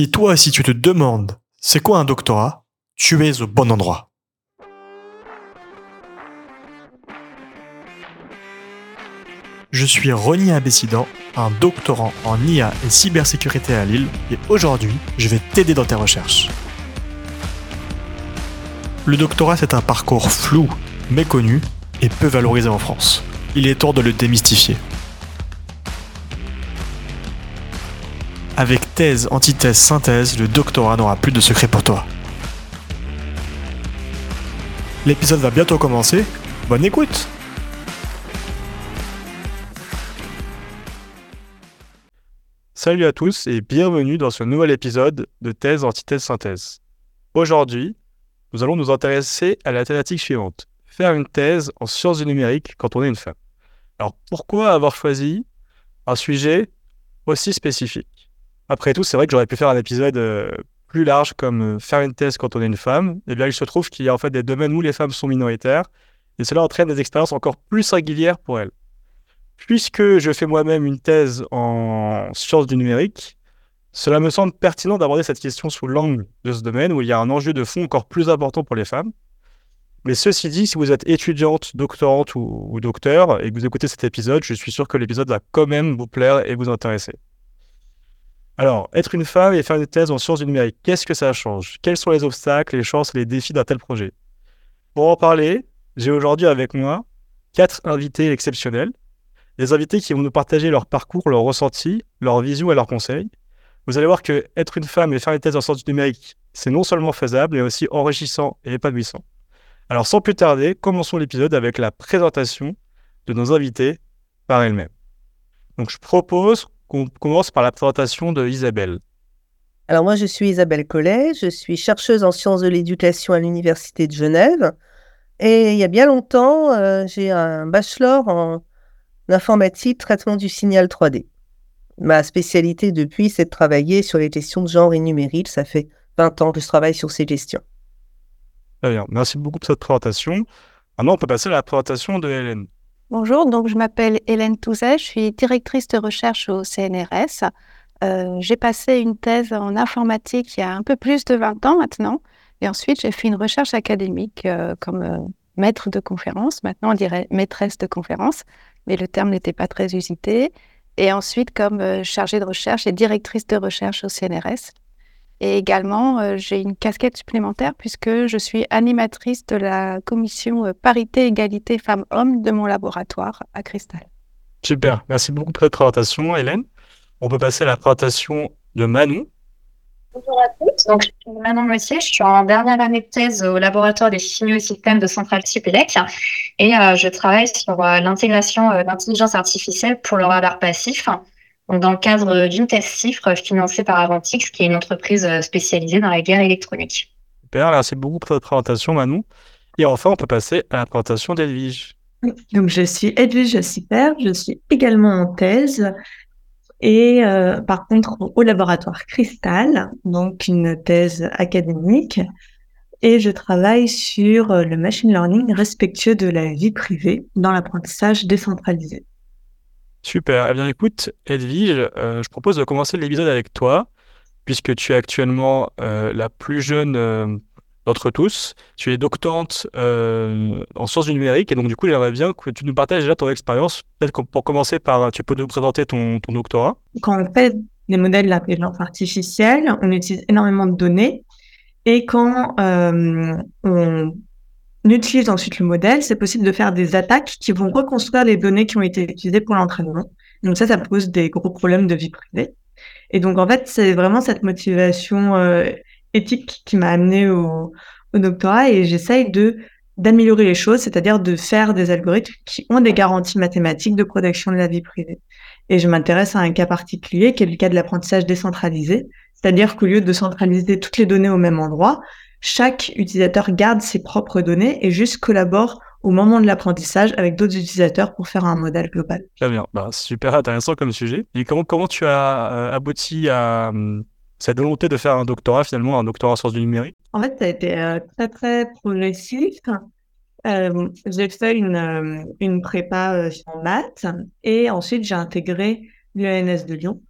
Si toi aussi tu te demandes c'est quoi un doctorat, tu es au bon endroit. Je suis Rony Abessidan, un doctorant en IA et cybersécurité à Lille, et aujourd'hui, je vais t'aider dans tes recherches. Le doctorat, c'est un parcours flou, méconnu et peu valorisé en France. Il est temps de le démystifier. Avec thèse, antithèse, synthèse, le doctorat n'aura plus de secret pour toi. L'épisode va bientôt commencer. Bonne écoute Salut à tous et bienvenue dans ce nouvel épisode de Thèse, Antithèse, Synthèse. Aujourd'hui, nous allons nous intéresser à la thématique suivante. Faire une thèse en sciences du numérique quand on est une femme. Alors pourquoi avoir choisi un sujet aussi spécifique? Après tout, c'est vrai que j'aurais pu faire un épisode euh, plus large comme euh, faire une thèse quand on est une femme. Et bien, il se trouve qu'il y a en fait des domaines où les femmes sont minoritaires et cela entraîne des expériences encore plus singulières pour elles. Puisque je fais moi-même une thèse en sciences du numérique, cela me semble pertinent d'aborder cette question sous l'angle de ce domaine où il y a un enjeu de fond encore plus important pour les femmes. Mais ceci dit, si vous êtes étudiante, doctorante ou, ou docteur et que vous écoutez cet épisode, je suis sûr que l'épisode va quand même vous plaire et vous intéresser. Alors, être une femme et faire une thèse en sciences du numérique, qu'est-ce que ça change? Quels sont les obstacles, les chances les défis d'un tel projet? Pour en parler, j'ai aujourd'hui avec moi quatre invités exceptionnels. Des invités qui vont nous partager leur parcours, leurs ressentis, leurs visions et leurs conseils. Vous allez voir que être une femme et faire une thèse en sciences du numérique, c'est non seulement faisable, mais aussi enrichissant et épanouissant. Alors, sans plus tarder, commençons l'épisode avec la présentation de nos invités par elles-mêmes. Donc, je propose qu'on commence par la présentation de Isabelle. Alors moi, je suis Isabelle Collet, je suis chercheuse en sciences de l'éducation à l'Université de Genève. Et il y a bien longtemps, euh, j'ai un bachelor en informatique, traitement du signal 3D. Ma spécialité depuis, c'est de travailler sur les questions de genre et numérique. Ça fait 20 ans que je travaille sur ces questions. Très bien, merci beaucoup pour cette présentation. Maintenant, on peut passer à la présentation de Hélène. Bonjour, donc je m'appelle Hélène Touzet, je suis directrice de recherche au CNRS. Euh, j'ai passé une thèse en informatique il y a un peu plus de 20 ans maintenant. Et ensuite, j'ai fait une recherche académique euh, comme euh, maître de conférence. Maintenant, on dirait maîtresse de conférence, mais le terme n'était pas très usité. Et ensuite, comme chargée de recherche et directrice de recherche au CNRS. Et également, euh, j'ai une casquette supplémentaire puisque je suis animatrice de la commission euh, parité égalité femmes-hommes de mon laboratoire à Cristal. Super, merci beaucoup pour cette présentation, Hélène. On peut passer à la présentation de Manon. Bonjour à tous, donc, je suis Manon Messier, je suis en dernière année de thèse au laboratoire des systèmes de Centrale Cipélec et euh, je travaille sur l'intégration d'intelligence artificielle pour le radar passif dans le cadre d'une thèse CIFRE financée par Avantix, qui est une entreprise euh, spécialisée dans la guerre électronique. Super, merci beaucoup pour votre présentation, Manon. Et enfin, on peut passer à la présentation d'Edwige. Donc, je suis Edwige Siper, je suis également en thèse et euh, par contre au laboratoire Cristal, donc une thèse académique. Et je travaille sur euh, le machine learning respectueux de la vie privée dans l'apprentissage décentralisé. Super. Eh bien, écoute, Edwige, euh, je propose de commencer l'épisode avec toi, puisque tu es actuellement euh, la plus jeune euh, d'entre tous. Tu es doctorante en sciences du numérique, et donc, du coup, j'aimerais bien que tu nous partages déjà ton expérience. Peut-être pour commencer par, tu peux nous présenter ton, ton doctorat. Quand on fait des modèles d'intelligence artificielle, on utilise énormément de données. Et quand on on utilise ensuite le modèle, c'est possible de faire des attaques qui vont reconstruire les données qui ont été utilisées pour l'entraînement. Donc ça, ça pose des gros problèmes de vie privée. Et donc en fait, c'est vraiment cette motivation euh, éthique qui m'a amené au, au, doctorat et j'essaye de d'améliorer les choses, c'est-à-dire de faire des algorithmes qui ont des garanties mathématiques de protection de la vie privée. Et je m'intéresse à un cas particulier qui est le cas de l'apprentissage décentralisé, c'est-à-dire qu'au lieu de centraliser toutes les données au même endroit, chaque utilisateur garde ses propres données et juste collabore au moment de l'apprentissage avec d'autres utilisateurs pour faire un modèle global. Très bien, bah, super intéressant comme sujet. Et comment, comment tu as euh, abouti à euh, cette volonté de faire un doctorat finalement, un doctorat en sciences du numérique? En fait, ça a été euh, très très progressif. j'ai fait une, une prépa en maths et ensuite j'ai intégré l'UNS de Lyon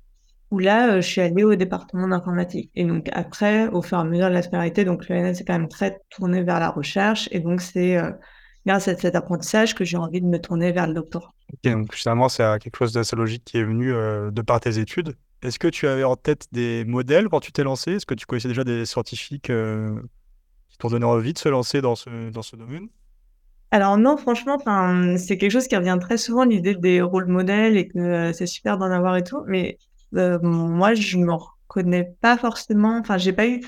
où là, euh, je suis allée au département d'informatique. Et donc après, au fur et à mesure de la scolarité, donc l'ENS est quand même très tourné vers la recherche. Et donc c'est euh, grâce à cet apprentissage que j'ai envie de me tourner vers le doctorat. Ok, donc finalement, c'est euh, quelque chose d'assez logique qui est venu de par tes études. Est-ce que tu avais en tête des modèles quand tu t'es lancé Est-ce que tu connaissais déjà des scientifiques qui t'ont donné envie de se lancer dans ce, dans ce domaine? Alors non, franchement, c'est quelque chose qui revient très souvent, l'idée des rôles modèles et que c'est super d'en avoir et tout. Mais euh, moi, je me reconnais pas forcément. Enfin, j'ai pas eu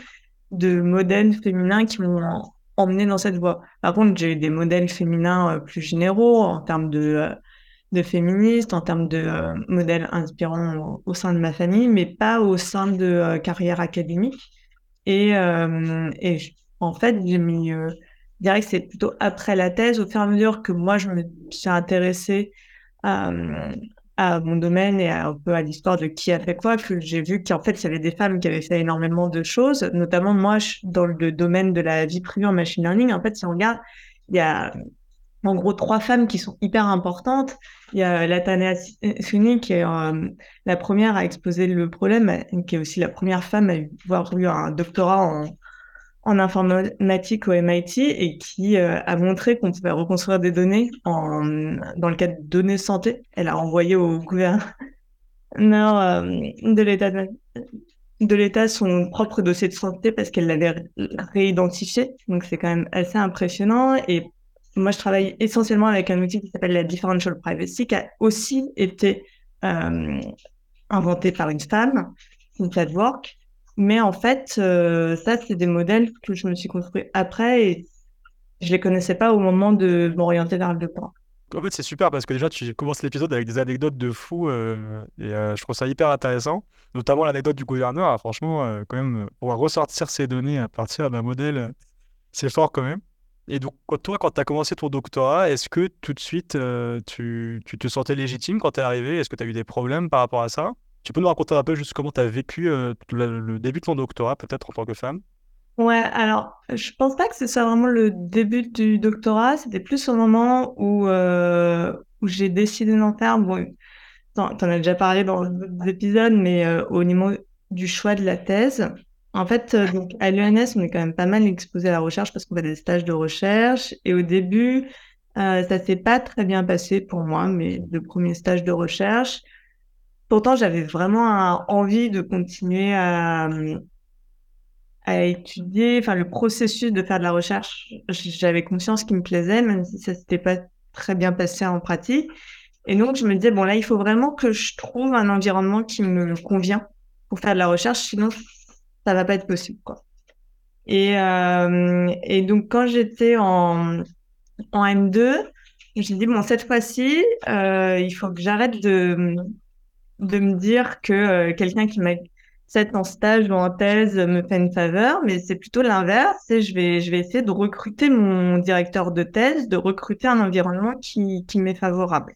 de modèles féminins qui m'ont emmené dans cette voie. Par contre, j'ai eu des modèles féminins euh, plus généraux en termes de, euh, de féministes, en termes de modèles inspirants au, sein de ma famille, mais pas au sein de carrière académique. Et, et en fait, j'ai mis, je dirais que c'est plutôt après la thèse, au fur et à mesure que moi, je me suis intéressée à, à mon domaine et un peu à l'histoire de qui a fait quoi, que j'ai vu qu'en fait, il y avait des femmes qui avaient fait énormément de choses, notamment moi, dans le domaine de la vie privée en machine learning. En fait, si on regarde, il y a en gros trois femmes qui sont hyper importantes. Il y a Latana Suni, qui est euh, la première à exposer le problème, qui est aussi la première femme à avoir eu un doctorat en, en informatique au MIT et qui euh, a montré qu'on pouvait reconstruire des données dans le cadre de données santé. Elle a envoyé au gouverneur euh, de l'État de l'État son propre dossier de santé parce qu'elle l'avait réidentifié. Donc c'est quand même assez impressionnant. Et moi, je travaille essentiellement avec un outil qui s'appelle la Differential Privacy, qui a aussi été euh, inventé par une femme, une work mais en fait, euh, ça, c'est des modèles que je me suis construit après et je les connaissais pas au moment de m'orienter vers le doctorat. En fait, c'est super parce que déjà, tu commences l'épisode avec des anecdotes de fou euh, et euh, je trouve ça hyper intéressant, notamment l'anecdote du gouverneur. Ah, franchement, quand même, pour ressortir ces données à partir d'un modèle, c'est fort quand même. Et donc, toi, quand tu as commencé ton doctorat, est-ce que tout de suite, tu, tu, te sentais légitime quand tu es arrivé? Est-ce que tu as eu des problèmes par rapport à ça? Tu peux nous raconter un peu juste comment tu as vécu euh, le, début de ton doctorat, peut-être en tant que femme? Ouais, alors je pense pas que ce soit vraiment le début du doctorat, c'était plus au moment où, euh, où j'ai décidé d'en faire. Bon, t'en as déjà parlé dans l'épisode, mais euh, au niveau du choix de la thèse, en fait, donc, à l'UNS, on est quand même pas mal exposé à la recherche parce qu'on fait des stages de recherche. Et au début, ça s'est pas très bien passé pour moi, mais le premier stage de recherche. Pourtant, j'avais vraiment envie de continuer à, étudier, enfin le processus de faire de la recherche. J'avais conscience qu'il me plaisait, même si ça s'était pas très bien passé en pratique. Et donc, je me disais, bon, là, il faut vraiment que je trouve un environnement qui me convient pour faire de la recherche, sinon, ça va pas être possible, euh, et donc, quand j'étais en, en M2, j'ai dit, bon, cette fois-ci, euh, il faut que j'arrête de, de me dire que euh, quelqu'un qui m'a fait en stage ou en thèse me fait une faveur, mais c'est plutôt l'inverse. Je vais, je vais essayer de recruter mon directeur de thèse, de recruter un environnement qui, qui m'est favorable.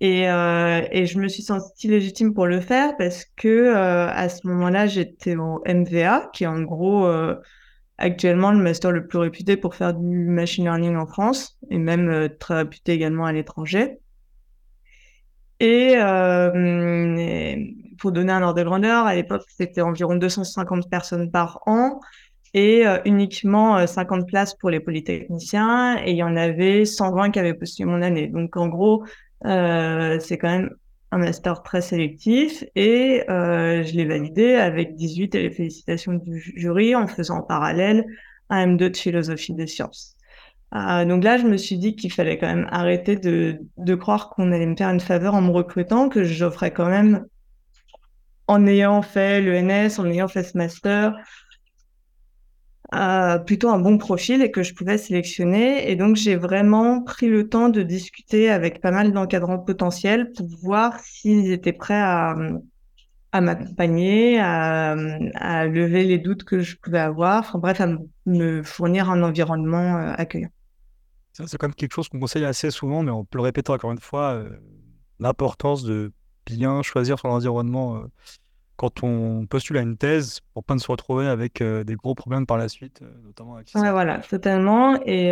Et, euh, et je me suis sentie légitime pour le faire parce que euh, à ce moment-là, j'étais au MVA, qui est en gros actuellement le master le plus réputé pour faire du machine learning en France et même très réputé également à l'étranger. Et euh, pour donner un ordre de grandeur, à l'époque, c'était environ 250 personnes par an et euh, uniquement 50 euh, places pour les polytechniciens. Et il y en avait 120 qui avaient postulé mon année. Donc, en gros, euh, c'est quand même un master très sélectif et je l'ai validé avec 18 et les félicitations du jury en faisant en parallèle un M2 de philosophie des sciences. Euh, donc là, je me suis dit qu'il fallait quand même arrêter de, de croire qu'on allait me faire une faveur en me recrutant, que j'offrais quand même, en ayant fait l'ENS, en ayant fait ce master, euh, plutôt un bon profil et que je pouvais sélectionner. Et donc, j'ai vraiment pris le temps de discuter avec pas mal d'encadrants potentiels pour voir s'ils étaient prêts à, à m'accompagner, à, à, lever les doutes que je pouvais avoir, enfin bref, à me fournir un environnement euh, accueillant. C'est quand même quelque chose qu'on conseille assez souvent, mais on peut le répéter encore une fois, euh, l'importance de bien choisir son environnement euh, quand on postule à une thèse pour pas se retrouver avec euh, des gros problèmes par la suite, notamment avec Ouais, voilà, totalement. Et,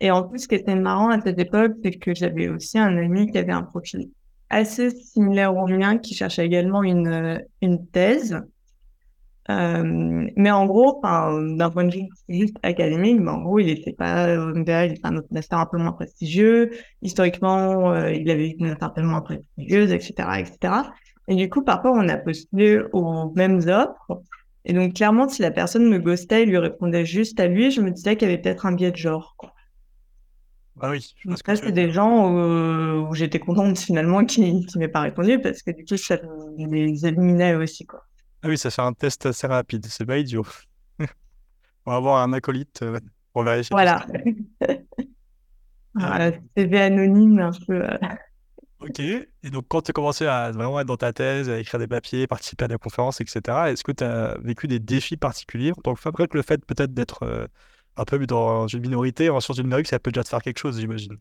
et en plus, ce qui était marrant à cette époque, c'est que j'avais aussi un ami qui avait un profil assez similaire au mien qui cherchait également une, une thèse. Euh, mais en gros, d'un point de vue juste académique, mais en gros, il n'était pas euh, il était un autre master un peu moins prestigieux. Historiquement, euh, il avait une note un peu moins prestigieuse, etc., etc. Et du coup, parfois, on a postulé aux mêmes offres. Et donc, clairement, si la personne me ghostait, il lui répondait juste à lui, je me disais qu'il y avait peut-être un biais de genre. Quoi. Ah oui. Donc ça, c'est des gens où, où j'étais contente finalement qui ne m'aient pas répondu parce que du coup, ça les éliminait aussi. Quoi. Ah oui, ça fait un test assez rapide, c'est pas idiot. On va avoir un acolyte euh, pour vérifier. Voilà. voilà CV anonyme un peu. Euh. Ok. Et donc, quand tu as commencé à vraiment être dans ta thèse, à écrire des papiers, participer à des conférences, etc., est-ce que tu as vécu des défis particuliers en tant que femme? Que le fait peut-être d'être euh, un peu dans une minorité en sciences du numérique, ça peut déjà te faire quelque chose, j'imagine.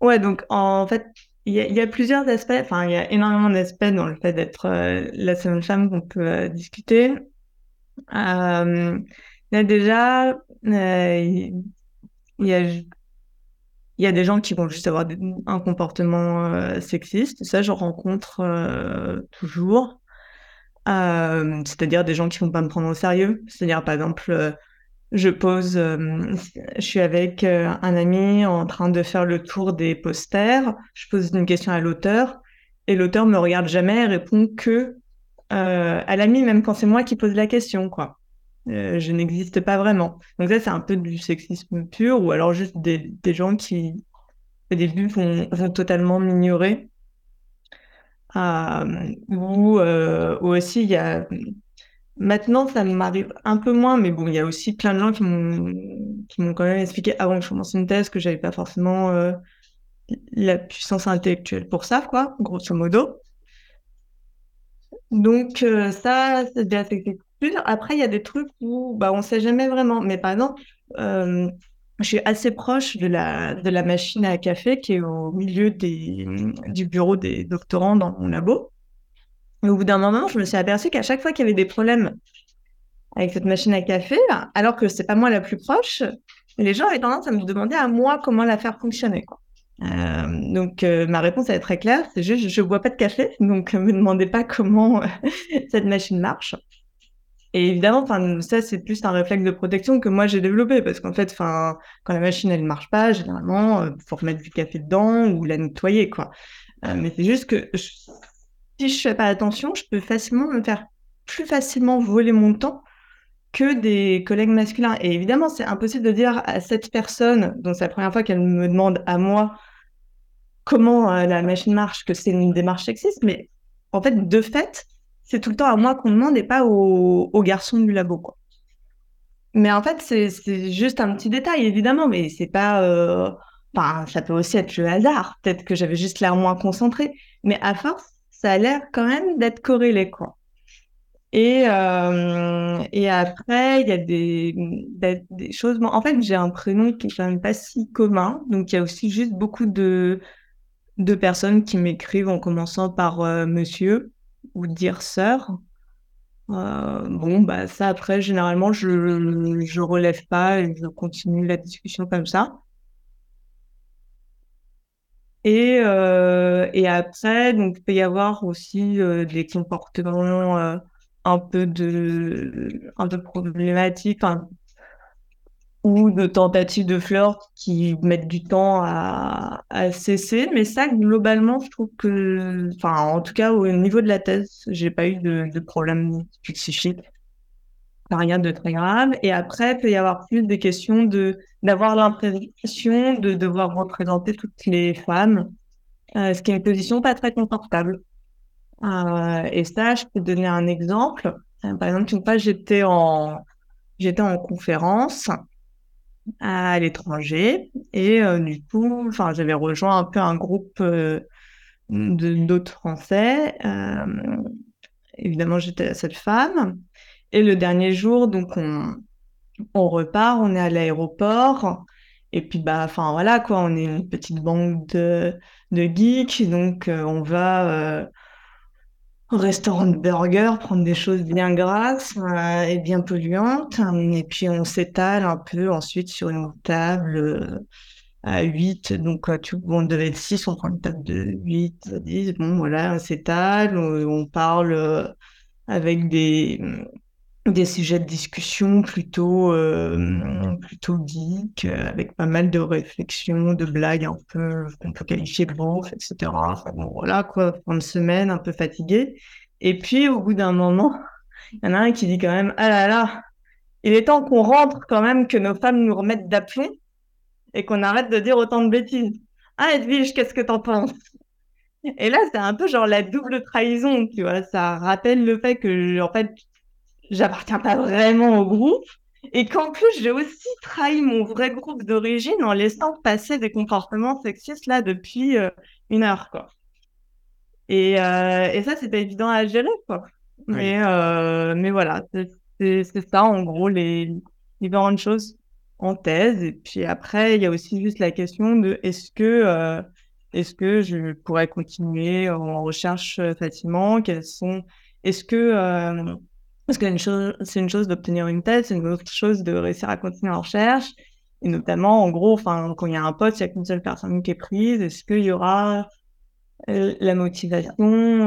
Ouais, donc en fait, il y, a plusieurs aspects, enfin, il y a énormément d'aspects dans le fait d'être euh, la seule femme qu'on peut euh, discuter. Euh, déjà, il y a, des gens qui vont juste avoir un comportement sexiste. Ça, je rencontre toujours. c'est-à-dire des gens qui vont pas me prendre au sérieux. C'est-à-dire, par exemple, je pose, euh, je suis avec euh, un ami en train de faire le tour des posters. Je pose une question à l'auteur et l'auteur me regarde jamais et répond que euh, à l'ami, même quand c'est moi qui pose la question, je n'existe pas vraiment. Donc ça, c'est un peu du sexisme pur ou alors juste des, gens qui, au début, vont, totalement m'ignorer. ou aussi, il y a Maintenant, ça m'arrive un peu moins, mais bon, il y a aussi plein de gens qui m'ont quand même expliqué avant que je commence une thèse que j'avais pas forcément euh, la puissance intellectuelle pour ça, quoi, grosso modo. Donc euh, ça, c'est bien Après, il y a des trucs où bah, on sait jamais vraiment. Mais par exemple, euh, je suis assez proche de la, de la machine à café qui est au milieu du bureau des doctorants dans mon labo. Et au bout d'un moment, je me suis aperçue qu'à chaque fois qu'il y avait des problèmes avec cette machine à café, alors que c'est pas moi la plus proche, les gens avaient tendance à me demander à moi comment la faire fonctionner. Euh, donc euh, ma réponse est très claire, c'est juste je bois pas de café, donc ne me demandez pas comment euh, cette machine marche. Et évidemment, ça c'est plus un réflexe de protection que moi j'ai développé parce qu'en fait, quand la machine elle marche pas, généralement faut remettre du café dedans ou la nettoyer quoi. mais c'est juste que si je fais pas attention, je peux facilement me faire plus facilement voler mon temps que des collègues masculins. Et évidemment, c'est impossible de dire à cette personne, dont c'est la première fois qu'elle me demande à moi comment euh, la machine marche, que c'est une démarche sexiste, mais en fait, de fait, c'est tout le temps à moi qu'on demande et pas aux, garçons du labo. Mais en fait, c'est juste un petit détail, évidemment, mais c'est pas. Euh, enfin, ça peut aussi être le hasard. Peut-être que j'avais juste l'air moins concentrée. Mais à force, ça a l'air quand même d'être corrélé. Et, euh, et après, il y a des, des, choses. en fait, j'ai un prénom qui est quand même pas si commun. Donc, il y a aussi juste beaucoup de, de personnes qui m'écrivent en commençant par euh, monsieur ou dire sœur. Euh, bon, bah, ça, après, généralement, je je relève pas et je continue la discussion comme ça. Et, euh, et après, donc, il peut y avoir aussi euh, des comportements euh, un peu de, un peu problématiques ou de tentatives de flirt qui mettent du temps à, cesser. Mais ça, globalement, je trouve que, enfin, en tout cas, au niveau de la thèse, j'ai pas eu de, de problème psychique rien de très grave. Et après, il peut y avoir plus des questions de d'avoir l'impression de devoir représenter toutes les femmes, euh, ce qui est une position pas très confortable. Euh, et ça, je peux donner un exemple. Euh, par exemple, une fois, j'étais en j'étais en conférence à l'étranger et du coup, enfin, j'avais rejoint un peu un groupe de d'autres Français. évidemment, j'étais cette femme. Et le dernier jour, donc on, on repart, on est à l'aéroport. Et puis, bah, enfin, voilà, quoi, on est une petite bande de, geeks. Donc, euh, on va euh, au restaurant de burgers, prendre des choses bien grasses euh, et bien polluantes. Et puis, on s'étale un peu ensuite sur une table à 8. Donc, on devait être 6, on prend une table de 8, 10. Bon, voilà, on s'étale, on, parle avec des, des sujets de discussion plutôt, euh, plutôt geek, avec pas mal de réflexions, de blagues un peu qu'on peut qualifier de etc. Enfin, bon, voilà, quoi, fin de semaine, un peu fatigué. Et puis, au bout d'un moment, il y en a un qui dit quand même, ah là là, il est temps qu'on rentre quand même, que nos femmes nous remettent d'aplomb et qu'on arrête de dire autant de bêtises. Ah, Edwige, qu'est-ce que t'en penses? Et là, c'est un peu genre la double trahison, tu vois. Ça rappelle le fait que, en fait, j'appartiens pas vraiment au groupe et qu'en plus, j'ai aussi trahi mon vrai groupe d'origine en laissant passer des comportements sexistes là depuis euh, une heure, quoi. Et, euh, et ça, c'est pas évident à gérer, quoi. Mais, euh, mais voilà, c'est ça, en gros, les différentes choses en thèse. Et puis après, il y a aussi juste la question de est-ce que, euh, est-ce que je pourrais continuer en recherche facilement? Quelles sont, est-ce que, parce que c'est une chose d'obtenir une thèse, c'est une autre chose de réussir à continuer en recherche. Et notamment, en gros, quand il y a un poste, il n'y a qu'une seule personne qui est prise. Est-ce qu'il y aura la motivation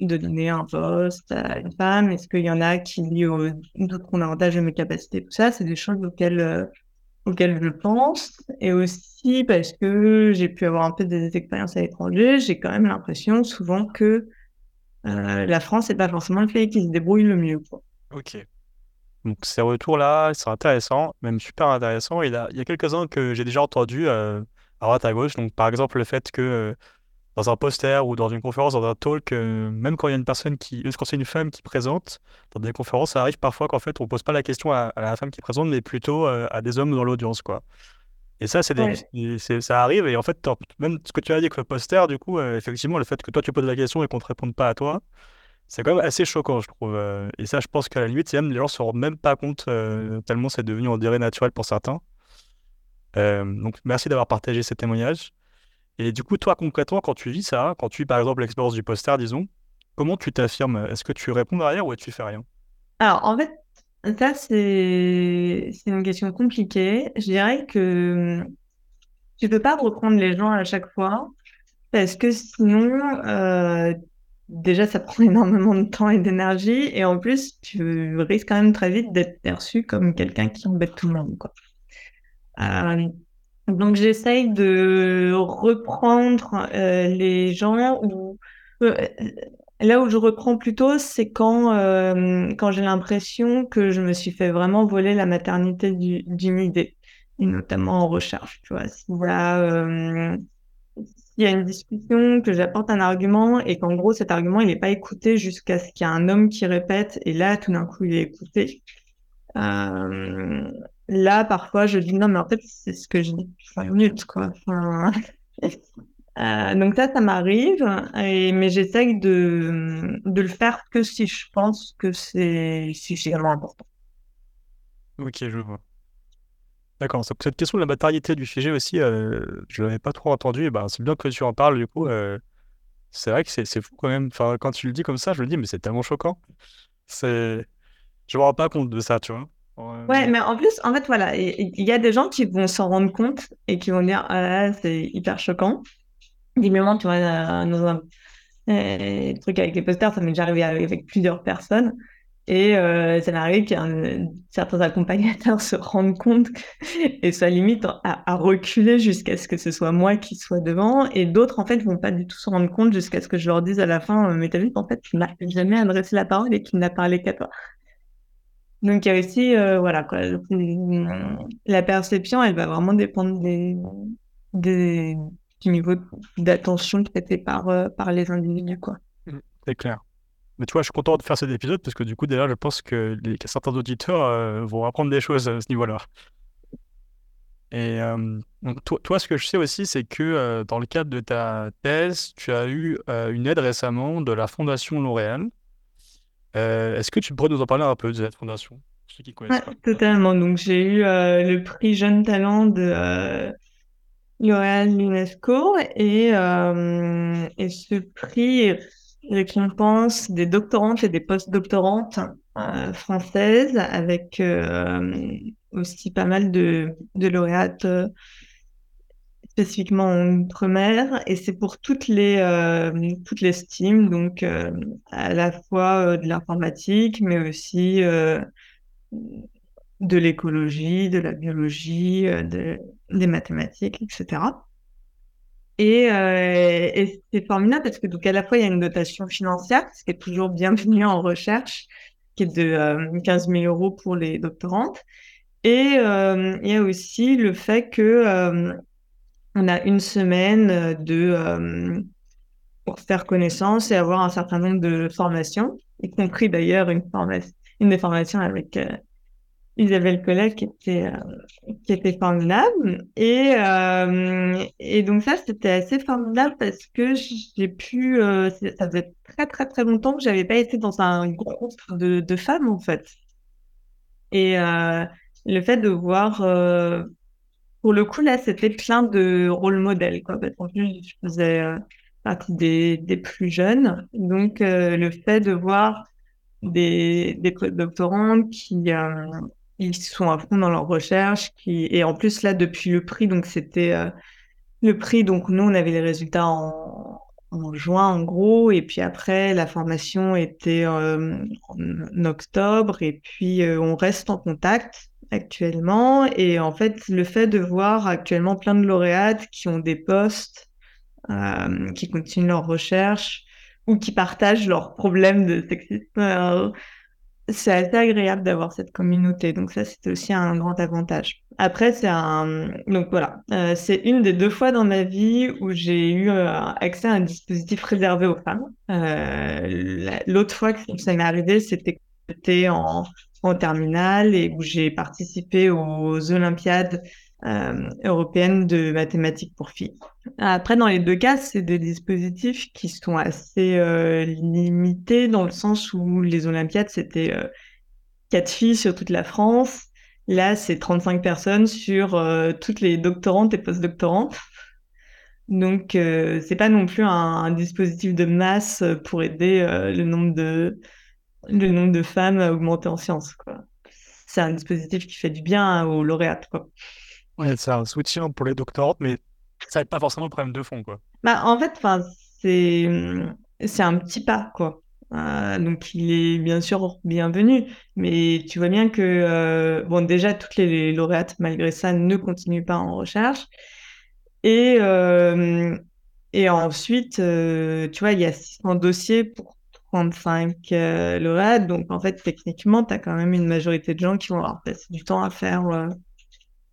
de donner un poste à une femme? Est-ce qu'il y en a qui d'autres avantage de mes capacités Tout ça, c'est des choses euh, auxquelles je pense. Et aussi parce que j'ai pu avoir un peu des expériences à l'étranger, j'ai quand même l'impression souvent que euh, la France n'est pas forcément le pays qui se débrouille le mieux. Quoi. Ok. Donc ces retours-là, c'est intéressant, même super intéressant. Il y a, il y a quelques-uns que j'ai déjà entendus euh, à droite à gauche. Donc par exemple le fait que dans un poster ou dans une conférence, dans un talk, euh, même quand il y a une personne qui, quand c'est une femme qui présente, dans des conférences, ça arrive parfois qu'en fait, on pose pas la question à, la femme qui présente, mais plutôt euh, à des hommes dans l'audience, quoi. Et ça, c'est ça arrive. Et en fait, même ce que tu as dit avec le poster, du coup, euh, effectivement, le fait que toi, tu poses la question et qu'on te réponde pas à toi, c'est quand même assez choquant, je trouve. et ça, je pense qu'à la limite, même, les gens se rendent même pas compte, tellement c'est devenu, on dirait, naturel pour certains. donc, merci d'avoir partagé ces témoignages. Et du coup, toi, concrètement, quand tu vis ça, quand tu vis par exemple l'expérience du poster, disons, comment tu t'affirmes? Est-ce que tu réponds derrière ou tu fais rien? Alors, en fait, ça, c'est une question compliquée. Je dirais que tu ne peux pas reprendre les gens à chaque fois parce que sinon, euh, déjà, ça prend énormément de temps et d'énergie et en plus, tu risques quand même très vite d'être perçu comme quelqu'un qui embête tout le monde. Euh, donc j'essaye de reprendre euh, les gens euh, là où je reprends plutôt, c'est quand euh, quand j'ai l'impression que je me suis fait vraiment voler la maternité d'une idée, et notamment en recherche. Tu vois, s'il a y a une discussion, que j'apporte un argument et qu'en gros cet argument il n'est pas écouté jusqu'à ce qu'il y ait un homme qui répète et là tout d'un coup il est écouté. Euh, là, parfois, je dis non, mais en fait, c'est ce que je dis. minutes, quoi. euh, donc ça, ça m'arrive, mais j'essaye de, de le faire que si je pense que c'est si vraiment important. Ok, je vois. D'accord. Cette question de la matérialité du sujet aussi, euh, je ne l'avais pas trop entendu. Et ben, c'est bien que tu en parles, du coup. Euh, c'est vrai que c'est fou quand même. Enfin, quand tu le dis comme ça, je le dis, mais c'est tellement choquant. C'est... Je me rends pas compte de ça, tu vois. Ouais, mais en plus, en fait, voilà, il y, a des gens qui vont s'en rendre compte et qui vont dire, ah c'est hyper choquant. Évidemment, tu vois, euh, dans un euh, truc avec les posters, ça m'est déjà arrivé avec, plusieurs personnes. Et euh, ça m'est arrivé que certains accompagnateurs se rendent compte et ça limite à, reculer jusqu'à ce que ce soit moi qui soit devant. Et d'autres, en fait, vont pas du tout se rendre compte jusqu'à ce que je leur dise à la fin, mais t'as vu qu'en fait, tu m'as jamais adressé la parole et qu'il n'a parlé qu'à toi. Donc il y a aussi, voilà, la perception, elle va vraiment dépendre des, des du niveau d'attention traité par, euh, par les individus. Quoi. Mmh, c'est clair. Mais tu vois, je suis content de faire cet épisode parce que du coup, déjà, je pense que les, certains auditeurs euh, vont apprendre des choses à ce niveau-là. Et toi, toi, ce que je sais aussi, c'est que dans le cadre de ta thèse, tu as eu une aide récemment de la Fondation L'Oréal euh, est-ce que tu pourrais nous en parler un peu de cette fondation ceux qui connaissent Totalement. Donc, j'ai eu euh, le prix Jeune Talent de euh, L'Oréal l'UNESCO et, et ce prix récompense des doctorantes et des post-doctorantes françaises avec aussi pas mal de, de lauréates spécifiquement en outre-mer. Et c'est pour toutes les euh, toutes donc euh, à la fois de l'informatique, mais aussi de l'écologie, de la biologie, de, des mathématiques, etc. Et, et c'est formidable parce que donc à la fois il y a une dotation financière, ce qui est toujours bienvenu en recherche, qui est de 15 000 euros pour les doctorantes, et il y a aussi le fait que on a une semaine euh, de, euh, pour faire connaissance et avoir un certain nombre de formations, y compris d'ailleurs une, des formations avec euh, Isabelle Collet qui était, qui était formidable. Et, et donc ça, c'était assez formidable parce que j'ai pu, ça faisait très très très longtemps que j'avais pas été dans un groupe de, de femmes en fait. Et le fait de voir pour le coup, là, c'était plein de rôles modèles. Quoi. Parce plus, je faisais euh, partie des, des, plus jeunes. Donc, euh, le fait de voir des, des doctorants qui euh, ils sont à fond dans leur recherche, et en plus là depuis le prix, donc c'était le prix. Donc nous, on avait les résultats en, juin en gros, et puis après la formation était en octobre, et puis on reste en contact actuellement. Et en fait, le fait de voir actuellement plein de lauréates qui ont des postes, euh, qui continuent leurs recherches ou qui partagent leurs problèmes de sexisme, euh, c'est assez agréable d'avoir cette communauté. Donc ça, c'est aussi un grand avantage. Après, c'est un... Donc voilà, euh, c'est une des deux fois dans ma vie où j'ai eu accès à un dispositif réservé aux femmes. L'autre fois que ça m'est arrivé, c'était en en terminale et où j'ai participé aux Olympiades euh, européennes de mathématiques pour filles. Après, dans les deux cas, c'est des dispositifs qui sont assez euh, limités dans le sens où les Olympiades, c'était euh, quatre filles sur toute la France. Là, c'est 35 personnes sur euh, toutes les doctorantes et postdoctorantes. Donc, c'est pas non plus un, dispositif de masse pour aider le nombre de, le nombre de femmes a augmenté en sciences. C'est un dispositif qui fait du bien aux lauréates. Quoi. Ouais, c'est un soutien pour les doctorantes, mais ça n'aide pas forcément le problème de fond. Quoi. Bah, en fait, c'est, un petit pas. Quoi. Euh, donc, il est bien sûr bienvenu, mais tu vois bien que, euh, bon, déjà, toutes les lauréates, malgré ça, ne continuent pas en recherche. Et, euh, et ensuite, tu vois, il y a 600 dossiers pour 35 euh, lauréats. Donc, en fait, techniquement, tu as quand même une majorité de gens qui vont avoir passé du temps à faire,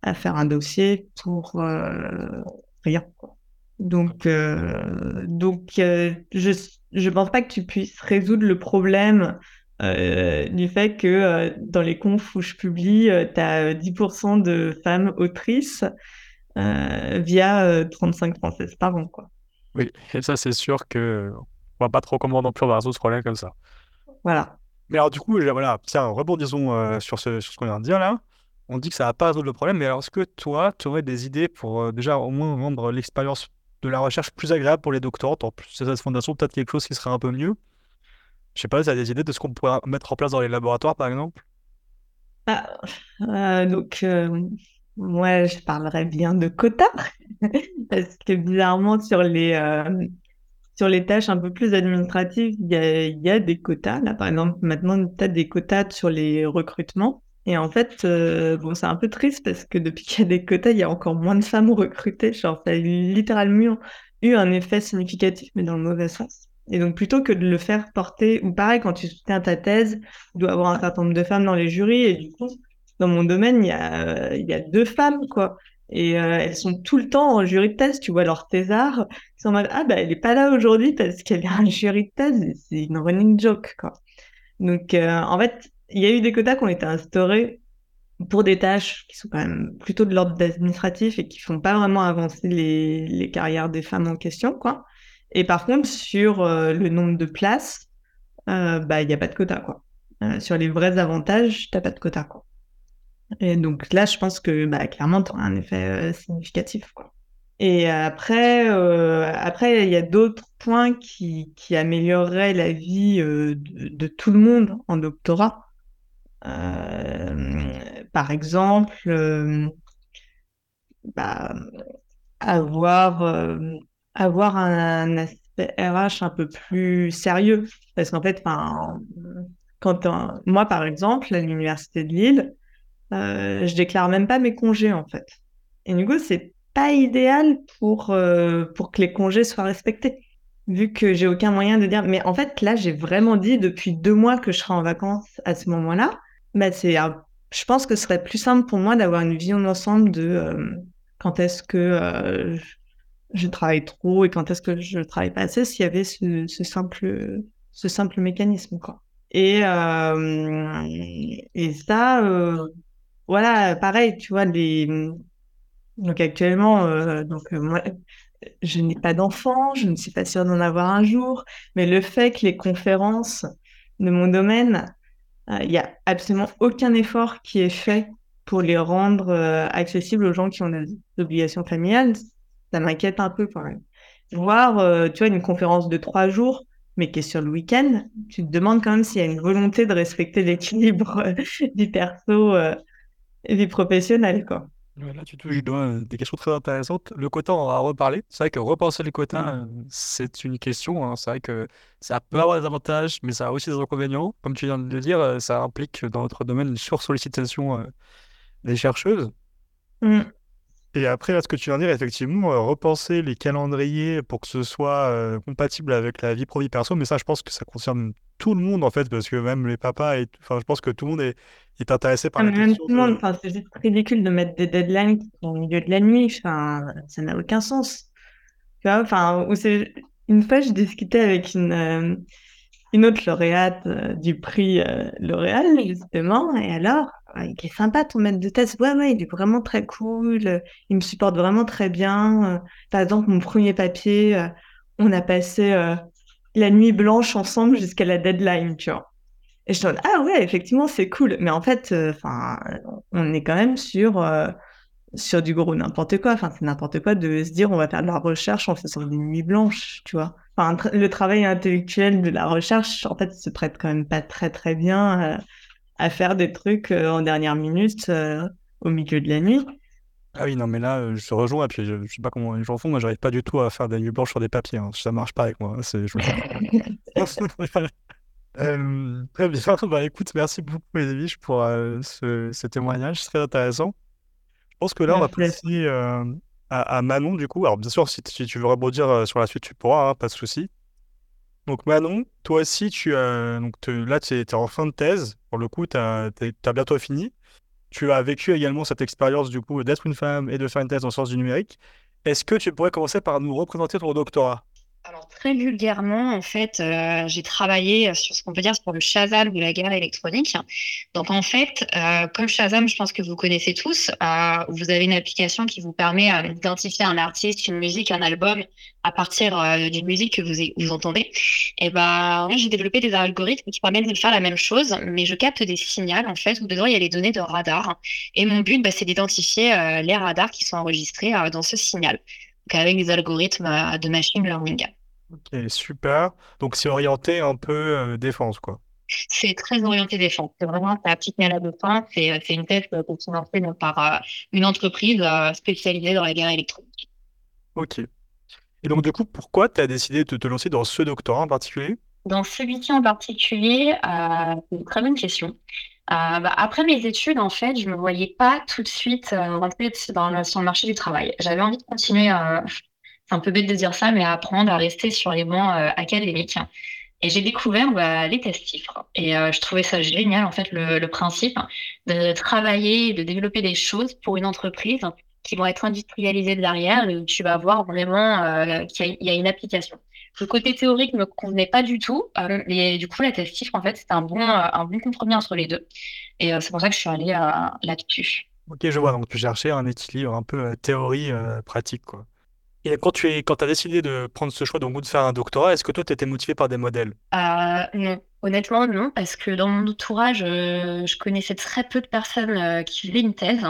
à faire un dossier pour euh, rien. Donc, euh, donc je ne pense pas que tu puisses résoudre le problème du fait que dans les confs où je publie, tu as 10% de femmes autrices via 35 françaises par an. Quoi. Oui, et ça, c'est sûr que on voit pas trop comment non plus on va résoudre ce problème comme ça. Voilà. Mais alors, du coup, voilà, tiens, rebondissons euh, sur ce, sur ce qu'on vient de dire là. On dit que ça va pas résoudre le problème, mais alors est-ce que toi, tu aurais des idées pour euh, déjà au moins rendre l'expérience de la recherche plus agréable pour les doctorantes En plus cette fondation, peut-être quelque chose qui serait un peu mieux? Je sais pas, tu as des idées de ce qu'on pourrait mettre en place dans les laboratoires, par exemple? Ah, euh, Donc, moi, je parlerais bien de quotas. Parce que bizarrement, sur les, sur les tâches un peu plus administratives, il y y a, des quotas. Là, par exemple, maintenant, tu as des quotas sur les recrutements. Et en fait, euh, bon, c'est un peu triste parce que depuis qu'il y a des quotas, il y a encore moins de femmes recrutées. Genre, ça a littéralement eu un effet significatif, mais dans le mauvais sens. Et donc, plutôt que de le faire porter, ou pareil, quand tu soutiens ta thèse, tu dois avoir un certain nombre de femmes dans les jurys. Et du coup, dans mon domaine, il y a, il y a deux femmes, quoi. Et euh, elles sont tout le temps en jury de thèse, tu vois leur thésard, ils sont en mode ah bah elle est pas là aujourd'hui parce qu'elle est en jury de thèse, c'est une running joke quoi. Donc euh, en fait, il y a eu des quotas qui ont été instaurés pour des tâches qui sont quand même plutôt de l'ordre administratif et qui font pas vraiment avancer les, carrières des femmes en question quoi. Et par contre sur euh, le nombre de places, bah il y a pas de quota quoi. sur les vrais avantages, t'as pas de quota quoi. Et donc là, je pense que bah, clairement, tu un effet euh, significatif. Quoi. Et après, euh, après, il y a d'autres points qui, qui amélioreraient la vie euh, de, tout le monde en doctorat. Par exemple, bah, avoir, euh, avoir un, RH un peu plus sérieux. Parce qu'en fait, quand moi, par exemple, à l'université de Lille, euh, je déclare même pas mes congés, en fait. Et du coup, c'est pas idéal pour, euh, pour que les congés soient respectés. Vu que j'ai aucun moyen de dire, mais en fait, là, j'ai vraiment dit depuis deux mois que je serai en vacances à ce moment-là. Bah, c'est, je pense que ce serait plus simple pour moi d'avoir une vision d'ensemble de euh, quand est-ce que euh, je travaille trop et quand est-ce que je travaille pas assez s'il y avait ce, simple, ce simple mécanisme, quoi. Et, et ça, voilà, pareil, tu vois, les... donc actuellement, euh, donc euh, moi, je n'ai pas d'enfant, je ne suis pas sûre d'en avoir un jour, mais le fait que les conférences de mon domaine, euh, il n'y a absolument aucun effort qui est fait pour les rendre accessibles aux gens qui ont des obligations familiales, ça m'inquiète un peu quand même. Voir, tu vois, une conférence de trois jours, mais qui est sur le week-end, tu te demandes quand même s'il y a une volonté de respecter l'équilibre du perso et des professionnels, quoi. Là, tu touches des questions très intéressantes. Le quota, on va reparler. C'est vrai que repenser les quotas, euh, c'est une question. Hein. C'est vrai que ça peut avoir des avantages, mais ça a aussi des inconvénients. Comme tu viens de le dire, euh, ça implique dans notre domaine une sursollicitation euh, des chercheuses. Mmh. Et après, là, ce que tu viens de dire, effectivement, euh, repenser les calendriers pour que ce soit euh, compatible avec la vie pro-vie perso, mais ça, je pense que ça concerne tout le monde, en fait, parce que même les papas, et... enfin, je pense que tout le monde est, est intéressé par ah, la question. Tout le monde, enfin, c'est juste ridicule de mettre des deadlines au milieu de la nuit, enfin, ça n'a aucun sens. Tu vois, enfin, une fois, je discutais avec une, euh, une autre lauréate du prix L'Oréal, justement, et alors, il est sympa ton maître de thèse. Ouais, ouais, il est vraiment très cool. Il me supporte vraiment très bien. Par exemple, mon premier papier, euh, on a passé euh, la nuit blanche ensemble jusqu'à la deadline, tu vois. Et je dis, ah ouais, effectivement, c'est cool. Mais en fait, euh, enfin, on est quand même sur, sur du gros n'importe quoi. Enfin, c'est n'importe quoi de se dire, on va faire de la recherche en faisant des nuits blanches, tu vois. Enfin, le travail intellectuel de la recherche, en fait, se prête quand même pas très, très bien à faire des trucs euh, en dernière minute euh, au milieu de la nuit. Ah oui, non, mais là, euh, je te rejoins, et puis je, je sais pas comment les gens font, moi, j'arrive pas du tout à faire des nuits blanches sur des papiers, hein. ça marche pas avec moi, hein. Je... très bien, bah, écoute, merci beaucoup, Edwige, pour ce, ce, témoignage, c'est très intéressant. Je pense que là, on va passer à, Manon, du coup. Alors, bien sûr, si, tu veux rebondir sur la suite, tu pourras, hein, pas de souci. Donc Manon, toi aussi, tu as, donc là, tu es, en fin de thèse. Pour le coup, tu as, bientôt fini. Tu as vécu également cette expérience du coup d'être une femme et de faire une thèse en sciences du numérique. Est-ce que tu pourrais commencer par nous représenter ton doctorat? Très vulgairement, en fait, euh, j'ai travaillé sur ce qu'on peut dire pour le Shazam de la guerre électronique. Donc en fait, euh, comme Shazam, je pense que vous connaissez tous, euh, vous avez une application qui vous permet d'identifier un artiste, une musique, un album à partir d'une musique que vous, entendez. Et ben, j'ai développé des algorithmes qui permettent de faire la même chose, mais je capte des signaux en fait où dedans il y a les données de radar. Et mon but, bah, c'est d'identifier les radars qui sont enregistrés dans ce signal. Donc avec des algorithmes de machine learning. Ok, super. Donc c'est orienté un peu euh, défense, quoi. C'est très orienté défense. C'est vraiment appliqué à la défense. C'est, euh, c'est une thèse euh, financée par euh, une entreprise spécialisée dans la guerre électronique. Ok. Et donc, du coup, pourquoi tu as décidé de te lancer dans ce doctorat en particulier? Dans celui-ci en particulier, c'est une très bonne question. Bah, après mes études, en fait, je me voyais pas tout de suite rentrer dans sur le marché du travail. J'avais envie de continuer c'est un peu bête de dire ça, mais apprendre à rester sur les bancs euh, académiques. Et j'ai découvert bah, les tests chiffres. Et euh, je trouvais ça génial, en fait, le, le, principe de travailler, de développer des choses pour une entreprise qui vont être industrialisées derrière, et où tu vas voir vraiment euh, qu'il y, a une application. Le côté théorique ne me convenait pas du tout. Euh, et du coup, la test chiffre, en fait, c'était un bon, un bon compromis entre les deux. Et c'est pour ça que je suis allée là-dessus. Ok, je vois. Donc, tu cherchais un équilibre un peu théorie-pratique, quoi. Et quand tu es, quand as décidé de prendre ce choix donc, de faire un doctorat, est-ce que toi, tu étais motivé par des modèles? Euh, Non, honnêtement, non, parce que dans mon entourage, euh, je connaissais très peu de personnes euh, qui faisaient une thèse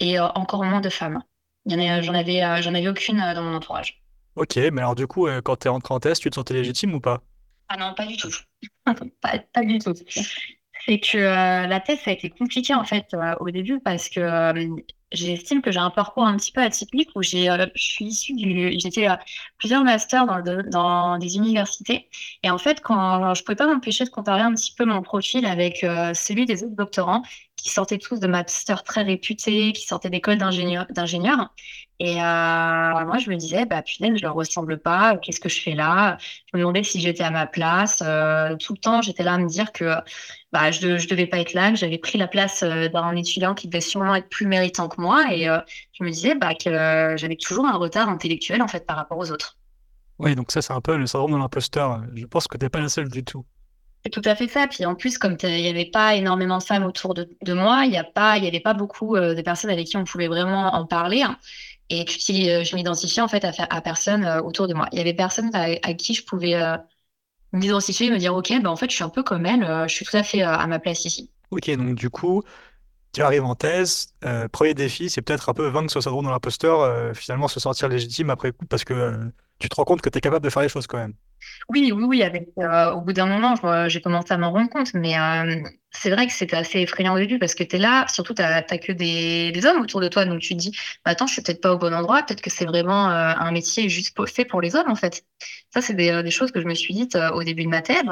et encore moins de femmes. J'en avais, j'en avais aucune dans mon entourage. Ok, mais alors du coup, quand tu es rentré en thèse, tu te sentais légitime ou pas? Ah non, pas du tout. pas, du tout. C'est que la thèse, ça a été compliqué en fait au début parce que j'estime que j'ai un parcours un petit peu atypique où j'ai, euh, je suis issue du, euh, plusieurs masters dans, dans des universités. Et en fait, quand je pouvais pas m'empêcher de comparer un petit peu mon profil avec euh, celui des autres doctorants qui sortaient tous de masters très réputés, qui sortaient d'écoles d'ingénieurs. Et euh, moi, je me disais, bah putain, je leur ressemble pas. Qu'est-ce que je fais là? Je me demandais si j'étais à ma place. Euh, tout le temps, j'étais là à me dire que bah je, je devais pas être là, que j'avais pris la place euh, d'un étudiant qui devait sûrement être plus méritant que moi. Et je me disais bah que j'avais toujours un retard intellectuel en fait par rapport aux autres. Oui, donc ça c'est un peu le syndrome de l'imposteur. Je pense que t'es pas la seule du tout. C'est tout à fait ça. Puis en plus, comme il n'y avait pas énormément de femmes autour de, moi, il n'y avait pas beaucoup de personnes avec qui on pouvait vraiment en parler. Hein. Et puis, euh, je m'identifiais en fait à, personne euh, autour de moi. Il y avait personne à, qui je pouvais euh, m'identifier et me dire, OK, ben, en fait, je suis un peu comme elle, je suis tout à fait à ma place ici. Ok, donc du coup, tu arrives en thèse. Euh, premier défi, c'est peut-être un peu vaincre ce syndrome de l'imposteur, euh, finalement se sentir légitime après coup, parce que euh, tu te rends compte que tu es capable de faire les choses quand même. Oui, oui, oui. Avec, au bout d'un moment, j'ai commencé à m'en rendre compte, mais c'est vrai que c'était assez effrayant au début parce que tu es là, surtout tu n'as que des, des, hommes autour de toi, donc tu te dis, bah, attends, je suis peut-être pas au bon endroit, peut-être que c'est vraiment un métier juste fait pour les hommes en fait. Ça, c'est des, des, choses que je me suis dites au début de ma thèse.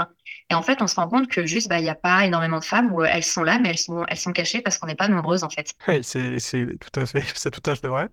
Et en fait, on se rend compte que juste, bah, il n'y a pas énormément de femmes où elles sont là, mais elles sont, elles sont cachées parce qu'on n'est pas nombreuses, en fait. Oui, c'est, tout à fait, c'est tout à fait vrai.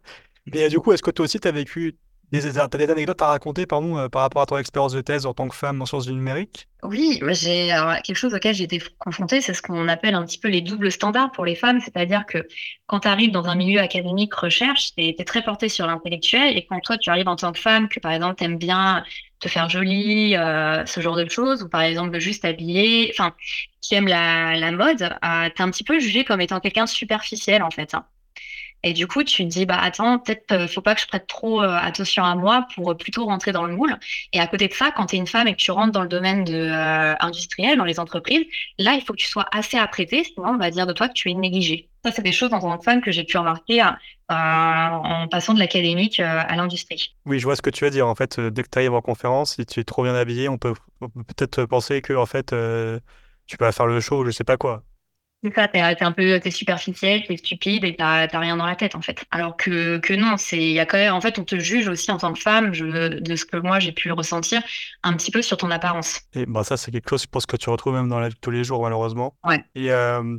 Mais du coup, est-ce que toi aussi, tu as vécu des, des anecdotes à raconter pardon, euh, par rapport à ton expérience de thèse en tant que femme en sciences du numérique? Oui, j'ai quelque chose auquel j'ai été confrontée, c'est ce qu'on appelle un petit peu les doubles standards pour les femmes, c'est-à-dire que quand tu arrives dans un milieu académique recherche, tu es, très porté sur l'intellectuel, et quand toi tu arrives en tant que femme, que par exemple tu aimes bien te faire jolie, euh, ce genre de choses, ou par exemple juste habiller, enfin, qui aime la, la mode, euh, tu es un petit peu jugé comme étant quelqu'un de superficiel en fait. Hein. Et du coup, tu te dis, bah attends, peut-être euh, faut pas que je prête trop euh, attention à moi pour plutôt rentrer dans le moule. Et à côté de ça, quand tu es une femme et que tu rentres dans le domaine de, euh, industriel, dans les entreprises, là, il faut que tu sois assez apprêtée, sinon on va dire de toi que tu es négligée. Ça, c'est des choses en tant que femme que j'ai pu remarquer euh, en passant de l'académique à l'industrie. Oui, je vois ce que tu veux dire. En fait, dès que tu arrives en conférence, si tu es trop bien habillée, on peut, peut-être penser que en fait, euh, tu vas faire le show, je sais pas quoi. C'est ça, t'es, un peu, t'es superficiel, t'es stupide et t'as, rien dans la tête en fait. Alors que, que non, c'est, il y a quand même, en fait, on te juge aussi en tant que femme, je, de ce que moi j'ai pu ressentir, un petit peu sur ton apparence. Et bah ça, c'est quelque chose, je pense que tu retrouves même dans la vie de tous les jours, malheureusement. Ouais. Et euh,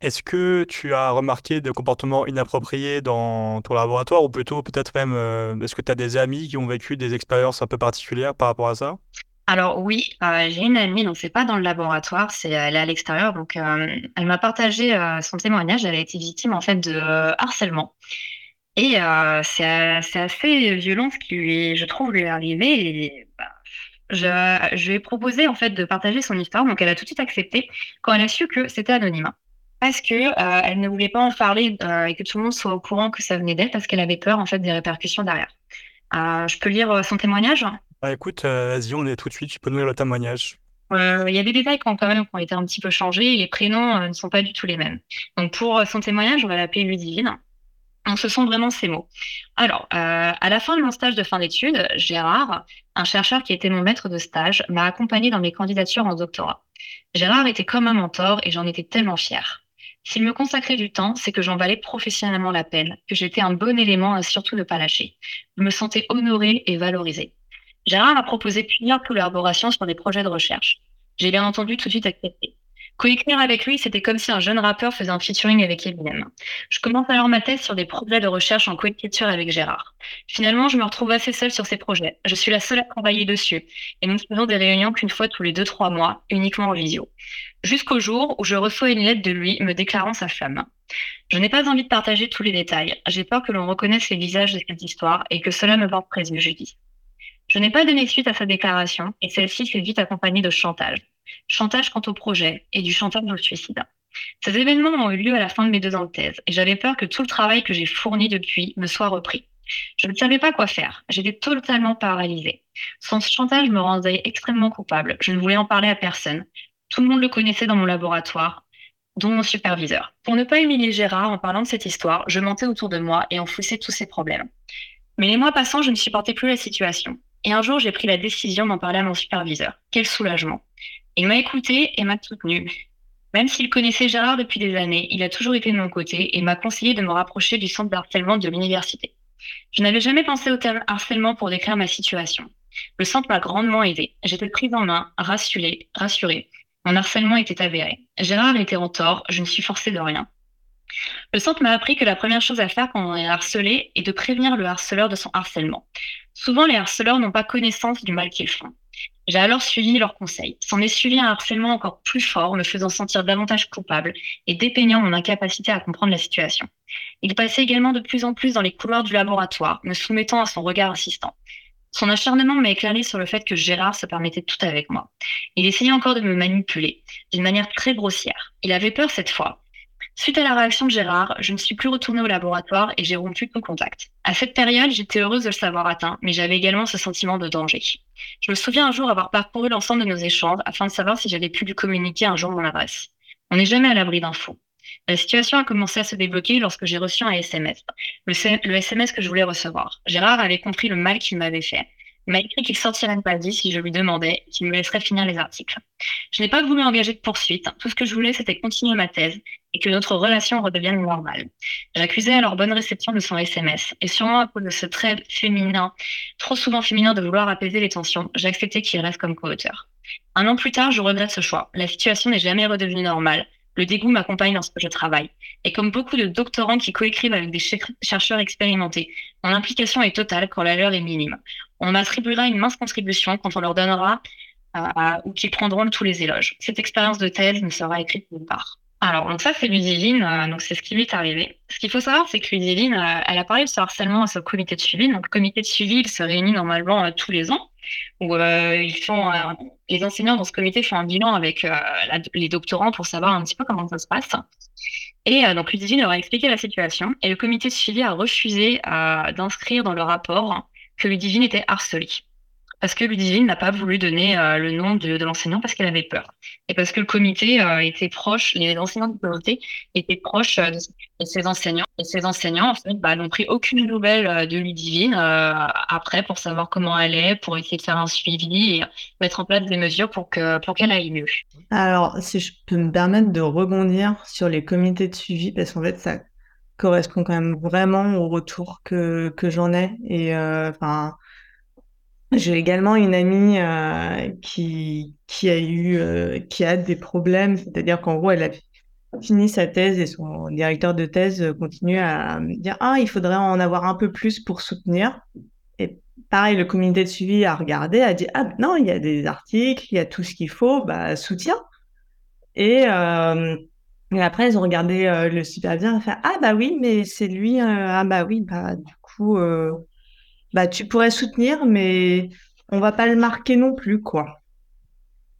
est-ce que tu as remarqué des comportements inappropriés dans ton laboratoire ou plutôt peut-être même, euh, est-ce que tu as des amis qui ont vécu des expériences un peu particulières par rapport à ça? Alors oui, euh, j'ai une amie, donc c'est pas dans le laboratoire, c'est elle est à l'extérieur. Donc euh, elle m'a partagé euh, son témoignage. Elle a été victime en fait de harcèlement. Et c'est c'est assez violent ce qui lui, je trouve, lui est arrivé. Et, bah, je, je lui ai proposé en fait de partager son histoire. Donc elle a tout de suite accepté quand elle a su que c'était anonyme. Parce que elle ne voulait pas en parler et que tout le monde soit au courant que ça venait d'elle parce qu'elle avait peur en fait des répercussions derrière. je peux lire son témoignage? Bah écoute, euh, vas-y, on est tout de suite, tu peux nous lire le témoignage. Euh, il y a des détails qui ont quand même été un petit peu changés les prénoms euh, ne sont pas du tout les mêmes. Donc pour son témoignage, on va l'appeler Ludivine. Donc ce sont vraiment ces mots. Alors, à la fin de mon stage de fin d'études, Gérard, un chercheur qui était mon maître de stage, m'a accompagné dans mes candidatures en doctorat. Gérard était comme un mentor et j'en étais tellement fière. S'il me consacrait du temps, c'est que j'en valais professionnellement la peine, que j'étais un bon élément à surtout ne pas lâcher. Je me sentais honorée et valorisée. Gérard a proposé plusieurs collaborations sur des projets de recherche. J'ai bien entendu tout de suite accepté. Coécrire avec lui, c'était comme si un jeune rappeur faisait un featuring avec Eminem. Je commence alors ma thèse sur des projets de recherche en coécriture avec Gérard. Finalement, je me retrouve assez seule sur ces projets. Je suis la seule à travailler dessus. Et nous ne faisons des réunions qu'une fois tous les deux, trois mois, uniquement en visio. Jusqu'au jour où je reçois une lettre de lui me déclarant sa flamme. Je n'ai pas envie de partager tous les détails. J'ai peur que l'on reconnaisse les visages de cette histoire et que cela me porte préjudice. Je n'ai pas donné suite à sa déclaration et celle-ci s'est vite accompagnée de chantage. Chantage quant au projet et du chantage au suicide. Ces événements ont eu lieu à la fin de mes deux ans de thèse et j'avais peur que tout le travail que j'ai fourni depuis me soit repris. Je ne savais pas quoi faire. J'étais totalement paralysée. Son chantage me rendait extrêmement coupable. Je ne voulais en parler à personne. Tout le monde le connaissait dans mon laboratoire, dont mon superviseur. Pour ne pas humilier Gérard en parlant de cette histoire, je mentais autour de moi et enfouissais tous ses problèmes. Mais les mois passant, je ne supportais plus la situation. Et un jour, j'ai pris la décision d'en parler à mon superviseur. Quel soulagement. Il m'a écouté et m'a soutenu. Même s'il connaissait Gérard depuis des années, il a toujours été de mon côté et m'a conseillé de me rapprocher du centre d'harcèlement de l'université. Je n'avais jamais pensé au terme harcèlement pour décrire ma situation. Le centre m'a grandement aidé. J'étais prise en main, rassurée, rassurée. Mon harcèlement était avéré. Gérard était en tort, je ne suis forcée de rien. Le centre m'a appris que la première chose à faire quand on est harcelé est de prévenir le harceleur de son harcèlement. Souvent, les harceleurs n'ont pas connaissance du mal qu'ils font. J'ai alors suivi leurs conseils. S'en est suivi un harcèlement encore plus fort, me faisant sentir davantage coupable et dépeignant mon incapacité à comprendre la situation. Il passait également de plus en plus dans les couloirs du laboratoire, me soumettant à son regard insistant. Son acharnement m'a éclairé sur le fait que Gérard se permettait tout avec moi. Il essayait encore de me manipuler, d'une manière très grossière. Il avait peur cette fois, Suite à la réaction de Gérard, je ne suis plus retournée au laboratoire et j'ai rompu tout contact. À cette période, j'étais heureuse de le savoir atteint, mais j'avais également ce sentiment de danger. Je me souviens un jour avoir parcouru l'ensemble de nos échanges afin de savoir si j'avais pu lui communiquer un jour mon adresse. On n'est jamais à l'abri d'infos. La situation a commencé à se débloquer lorsque j'ai reçu un SMS, le, le SMS que je voulais recevoir. Gérard avait compris le mal qu'il m'avait fait. Il m'a écrit qu'il sortirait pas vie si je lui demandais, qu'il me laisserait finir les articles. Je n'ai pas voulu engager de poursuite. Tout ce que je voulais, c'était continuer ma thèse et que notre relation redevienne normale. J'accusais alors bonne réception de son SMS, et sûrement à cause de ce trait féminin, trop souvent féminin de vouloir apaiser les tensions, j'acceptais qu'il reste comme co-auteur. Un an plus tard, je regrette ce choix. La situation n'est jamais redevenue normale. Le dégoût m'accompagne lorsque je travaille. Et comme beaucoup de doctorants qui coécrivent avec des chercheurs expérimentés, mon implication est totale quand la leur est minime. On m'attribuera une mince contribution quand on leur donnera euh, ou qu'ils prendront tous les éloges. Cette expérience de thèse ne sera écrite nulle part. Alors, donc ça, c'est Ludivine, euh, donc c'est ce qui lui est arrivé. Ce qu'il faut savoir, c'est que Ludivine, euh, elle a parlé de ce harcèlement à ce comité de suivi. Donc, le comité de suivi, il se réunit normalement euh, tous les ans, où ils font, les enseignants dans ce comité font un bilan avec les doctorants pour savoir un petit peu comment ça se passe. Et donc, Ludivine leur a expliqué la situation, et le comité de suivi a refusé d'inscrire dans le rapport que Ludivine était harcelée parce que Ludivine n'a pas voulu donner euh, le nom de, l'enseignant parce qu'elle avait peur. Et parce que le comité euh, était proche, les enseignants du comité étaient proches euh, de ces enseignants. Et ces enseignants, en fait, bah, n'ont pris aucune nouvelle de Ludivine après pour savoir comment elle est, pour essayer de faire un suivi et mettre en place des mesures pour que pour qu'elle aille mieux. Alors, si je peux me permettre de rebondir sur les comités de suivi, parce qu'en fait, ça correspond quand même vraiment au retour que, que j'en ai. Et enfin j'ai également une amie euh, qui, qui a eu euh, qui a des problèmes, c'est-à-dire qu'en gros, elle a fini sa thèse et son directeur de thèse continue à me dire Ah, il faudrait en avoir un peu plus pour soutenir. Et pareil, le comité de suivi a regardé, a dit Ah, non, il y a des articles, il y a tout ce qu'il faut, bah, soutien. Et, euh, et après, ils ont regardé le superviseur et fait Ah, bah oui, mais c'est lui, ah, bah oui, bah, du coup bah, tu pourrais soutenir, mais on va pas le marquer non plus, quoi.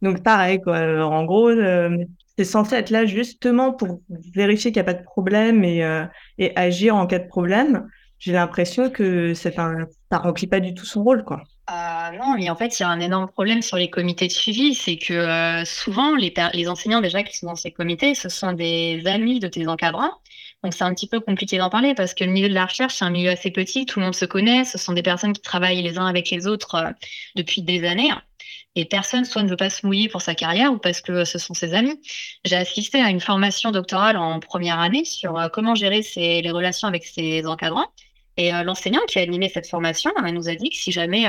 Donc, pareil, quoi. en gros, euh, c'est censé être là justement pour vérifier qu'il n'y a pas de problème et, euh, et, agir en cas de problème. J'ai l'impression que ça ne remplit pas du tout son rôle, quoi. Euh, non, mais en fait, il y a un énorme problème sur les comités de suivi, c'est que souvent, les, les enseignants déjà qui sont dans ces comités, ce sont des amis de tes encadrants. Donc c'est un petit peu compliqué d'en parler parce que le milieu de la recherche, c'est un milieu assez petit, tout le monde se connaît, ce sont des personnes qui travaillent les uns avec les autres euh, depuis des années. Et personne soit ne veut pas se mouiller pour sa carrière ou parce que ce sont ses amis. J'ai assisté à une formation doctorale en première année sur euh, comment gérer les relations avec ses encadrants. Et euh, l'enseignant qui a animé cette formation elle nous a dit que si jamais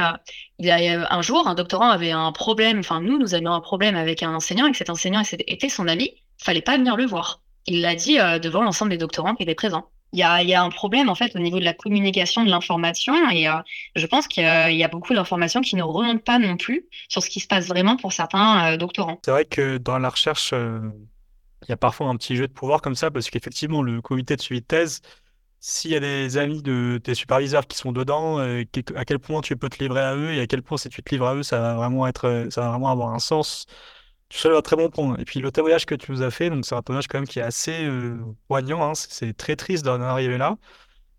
il y a un jour un doctorant avait un problème, enfin nous, nous avions un problème avec un enseignant et que cet enseignant était son ami, fallait pas venir le voir il l'a dit euh, devant l'ensemble des doctorants qui étaient présents. Il y, a, il un problème en fait au niveau de la communication de l'information et euh, je pense qu'il y, y, a beaucoup d'informations qui ne remontent pas non plus sur ce qui se passe vraiment pour certains euh, doctorants. C'est vrai que dans la recherche, il y a parfois un petit jeu de pouvoir comme ça parce qu'effectivement le comité de suivi de thèse, s'il y a des amis de tes superviseurs qui sont dedans, à quel point tu peux te livrer à eux et à quel point si tu te livres à eux, ça va vraiment être, ça va vraiment avoir un sens tu soulèves un très bon point. Et puis le témoignage que tu nous as fait, donc c'est un témoignage quand même qui est assez euh, poignant. Hein. c'est très triste d'en arriver là.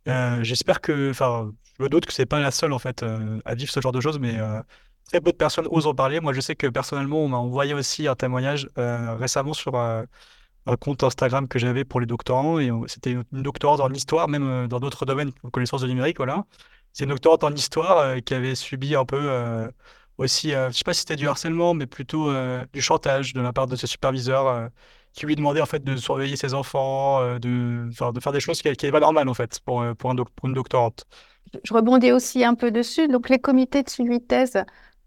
Euh, j'espère que, enfin, je me doute que c'est pas la seule en fait euh, à vivre ce genre de choses, mais très peu de personnes osent en parler. Moi, je sais que personnellement, on m'a envoyé aussi un témoignage récemment sur un compte Instagram que j'avais pour les doctorants, et c'était une, doctorante en histoire, même dans d'autres domaines, connaissances de numérique, voilà. C'est une doctorante en histoire qui avait subi un peu aussi, euh, je sais pas si c'était du harcèlement, mais plutôt euh, du chantage de la part de ses superviseurs euh, qui lui demandait en fait de surveiller ses enfants, euh, de, de faire des choses qui n'étaient pas normales en fait pour, euh, pour, un pour, une doctorante. Je rebondis aussi un peu dessus. Donc les comités de suivi de thèse,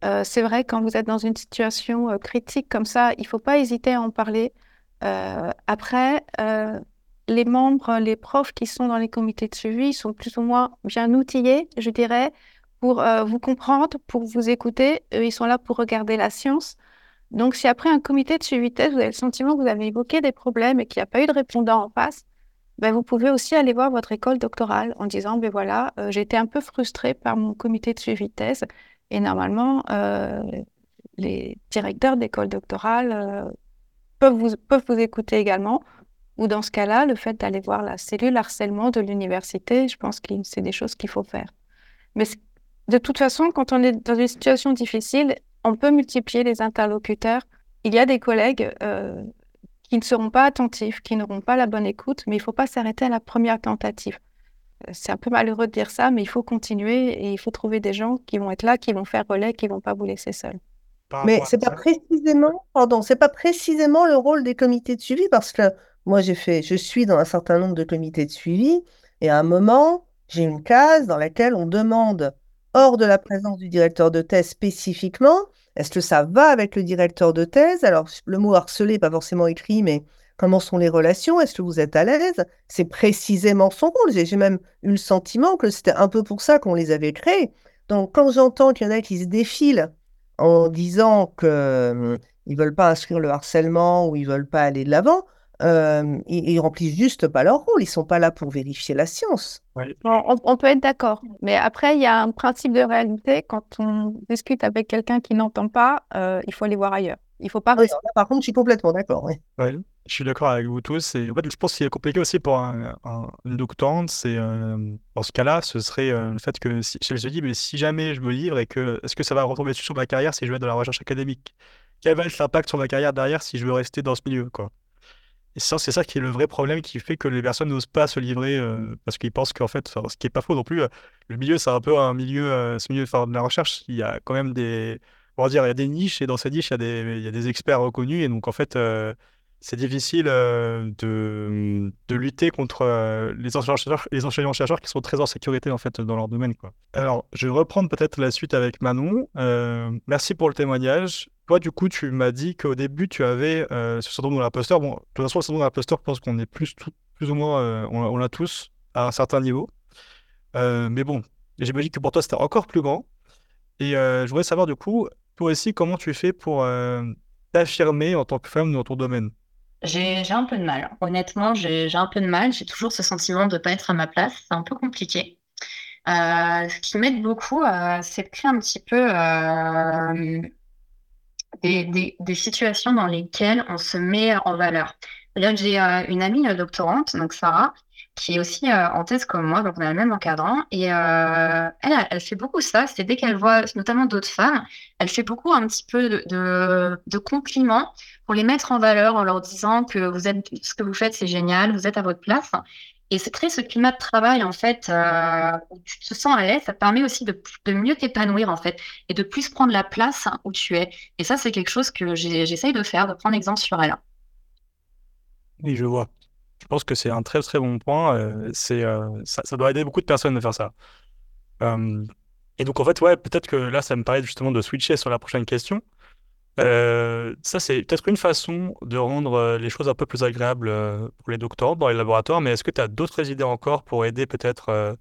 euh, c'est vrai quand vous êtes dans une situation critique comme ça, il ne faut pas hésiter à en parler. Après, les membres, les profs qui sont dans les comités de suivi sont plus ou moins bien outillés, je dirais, pour vous comprendre, pour vous écouter. Eux, ils sont là pour regarder la science. Donc, si après un comité de suivi thèse, vous avez le sentiment que vous avez évoqué des problèmes et qu'il n'y a pas eu de répondant en face, ben, vous pouvez aussi aller voir votre école doctorale en disant, ben voilà, euh, j'ai été un peu frustrée par mon comité de suivi thèse. Et normalement, euh, les directeurs d'école doctorale euh, peuvent, vous, peuvent vous écouter également. Ou dans ce cas-là, le fait d'aller voir la cellule harcèlement de l'université, je pense que c'est des choses qu'il faut faire. Mais de toute façon, quand on est dans une situation difficile, on peut multiplier les interlocuteurs. Il y a des collègues euh, qui ne seront pas attentifs, qui n'auront pas la bonne écoute, mais il ne faut pas s'arrêter à la première tentative. Euh, c'est un peu malheureux de dire ça, mais il faut continuer et il faut trouver des gens qui vont être là, qui vont faire relais, qui ne vont pas vous laisser seul. Mais c'est pas précisément, pardon, c'est pas précisément le rôle des comités de suivi parce que moi j'ai fait, je suis dans un certain nombre de comités de suivi et à un moment j'ai une case dans laquelle on demande hors de la présence du directeur de thèse spécifiquement, est-ce que ça va avec le directeur de thèse? Alors, le mot harceler n'est pas forcément écrit, mais comment sont les relations? Est-ce que vous êtes à l'aise? C'est précisément son rôle. J'ai même eu le sentiment que c'était un peu pour ça qu'on les avait créés. Donc, quand j'entends qu'il y en a qui se défilent en disant qu'ils ne veulent pas inscrire le harcèlement ou ils ne veulent pas aller de l'avant, euh, ils, ils, remplissent juste pas leur rôle. Ils sont pas là pour vérifier la science. On, peut être d'accord, mais après il y a un principe de réalité. Quand on discute avec quelqu'un qui n'entend pas, euh, il faut aller voir ailleurs. Il faut pas. par contre, je suis complètement d'accord. Oui. je suis d'accord avec vous tous. Et en fait, je pense qu'il est compliqué aussi pour un, une doctorante, c'est euh, dans ce cas-là, ce serait le fait que si, je me dis, mais si jamais je me livre et que est-ce que ça va retomber sur ma carrière si je vais être dans la recherche académique? Quel va être l'impact sur ma carrière derrière si je veux rester dans ce milieu, quoi? Et ça, c'est ça qui est le vrai problème qui fait que les personnes n'osent pas se livrer euh, parce qu'ils pensent qu'en fait, ce qui n'est pas faux non plus, euh, le milieu, c'est un peu un milieu, euh, ce milieu de la recherche, il y a quand même des, va dire, il y a des niches et dans ces niches, il y a des, experts reconnus et donc en fait, c'est difficile de, de lutter contre les enseignants-chercheurs les enseignants chercheurs qui sont très en sécurité en fait dans leur domaine. Quoi. Alors, je vais reprendre peut-être la suite avec Manon. merci pour le témoignage. Toi, du coup, tu m'as dit qu'au début, tu avais euh, ce syndrome de l'imposteur. Bon, de toute façon, le syndrome de l'imposteur, je pense qu'on est plus, ou moins, euh, on, l'a tous à un certain niveau. Euh, mais bon, j'imagine que pour toi, c'était encore plus grand. Et je voudrais savoir, du coup, toi aussi, comment tu fais pour t'affirmer en tant que femme dans ton domaine? J'ai un peu de mal. Honnêtement, j'ai un peu de mal. J'ai toujours ce sentiment de ne pas être à ma place. C'est un peu compliqué. ce qui m'aide beaucoup, c'est de créer un petit peu des, des, situations dans lesquelles on se met en valeur. J'ai euh, une amie euh, doctorante, donc Sarah, qui est aussi euh, en thèse comme moi, donc on a le même encadrant. Et elle, elle fait beaucoup ça, c'est dès qu'elle voit notamment d'autres femmes, elle fait beaucoup un petit peu de, compliments pour les mettre en valeur en leur disant que vous êtes, ce que vous faites, c'est génial, vous êtes à votre place. Et c'est créer ce climat de travail, en fait, euh, où tu te sens à l'aise, ça permet aussi de mieux t'épanouir, en fait, et de plus prendre la place où tu es. Et ça, c'est quelque chose que j'essaye de faire, de prendre exemple sur elle. Oui, je vois. Je pense que c'est un très très bon point. Euh, c'est, euh, ça, ça, doit aider beaucoup de personnes de faire ça. et donc, en fait, ouais, peut-être que là, ça me paraît justement de switcher sur la prochaine question. Euh, ça, c'est peut-être une façon de rendre les choses un peu plus agréables pour les doctorants dans les laboratoires, mais est-ce que tu as d'autres idées encore pour aider peut-être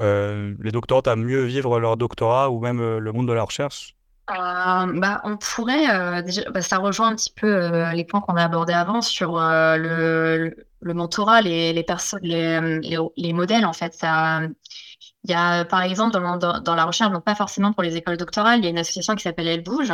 les doctorants à mieux vivre leur doctorat ou même le monde de la recherche? Bah, on pourrait, déjà, bah, ça rejoint un petit peu les points qu'on a abordés avant sur le, le, mentorat, les, les, personnes, les, les, les, modèles, en fait. Il y a, par exemple, dans, dans, la recherche, donc pas forcément pour les écoles doctorales, il y a une association qui s'appelle Elle Bouge,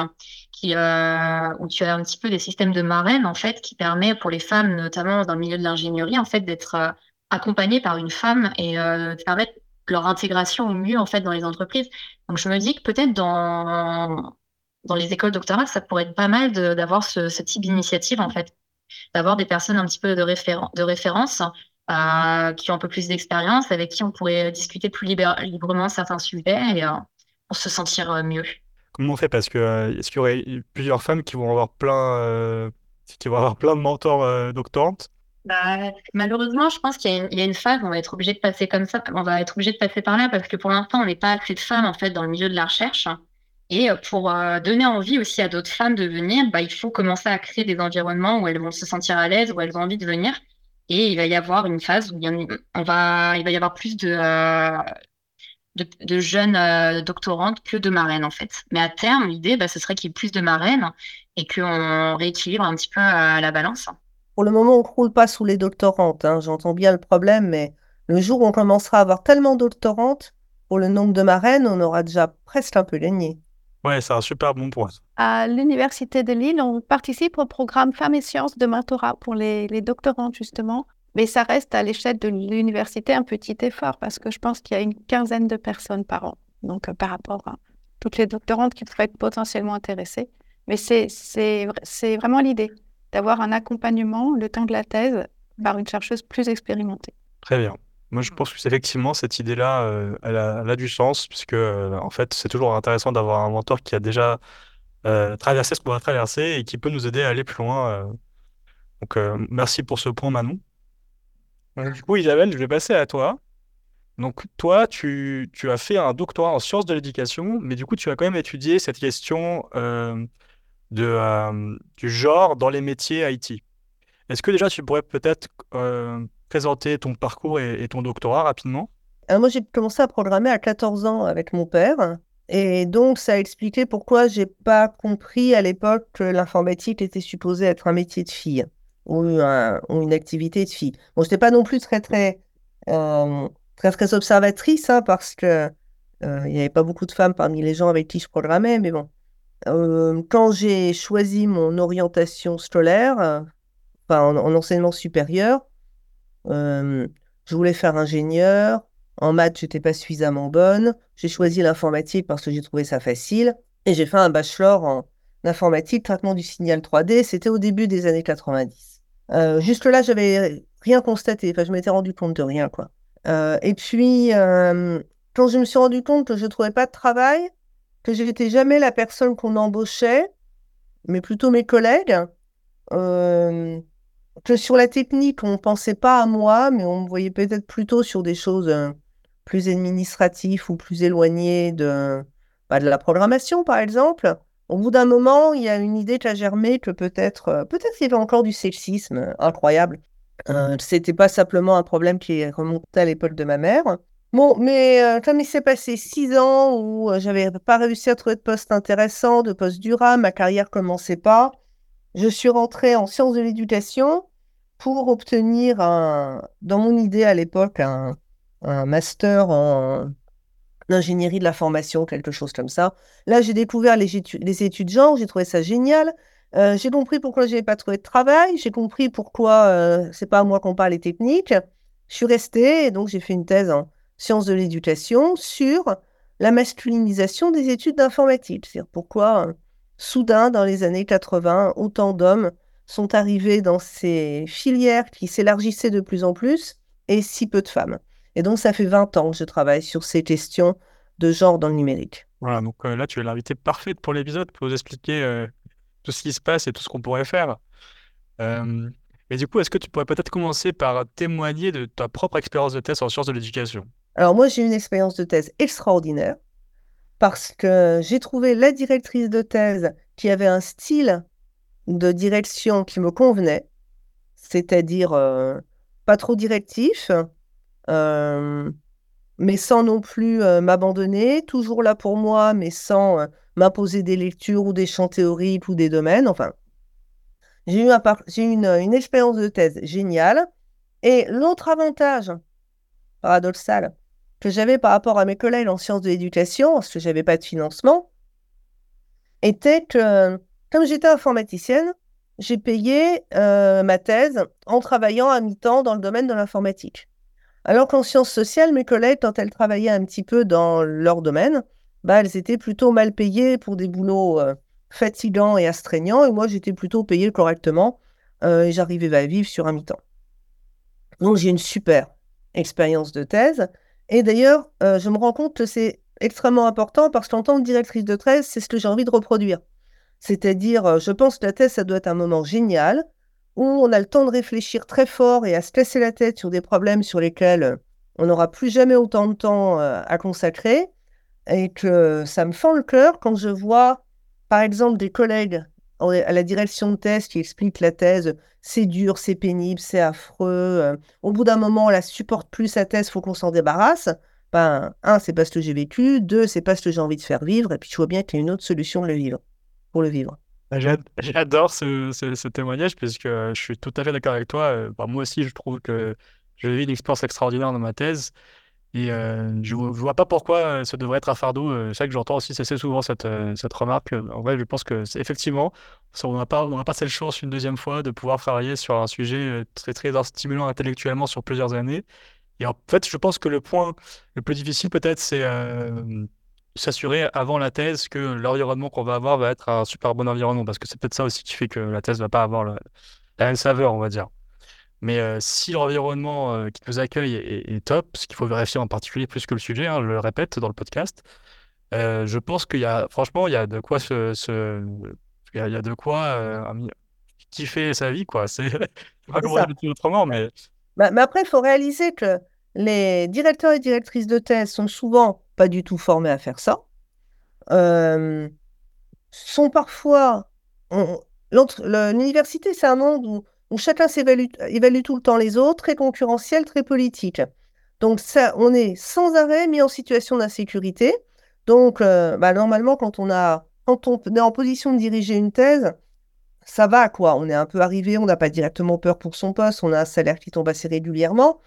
qui, euh, où tu as un petit peu des systèmes de marraine, en fait, qui permet pour les femmes, notamment dans le milieu de l'ingénierie, en fait, d'être euh, accompagnées par une femme et euh, de permettre leur intégration au mieux, en fait, dans les entreprises. Donc, je me dis que peut-être dans, dans les écoles doctorales, ça pourrait être pas mal d'avoir ce, type d'initiative, en fait, d'avoir des personnes un petit peu de, référen de référence euh, qui ont un peu plus d'expérience, avec qui on pourrait discuter plus librement certains sujets et euh, se sentir euh, mieux. Comment on fait? Parce que est-ce qu'il y aurait plusieurs femmes qui vont avoir plein, va y avoir plein de mentors euh, doctorantes? Bah, malheureusement, je pense qu'il y, a une- phase où on va être obligé de passer comme ça. On va être obligé de passer par là parce que pour l'instant, on n'est pas assez de femmes en fait dans le milieu de la recherche. Et euh, pour euh, donner envie aussi à d'autres femmes de venir, bah, il faut commencer à créer des environnements où elles vont se sentir à l'aise, où elles ont envie de venir. Et il va y avoir une phase où il on va, il va y avoir plus de, euh, jeunes doctorantes que de marraines en fait. Mais à terme, l'idée, bah, ce serait qu'il y ait plus de marraines et qu'on rééquilibre un petit peu la balance. Pour le moment, on ne croule pas sous les doctorantes. hein, J'entends bien le problème, mais le jour où on commencera à avoir tellement de doctorantes, pour le nombre de marraines, on aura déjà presque un peu gagné. Ouais, c'est un super bon point. À l'Université de Lille, on participe au programme Femmes et Sciences de mentorat pour les, les doctorantes, justement. Mais ça reste à l'échelle de l'université un petit effort parce que je pense qu'il y a une quinzaine de personnes par an. Donc, euh, par rapport à toutes les doctorantes qui pourraient être potentiellement intéressées. Mais c'est vraiment l'idée d'avoir un accompagnement le temps de la thèse par une chercheuse plus expérimentée. Très bien. Moi, je pense que effectivement cette idée-là, euh, elle a, elle a du sens, puisque euh, en fait, c'est toujours intéressant d'avoir un mentor qui a déjà euh, traversé ce qu'on va traverser et qui peut nous aider à aller plus loin. euh. Donc, euh, merci pour ce point, Manon. Du coup, Isabelle, je vais passer à toi. Donc, toi, tu, tu as fait un doctorat en sciences de l'éducation, mais du coup, tu as quand même étudié cette question euh, de, euh, du genre dans les métiers IT. Est-ce que déjà, tu pourrais peut-être euh, présenter ton parcours et, ton doctorat rapidement? Euh, moi, j'ai commencé à programmer à 14 ans avec mon père. Et donc, ça a expliqué pourquoi j'ai pas compris à l'époque que l'informatique était supposée être un métier de fille ou, un- ou une activité de fille. Bon, je n'étais pas non plus très, très, très, très observatrice hein, parce que il n'y avait pas beaucoup de femmes parmi les gens avec qui je programmais. Mais bon, Quand j'ai choisi mon orientation scolaire, enfin, en, en enseignement supérieur, je voulais faire ingénieur. En maths, j'étais pas suffisamment bonne. J'ai choisi l'informatique parce que j'ai trouvé ça facile. Et j'ai fait un bachelor en informatique, traitement du signal 3D. C'était au début des années 90. Euh, jusque-là, j'avais rien constaté. Enfin, je m'étais rendu compte de rien, quoi. Euh, et puis, quand je me suis rendu compte que je trouvais pas de travail, que je n'étais jamais la personne qu'on embauchait, mais plutôt mes collègues, euh, que sur la technique, on ne pensait pas à moi, mais on me voyait peut-être plutôt sur des choses euh, plus administratives ou plus éloignées de, bah, de la programmation, par exemple. Au bout d'un moment, il y a une idée qui a germé que peut-être euh, peut-être qu'il y avait encore du sexisme incroyable. Euh, c'était pas simplement un problème qui remontait à l'époque de ma mère. Bon, mais euh, comme il s'est passé six ans où euh, j'avais pas réussi à trouver de poste intéressant, de poste durable, ma carrière commençait pas, je suis rentrée en sciences de l'éducation pour obtenir, un, dans mon idée à l'époque, un, master en ingénierie de la formation, quelque chose comme ça. Là, j'ai découvert les, les études genre, j'ai trouvé ça génial. Euh, j'ai compris pourquoi je n'avais pas trouvé de travail, j'ai compris pourquoi euh, c'est pas à moi qu'on parle les techniques. Je suis restée et donc j'ai fait une thèse en sciences de l'éducation sur la masculinisation des études d'informatique. C'est-à-dire pourquoi, euh, soudain, dans les années 80, autant d'hommes sont arrivés dans ces filières qui s'élargissaient de plus en plus et si peu de femmes. Et donc, ça fait 20 ans que je travaille sur ces questions de genre dans le numérique. Voilà, donc euh, là, tu es l'invité parfaite pour l'épisode pour nous expliquer euh, tout ce qui se passe et tout ce qu'on pourrait faire. Euh, mais du coup, est-ce que tu pourrais peut-être commencer par témoigner de ta propre expérience de thèse en sciences de l'éducation? Alors moi, j'ai une expérience de thèse extraordinaire parce que j'ai trouvé la directrice de thèse qui avait un style de direction qui me convenait, c'est-à-dire euh, pas trop directif, euh, mais sans non plus euh, m'abandonner, toujours là pour moi, mais sans m'imposer des lectures ou des champs théoriques ou des domaines. Enfin, j'ai eu une, une expérience de thèse géniale. Et l'autre avantage paradoxal que j'avais par rapport à mes collègues en sciences de l'éducation, parce que j'avais pas de financement, était que, comme j'étais informaticienne, j'ai payé euh, ma thèse en travaillant à mi-temps dans le domaine de l'informatique. Alors qu'en sciences sociales, mes collègues, quand elles travaillaient un petit peu dans leur domaine, bah, elles étaient plutôt mal payées pour des boulots euh, fatigants et astreignants, et moi, j'étais plutôt payée correctement, euh, et j'arrivais à vivre sur un mi-temps. Donc, j'ai une super expérience de thèse. Et d'ailleurs, euh, je me rends compte que c'est extrêmement important parce qu'en tant que directrice de thèse, c'est ce que j'ai envie de reproduire. C'est-à-dire, je pense que la thèse, ça doit être un moment génial où on a le temps de réfléchir très fort et à se casser la tête sur des problèmes sur lesquels on n'aura plus jamais autant de temps à consacrer et que ça me fend le cœur quand je vois, par exemple, des collègues à la direction de thèse qui expliquent la thèse, c'est dur, c'est pénible, c'est affreux. au bout d'un moment, on la supporte plus, sa thèse, faut qu'on s'en débarrasse. Ben, un, c'est pas ce que j'ai vécu. Deux, c'est pas ce que j'ai envie de faire vivre. Et puis, je vois bien qu'il y a une autre solution de le vivre, pour le vivre. Bah, j'adore ce, témoignage puisque je suis tout à fait d'accord avec toi. Bah, moi aussi, je trouve que j'ai eu une expérience extraordinaire dans ma thèse. Et euh, je ne vois pas pourquoi ça devrait être un fardeau. C'est vrai que j'entends aussi assez souvent cette, cette remarque. En vrai, je pense que effectivement, on n'a pas, pas cette chance une deuxième fois de pouvoir travailler sur un sujet très, très stimulant intellectuellement sur plusieurs années. Et en fait, je pense que le point le plus difficile, peut-être, c'est s'assurer avant la thèse que l'environnement qu'on va avoir va être un super bon environnement. Parce que c'est peut-être ça aussi qui fait que la thèse ne va pas avoir la même saveur, on va dire. Mais si l'environnement qui nous accueille est, top, ce qu'il faut vérifier en particulier plus que le sujet, hein, je le répète dans le podcast, je pense qu'il y a, franchement, il y a de quoi se, il, y a, de quoi kiffer sa vie, quoi. C'est pas comment dire autrement, mais. Bah, mais après, il faut réaliser que les directeurs et directrices de thèse sont souvent pas du tout formés à faire ça. sont parfois. L'université, c'est un monde où où chacun s'évalue évalue tout le temps les autres, très concurrentiel, très politique. Donc ça, on est sans arrêt mis en situation d'insécurité. Donc euh, bah, normalement, quand on, est en position de diriger une thèse, ça va quoi. On est un peu arrivé, on n'a pas directement peur pour son poste, on a un salaire qui tombe assez régulièrement.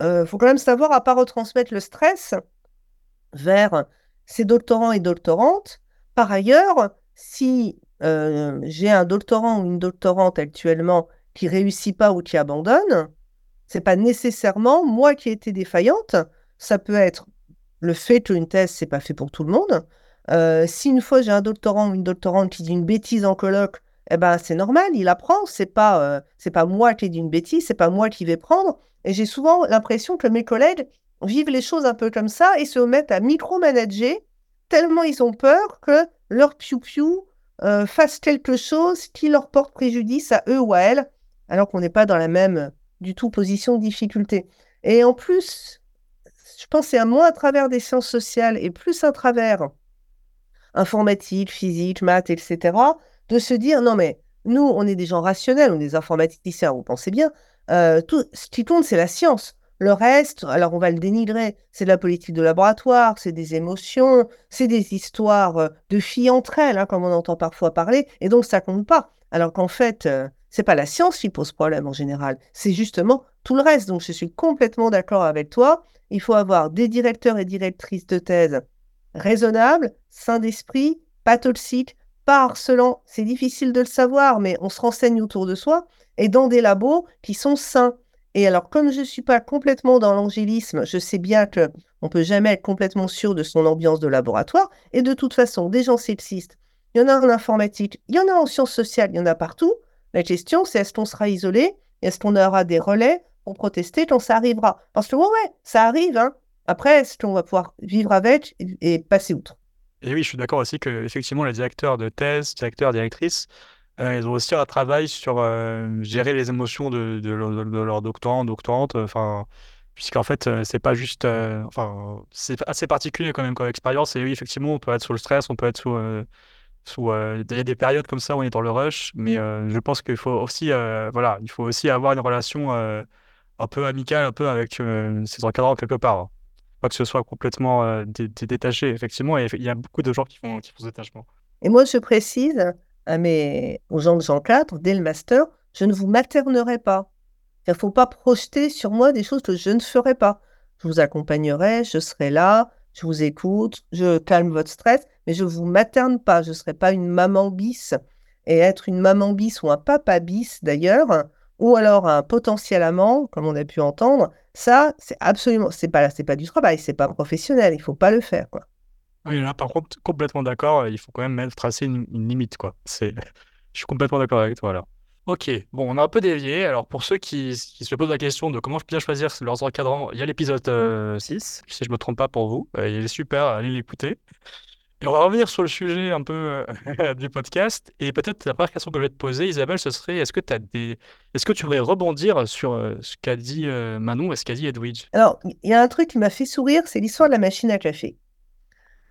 Il euh, faut quand même savoir à pas retransmettre le stress vers ses doctorants et doctorantes. Par ailleurs, si euh, j'ai un doctorant ou une doctorante actuellement qui réussit pas ou qui abandonne, c'est pas nécessairement moi qui ai été défaillante. Ça peut être le fait qu'une thèse, c'est pas fait pour tout le monde. Euh, si une fois j'ai un doctorant ou une doctorante qui dit une bêtise en colloque, eh ben c'est normal, il apprend. C'est pas euh, c'est pas moi qui ai dit une bêtise, c'est pas moi qui vais prendre. Et j'ai souvent l'impression que mes collègues vivent les choses un peu comme ça et se mettent à micromanager tellement ils ont peur que leur piou-piou euh, fasse quelque chose qui leur porte préjudice à eux ou à elles alors qu'on n'est pas dans la même du tout position de difficulté. Et en plus, je pense c'est moins à travers des sciences sociales et plus à travers informatique, physique, maths, etc., de se dire non mais nous, on est des gens rationnels, on est des informaticiens, vous pensez bien, euh, tout ce qui compte, c'est la science. Le reste, alors on va le dénigrer, c'est de la politique de laboratoire, c'est des émotions, c'est des histoires euh, de filles entre elles, hein, comme on entend parfois parler, et donc ça compte pas. Alors qu'en fait, euh, c'est pas la science qui pose problème en général, c'est justement tout le reste. Donc je suis complètement d'accord avec toi. Il faut avoir des directeurs et directrices de thèse raisonnables, sains d'esprit, pas toxiques, pas harcelants. C'est difficile de le savoir, mais on se renseigne autour de soi et dans des labos qui sont sains. Et alors, comme je ne suis pas complètement dans l'angélisme, je sais bien que on peut jamais être complètement sûr de son ambiance de laboratoire. Et de toute façon, des gens sexistes, il y en a en informatique, il y en a en sciences sociales, il y en a partout. La question, c'est est-ce qu'on sera isolé? Est-ce qu'on aura des relais pour protester quand ça arrivera? Parce que, ouais, ouais, ça arrive. Hein. Après, est-ce qu'on va pouvoir vivre avec et, passer outre? Et oui, je suis d'accord aussi que, effectivement, les directeurs de thèse, directeurs, directrices, euh, ils ont aussi un travail sur euh, gérer les émotions de, leurs doctorants, doctorantes. Enfin, puisqu'en fait, euh, c'est pas juste. enfin, c'est assez particulier quand même comme expérience. Et oui, effectivement, on peut être sous le stress, on peut être sous euh, il y a des périodes comme ça où on est dans le rush, mais euh, je pense qu'il faut aussi, euh, voilà, il faut aussi avoir une relation un peu amicale, un peu avec ses encadrants quelque part. Hein. Pas que ce soit complètement détaché, effectivement, et il y a beaucoup de gens qui font, qui font ce détachement. Et moi, je précise à mes, aux gens que j'encadre, dès le master, je ne vous maternerai pas. Il ne faut pas projeter sur moi des choses que je ne ferai pas. Je vous accompagnerai, je serai là, je vous écoute, je calme votre stress, mais je ne vous materne pas. Je ne serai pas une maman bis. Et être une maman bis ou un papa bis d'ailleurs, ou alors un potentiel amant, comme on a pu entendre, ça, c'est absolument, c'est pas, pas du travail, c'est pas professionnel, il faut pas le faire, quoi. Oui, là, par contre, complètement d'accord, il faut quand même tracer une, limite, quoi. Je suis complètement d'accord avec toi, là. Ok, bon, on a un peu dévié. Alors, pour ceux qui, se posent la question de comment bien choisir leurs encadrants, il y a l'épisode 6, euh, si je ne me trompe pas pour vous. Euh, il est super, allez l'écouter. Et on va revenir sur le sujet un peu euh, du podcast. Et peut-être la première question que je vais te poser, Isabelle, ce serait est-ce que, des... est-ce que tu voudrais rebondir sur euh, ce qu'a dit Manon et ce qu'a dit Edwidge Alors, il y a un truc qui m'a fait sourire, c'est l'histoire de la machine à café.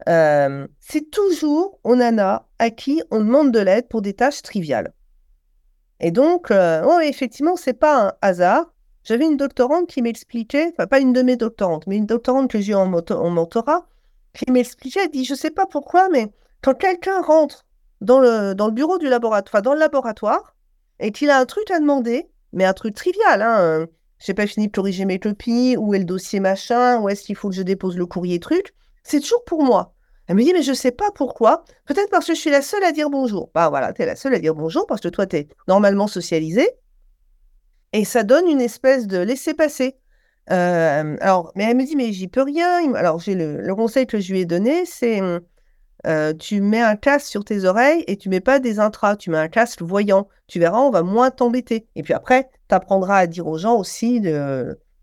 c'est toujours on nana à qui on demande de l'aide pour des tâches triviales. Et donc, oh, effectivement, c'est pas un hasard. J'avais une doctorante qui m'expliquait, enfin pas une de mes doctorantes, mais une doctorante que j'ai en, en mentorat, qui m'expliquait, elle dit, je sais pas pourquoi, mais quand quelqu'un rentre dans le, dans le bureau du laboratoire, dans le laboratoire, et qu'il a un truc à demander, mais un truc trivial, hein, euh, j'ai pas fini de corriger mes copies, où est le dossier machin, où est-ce qu'il faut que je dépose le courrier truc, c'est toujours pour moi. Elle me dit, mais je sais pas pourquoi. Peut-être parce que je suis la seule à dire bonjour. Bah voilà, tu es la seule à dire bonjour parce que toi, tu es normalement socialisée. Et ça donne une espèce de laisser-passer. Euh, alors, mais elle me dit, mais j'y peux rien. Alors, j'ai le, conseil que je lui ai donné, c'est euh, tu mets un casque sur tes oreilles et tu mets pas des intras, tu mets un casque voyant. Tu verras, on va moins t'embêter. Et puis après, tu apprendras à dire aux gens aussi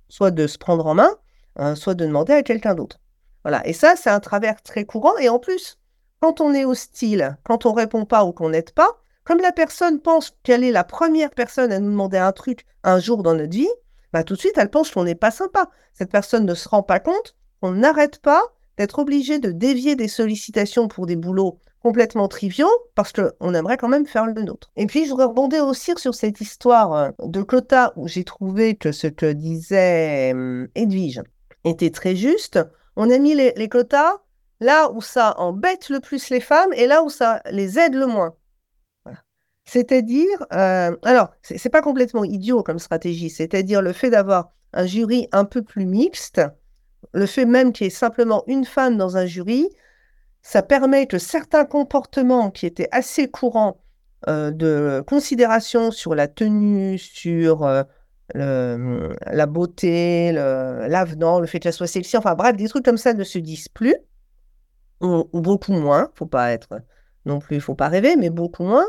soit de se prendre en main, hein, soit de demander à quelqu'un d'autre. Et ça, c'est un travers très courant. Et en plus, quand on est hostile, quand on répond pas ou qu'on n'aide pas, comme la personne pense qu'elle est la première personne à nous demander un truc un jour dans notre vie, bah, tout de suite, elle pense qu'on n'est pas sympa. Cette personne ne se rend pas compte qu'on n'arrête pas d'être obligé de dévier des sollicitations pour des boulots complètement triviaux parce qu'on aimerait quand même faire le nôtre. Et puis, je voudrais rebondir aussi sur cette histoire euh, de quota où j'ai trouvé que ce que disait hum, Edwige était très juste. On a mis les, quotas là où ça embête le plus les femmes et là où ça les aide le moins. C'est-à-dire, euh, alors, c'est pas complètement idiot comme stratégie, c'est-à-dire le fait d'avoir un jury un peu plus mixte, le fait même qu'il y ait simplement une femme dans un jury, ça permet que certains comportements qui étaient assez courants euh, de considération sur la tenue, sur euh, la beauté, l'avenant, le, fait qu'elle soit sexy, enfin bref, des trucs comme ça ne se disent plus, ou, ou beaucoup moins, faut pas être non plus, faut pas rêver, mais beaucoup moins.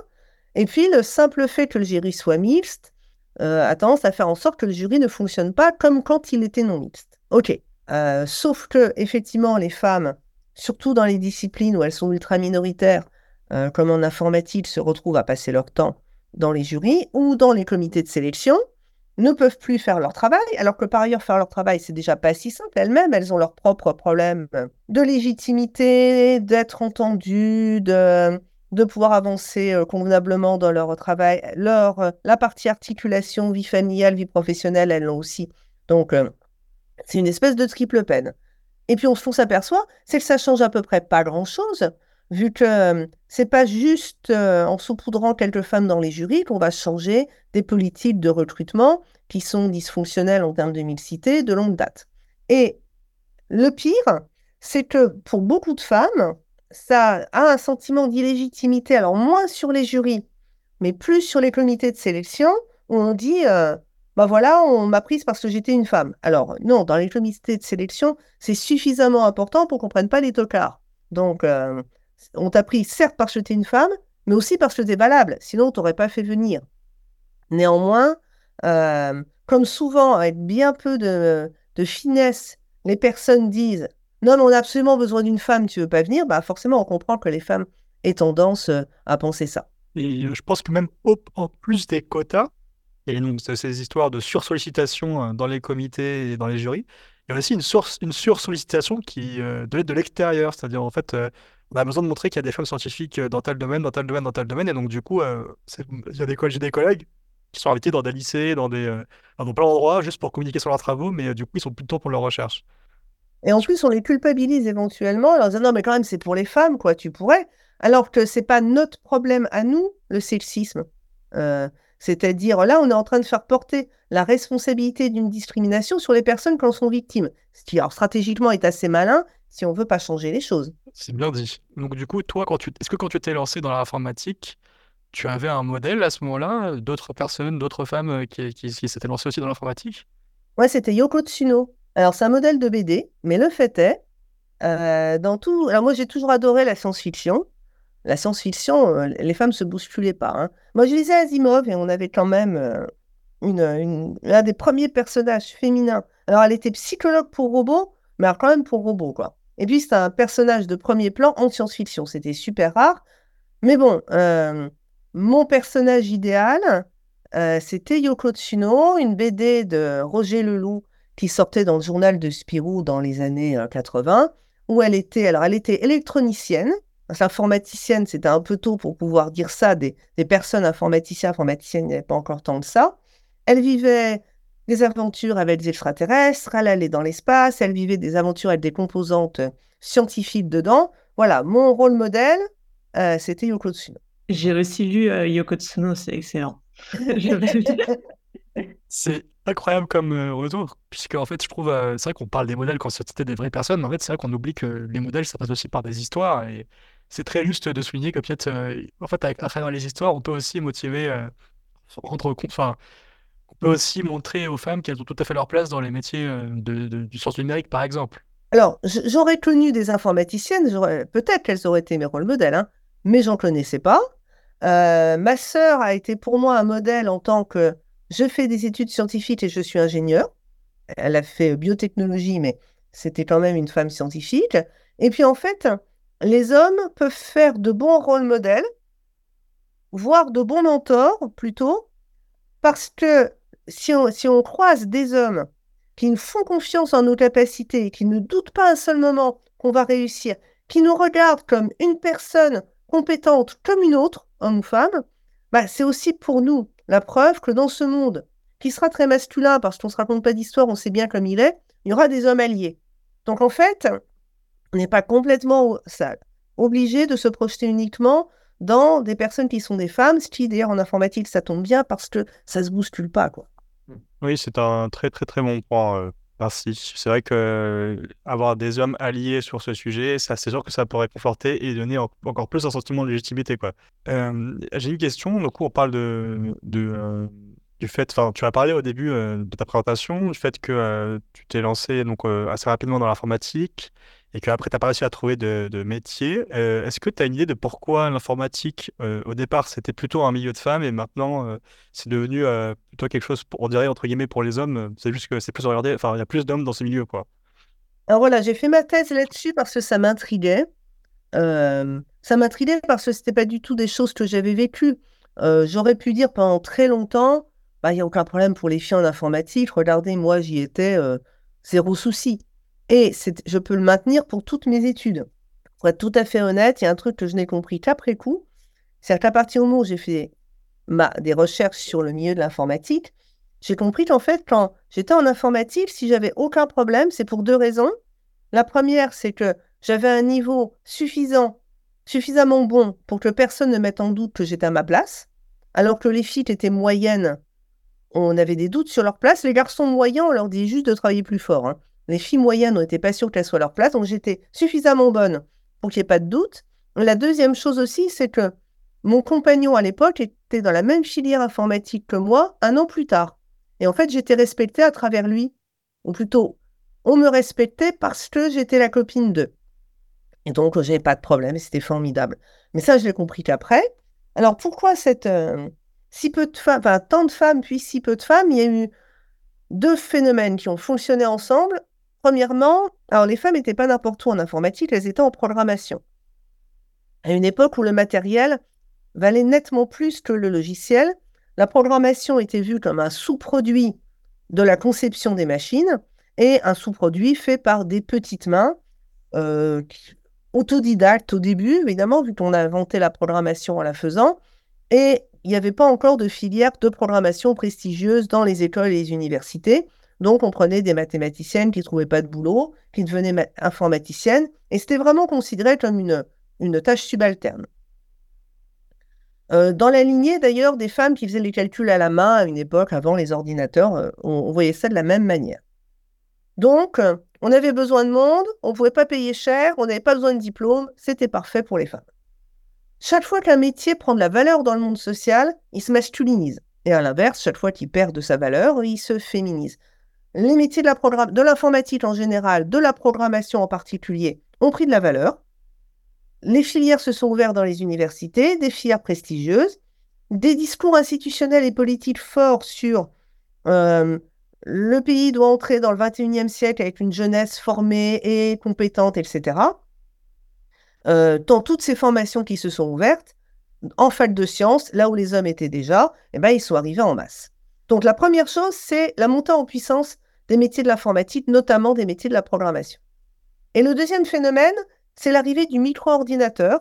Et puis, le simple fait que le jury soit mixte euh, a tendance à faire en sorte que le jury ne fonctionne pas comme quand il était non mixte. Ok. Euh, sauf que, effectivement, les femmes, surtout dans les disciplines où elles sont ultra minoritaires, euh, comme en informatique, se retrouvent à passer leur temps dans les jurys ou dans les comités de sélection, ne peuvent plus faire leur travail, alors que par ailleurs, faire leur travail, c'est déjà pas si simple. Elles-mêmes, elles ont leurs propres problèmes de légitimité, d'être entendues, de de pouvoir avancer euh, convenablement dans leur travail. Leur, euh, la partie articulation, vie familiale, vie professionnelle, elles l'ont aussi. Donc, euh, c'est une espèce de triple peine. Et puis, on, on s'aperçoit, c'est que ça change à peu près pas grand-chose, vu que c'est pas juste en saupoudrant quelques femmes dans les jurys qu'on va changer des politiques de recrutement qui sont dysfonctionnelles en termes de mixité de longue date. Et le pire, c'est que pour beaucoup de femmes, ça a un sentiment d'illégitimité, alors moins sur les jurys, mais plus sur les comités de sélection, où on dit, euh, bah voilà, on m'a prise parce que j'étais une femme. Alors non, dans les comités de sélection, c'est suffisamment important pour qu'on ne prenne pas les tocards. Donc, on t'a pris certes parce que tu es une femme, mais aussi parce que tu es valable, sinon on t'aurait pas fait venir. Néanmoins, euh, comme souvent, avec bien peu de finesse, les personnes disent non, mais on a absolument besoin d'une femme, tu veux pas venir, bah forcément, on comprend que les femmes aient tendance euh, à penser ça. Et je pense que même en plus des quotas, et donc ces histoires de sursollicitation euh, dans les comités et dans les jurys, il y a aussi une, source, une sursollicitation qui euh, de de l'extérieur, c'est-à-dire en fait, on a besoin de montrer qu'il y a des femmes scientifiques dans tel domaine, dans tel domaine, dans tel domaine, et donc du coup, il y a des, j'ai des collègues qui sont invités dans des lycées, dans des, dans plein d'endroits, juste pour communiquer sur leurs travaux, mais du coup, ils sont plus de temps pour leur recherche. Et en plus, on les culpabilise éventuellement en disant non, mais quand même, c'est pour les femmes, quoi, tu pourrais. Alors que c'est pas notre problème à nous, le sexisme. Euh, c'est-à-dire, là, on est en train de faire porter la responsabilité d'une discrimination sur les personnes qui en sont victimes. Ce qui, alors, stratégiquement, est assez malin si on veut pas changer les choses. C'est bien dit. Donc, du coup, toi, quand tu... est-ce que quand tu t'es lancé dans l'informatique, tu avais un modèle à ce moment-là, d'autres personnes, d'autres femmes euh, qui, qui, qui s'étaient lancées aussi dans l'informatique? Ouais, c'était Yoko Tsuno. Alors, c'est un modèle de BD, mais le fait est, euh, dans tout. Alors, moi, j'ai toujours adoré la science-fiction. La science-fiction, euh, les femmes se bousculaient pas. Hein. Moi, je lisais Asimov et on avait quand même euh, une, une, des premiers personnages féminins. Alors, elle était psychologue pour robots, mais alors quand même pour robots, quoi. Et puis, c'était un personnage de premier plan en science-fiction. C'était super rare. Mais bon, euh, mon personnage idéal, euh, c'était Yoko Tsuno, une BD de Roger Leloup qui sortait dans le journal de Spirou dans les années 80, où elle était, alors elle était électronicienne, informaticienne, c'était un peu tôt pour pouvoir dire ça, des, personnes informaticiens, informaticiennes, il n'y avait pas encore tant de ça. Elle vivait des aventures avec des extraterrestres, elle allait dans l'espace, elle vivait des aventures avec des composantes scientifiques dedans. Voilà, mon rôle modèle, euh, c'était Yoko Tsuno. J'ai aussi lu euh, Yoko Tsuno, c'est excellent. c'est incroyable comme euh, retour, puisque en fait, je trouve, c'est vrai qu'on parle des modèles quand c'était des vraies personnes, mais en fait, c'est vrai qu'on oublie que les modèles, ça passe aussi par des histoires, et c'est très juste de souligner que peut-être, en fait, à, travers les histoires, on peut aussi motiver, rendre compte, enfin, on peut aussi montrer aux femmes qu'elles ont tout à fait leur place dans les métiers de, du sens numérique, par exemple. Alors, j'aurais connu des informaticiennes, peut-être qu'elles auraient été mes rôles modèles, hein, mais j'en connaissais pas. Euh, ma sœur a été pour moi un modèle en tant que je fais des études scientifiques et je suis ingénieur. Elle a fait biotechnologie, mais c'était quand même une femme scientifique. Et puis en fait, les hommes peuvent faire de bons rôles modèles, voire de bons mentors plutôt, parce que si on, croise des hommes qui nous font confiance en nos capacités, qui ne doutent pas un seul moment qu'on va réussir, qui nous regardent comme une personne compétente comme une autre, homme ou femme, bah, c'est aussi pour nous la preuve que dans ce monde qui sera très masculin parce qu'on ne se raconte pas d'histoire, on sait bien comme il est, il y aura des hommes alliés. Donc en fait, on n'est pas complètement obligé de se projeter uniquement dans des personnes qui sont des femmes, ce qui d'ailleurs en informatique ça tombe bien parce que ça se bouscule pas quoi. Oui, c'est un très très très bon point. Euh, Merci. C'est vrai que euh, avoir des hommes alliés sur ce sujet, ça, c'est sûr que ça pourrait conforter et donner encore plus un sentiment de légitimité, quoi. Euh, j'ai une question. Du coup, on parle de, de euh, du fait, enfin, tu as parlé au début de ta présentation du fait que tu t'es lancé donc assez rapidement dans l'informatique et qu'après, tu n'as pas réussi à trouver de, de métier. Euh, est-ce que tu as une idée de pourquoi l'informatique, euh, au départ, c'était plutôt un milieu de femmes et maintenant, euh, c'est devenu plutôt quelque chose, pour, on dirait, entre guillemets, pour les hommes C'est juste que c'est plus regardé, enfin, il y a plus d'hommes dans ce milieu, quoi? Alors voilà, j'ai fait ma thèse là-dessus parce que ça m'intriguait. ça m'intriguait parce que c'était pas du tout des choses que j'avais vécues. J'aurais pu dire pendant très longtemps, bah, il n'y a aucun problème pour les filles en informatique. Regardez, moi, j'y étais, zéro souci. Et je peux le maintenir pour toutes mes études. Pour être tout à fait honnête, il y a un truc que je n'ai compris qu'après coup. C'est qu'à partir du moment où j'ai fait des recherches sur le milieu de l'informatique, j'ai compris qu'en fait, quand j'étais en informatique, si j'avais aucun problème, c'est pour deux raisons. La première, c'est que j'avais un niveau suffisant, suffisamment bon pour que personne ne mette en doute que j'étais à ma place, alors que les filles étaient moyennes, on avait des doutes sur leur place. Les garçons moyens, on leur dit juste de travailler plus fort. Hein. Les filles moyennes, on n'était pas sûr qu'elles soient leur place, donc j'étais suffisamment bonne pour qu'il n'y ait pas de doute. La deuxième chose aussi, c'est que mon compagnon à l'époque était dans la même filière informatique que moi un an plus tard. Et en fait, j'étais respectée à travers lui. Ou plutôt, on me respectait parce que j'étais la copine d'eux. Et donc, j'avais pas de problème, c'était formidable. Mais ça, je l'ai compris qu'après. Alors, pourquoi cette, euh, si peu de femmes, enfin, tant de femmes puis si peu de femmes Il y a eu deux phénomènes qui ont fonctionné ensemble. Premièrement, alors les femmes n'étaient pas n'importe où en informatique, elles étaient en programmation. À une époque où le matériel valait nettement plus que le logiciel, la programmation était vue comme un sous-produit de la conception des machines et un sous-produit fait par des petites mains euh, autodidactes au début, évidemment, vu qu'on a inventé la programmation en la faisant. Et il n'y avait pas encore de filière de programmation prestigieuse dans les écoles et les universités. Donc, on prenait des mathématiciennes qui ne trouvaient pas de boulot, qui devenaient informaticiennes, et c'était vraiment considéré comme une, une tâche subalterne. Euh, dans la lignée d'ailleurs des femmes qui faisaient les calculs à la main à une époque avant les ordinateurs, euh, on, voyait ça de la même manière. Donc, euh, on avait besoin de monde, on ne pouvait pas payer cher, on n'avait pas besoin de diplôme, c'était parfait pour les femmes. Chaque fois qu'un métier prend de la valeur dans le monde social, il se masculinise. Et à l'inverse, chaque fois qu'il perd de sa valeur, il se féminise. Les métiers de l'informatique en général, de la programmation en particulier, ont pris de la valeur. Les filières se sont ouvertes dans les universités, des filières prestigieuses, des discours institutionnels et politiques forts sur euh, le pays doit entrer dans le 21e siècle avec une jeunesse formée et compétente, etc. Euh, dans toutes ces formations qui se sont ouvertes, en fac de sciences, là où les hommes étaient déjà, eh ben, ils sont arrivés en masse. Donc la première chose, c'est la montée en puissance des métiers de l'informatique, notamment des métiers de la programmation. Et le deuxième phénomène, c'est l'arrivée du micro-ordinateur.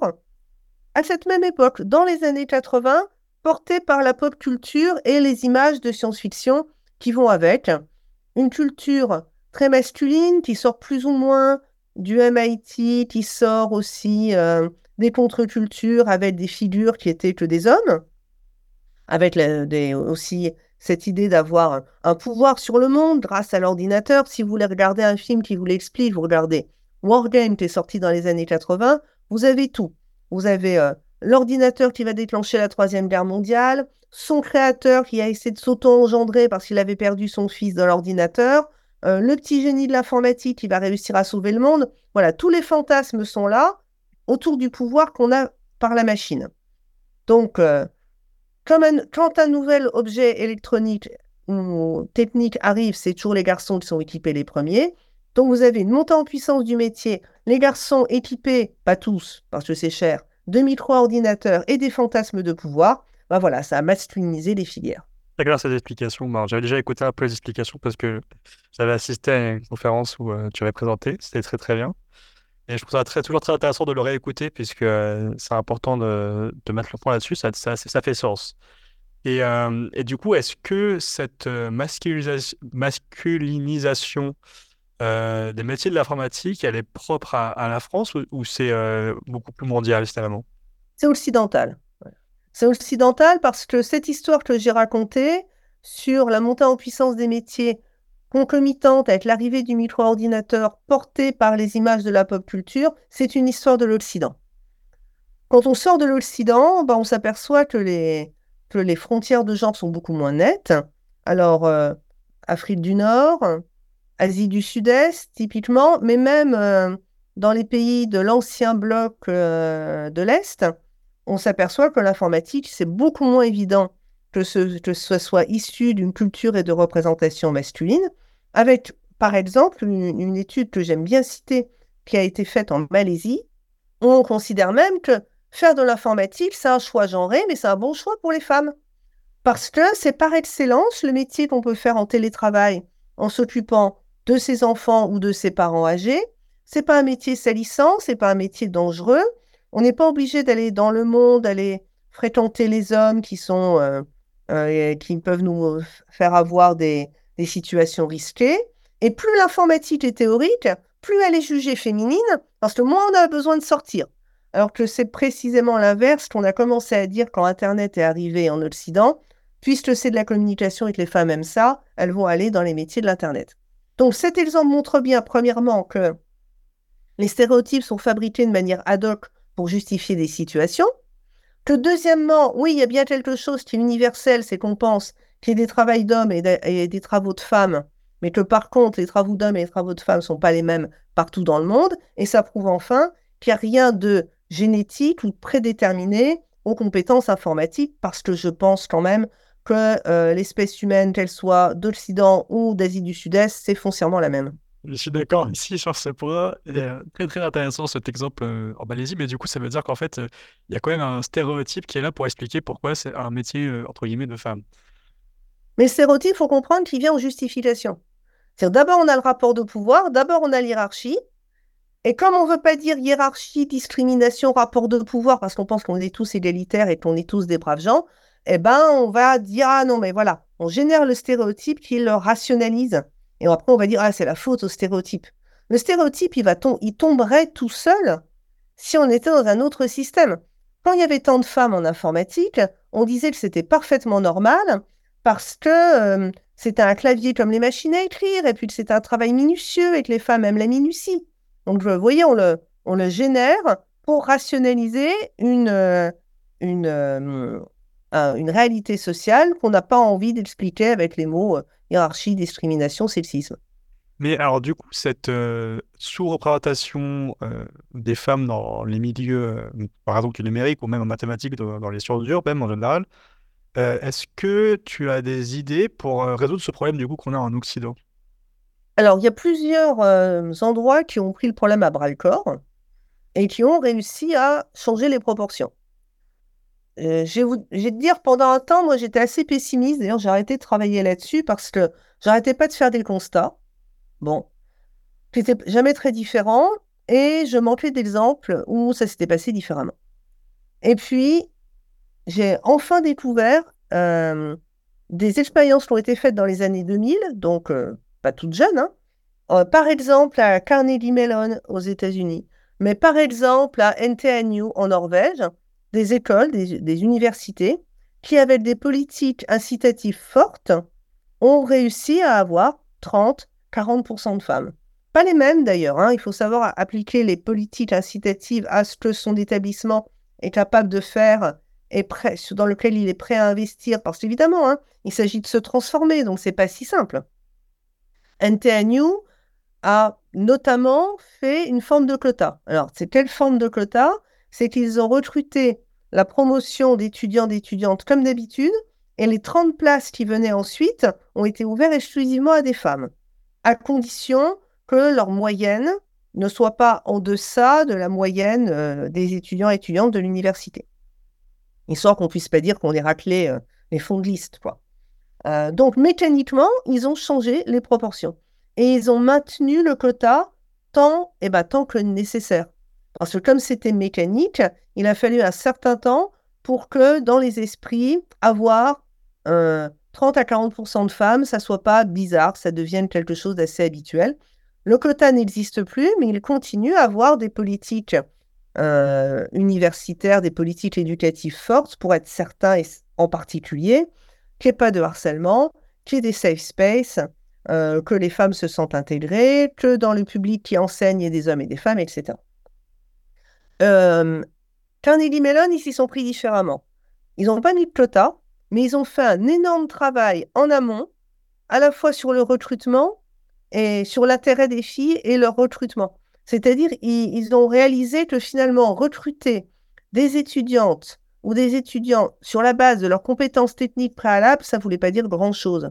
À cette même époque, dans les années 80, porté par la pop culture et les images de science-fiction qui vont avec. Une culture très masculine qui sort plus ou moins du MIT, qui sort aussi euh, des contre-cultures avec des figures qui étaient que des hommes, avec aussi cette idée d'avoir un pouvoir sur le monde grâce à l'ordinateur. Si vous voulez regarder un film qui vous l'explique, vous regardez Wargame qui est sorti dans les années 80, vous avez tout. Vous avez euh, l'ordinateur qui va déclencher la Troisième Guerre mondiale, son créateur qui a essayé de s'auto-engendrer parce qu'il avait perdu son fils dans l'ordinateur, euh, le petit génie de l'informatique qui va réussir à sauver le monde. Voilà, tous les fantasmes sont là autour du pouvoir qu'on a par la machine. Donc, euh, quand un nouvel objet électronique ou technique arrive, c'est toujours les garçons qui sont équipés les premiers. Donc, vous avez une montée en puissance du métier. Les garçons équipés, pas tous, parce que c'est cher, de micro-ordinateurs et des fantasmes de pouvoir. Ben voilà, ça a masculinisé les filières. D'accord, ces explications. J'avais déjà écouté un peu les explications parce que j'avais assisté à une conférence où euh, tu avais présenté. C'était très, très bien. Et je trouve ça très, toujours très intéressant de le réécouter puisque euh, c'est important de, de, mettre le point là-dessus, ça, ça, fait sens. Et, euh, et du coup, est-ce que cette masculinisation, des métiers de l'informatique, elle est propre à, la France ou, c'est beaucoup plus mondial finalement? C'est occidental. C'est occidental parce que cette histoire que j'ai racontée sur la montée en puissance des métiers concomitante avec l'arrivée du micro-ordinateur porté par les images de la pop culture, c'est une histoire de l'Occident. Quand on sort de l'Occident, ben, on s'aperçoit que les, frontières de genre sont beaucoup moins nettes. Alors, euh, Afrique du Nord, Asie du Sud-Est, typiquement, mais même euh, dans les pays de l'ancien bloc euh, de l'Est, on s'aperçoit que l'informatique, c'est beaucoup moins évident que ce, soit issu d'une culture et de représentation masculine, avec par exemple une, étude que j'aime bien citer qui a été faite en Malaisie, on considère même que faire de l'informatique, c'est un choix genré, mais c'est un bon choix pour les femmes. Parce que c'est par excellence le métier qu'on peut faire en télétravail en s'occupant de ses enfants ou de ses parents âgés. C'est pas un métier salissant, c'est pas un métier dangereux. On n'est pas obligé d'aller dans le monde, d'aller fréquenter les hommes qui sont euh, euh, qui peuvent nous euh, faire avoir des, situations risquées. Et plus l'informatique est théorique, plus elle est jugée féminine, parce que moins on a besoin de sortir. Alors que c'est précisément l'inverse qu'on a commencé à dire quand Internet est arrivé en Occident. Puisque c'est de la communication et que les femmes aiment ça, elles vont aller dans les métiers de l'Internet. Donc cet exemple montre bien, premièrement, que les stéréotypes sont fabriqués de manière ad hoc pour justifier des situations, que deuxièmement, oui, il y a bien quelque chose qui est universel, c'est qu'on pense qu'il y a des travaux d'hommes et, des travaux de femmes, mais que par contre, les travaux d'hommes et les travaux de femmes ne sont pas les mêmes partout dans le monde. Et ça prouve enfin qu'il n'y a rien de génétique ou prédéterminé aux compétences informatiques, parce que je pense quand même que euh, l'espèce humaine, qu'elle soit d'Occident ou d'Asie du Sud-Est, c'est foncièrement la même. Je suis d'accord ici sur ce point. Euh, très très intéressant cet exemple euh, en Malaisie, mais du coup ça veut dire qu'en fait euh, il y a quand même un stéréotype qui est là pour expliquer pourquoi c'est un métier entre guillemets de femme. Mais le stéréotype, il faut comprendre qu'il vient en justification. C'est d'abord on a le rapport de pouvoir, d'abord on a l'hiérarchie, et comme on ne veut pas dire hiérarchie, discrimination, rapport de pouvoir, parce qu'on pense qu'on est tous égalitaires et qu'on est tous des braves gens, eh ben on va dire ah non mais voilà, on génère le stéréotype qui le rationalise et après, on va dire, ah, c'est la faute au stéréotype. Le stéréotype, il, va tomberait tout seul si on était dans un autre système. Quand il y avait tant de femmes en informatique, on disait que c'était parfaitement normal parce que euh, c'était un clavier comme les machines à écrire et puis que c'était un travail minutieux et que les femmes aiment la minutie. Donc, vous voyez, on le, on le génère pour rationaliser une, euh, une, euh, une réalité sociale qu'on n'a pas envie d'expliquer avec les mots hiérarchie, discrimination, sexisme. Mais alors du coup, cette euh, sous-représentation euh, des femmes dans les milieux, euh, par exemple numérique ou même en mathématiques, dans, les sciences dures même en général, Euh, Est-ce que tu as des idées pour euh, résoudre ce problème du coup qu'on a en Occident? Alors, il y a plusieurs euh, endroits qui ont pris le problème à bras le corps et qui ont réussi à changer les proportions. Euh, je vais vous, je vais te dire, pendant un temps, moi, j'étais assez pessimiste. D'ailleurs, j'ai arrêté de travailler là-dessus parce que j'arrêtais pas de faire des constats. Bon, c'était jamais très différent et je manquais d'exemples où ça s'était passé différemment. Et puis, j'ai enfin découvert des expériences qui ont été faites dans les années 2000, donc euh, pas toutes jeunes, hein. Euh, par exemple à Carnegie Mellon aux États-Unis, mais par exemple à NTNU en Norvège, des écoles, des, universités qui, avec des politiques incitatives fortes, ont réussi à avoir 30-40% de femmes. Pas les mêmes d'ailleurs, hein. il faut savoir appliquer les politiques incitatives à ce que son établissement est capable de faire et dans lequel il est prêt à investir, parce qu'évidemment, hein, il s'agit de se transformer, donc c'est pas si simple. NTNU a notamment fait une forme de quota. Alors, c'est quelle forme de quota? C'est qu'ils ont recruté la promotion d'étudiants, d'étudiantes comme d'habitude, et les 30 places qui venaient ensuite ont été ouvertes exclusivement à des femmes, à condition que leur moyenne ne soit pas en deçà de la moyenne euh, des étudiants et étudiantes de l'université. Histoire qu'on puisse pas dire qu'on les raclait euh, les fonds de liste, quoi. Euh, donc, mécaniquement, ils ont changé les proportions. Et ils ont maintenu le quota tant, eh ben, tant que nécessaire. Parce que comme c'était mécanique, il a fallu un certain temps pour que dans les esprits, avoir euh, 30 à 40% de femmes, ça soit pas bizarre, ça devienne quelque chose d'assez habituel. Le quota n'existe plus, mais il continue à avoir des politiques euh, universitaires, des politiques éducatives fortes pour être certain, et en particulier, qu'il n'y ait pas de harcèlement, qu'il y ait des safe spaces, euh, que les femmes se sentent intégrées, que dans le public qui enseigne, il y ait des hommes et des femmes, etc. Euh, Carnegie Mellon, ils s'y sont pris différemment. Ils n'ont pas mis de quota, mais ils ont fait un énorme travail en amont, à la fois sur le recrutement et sur l'intérêt des filles et leur recrutement. C'est-à-dire, ils, ils ont réalisé que finalement, recruter des étudiantes ou des étudiants sur la base de leurs compétences techniques préalables, ça ne voulait pas dire grand-chose.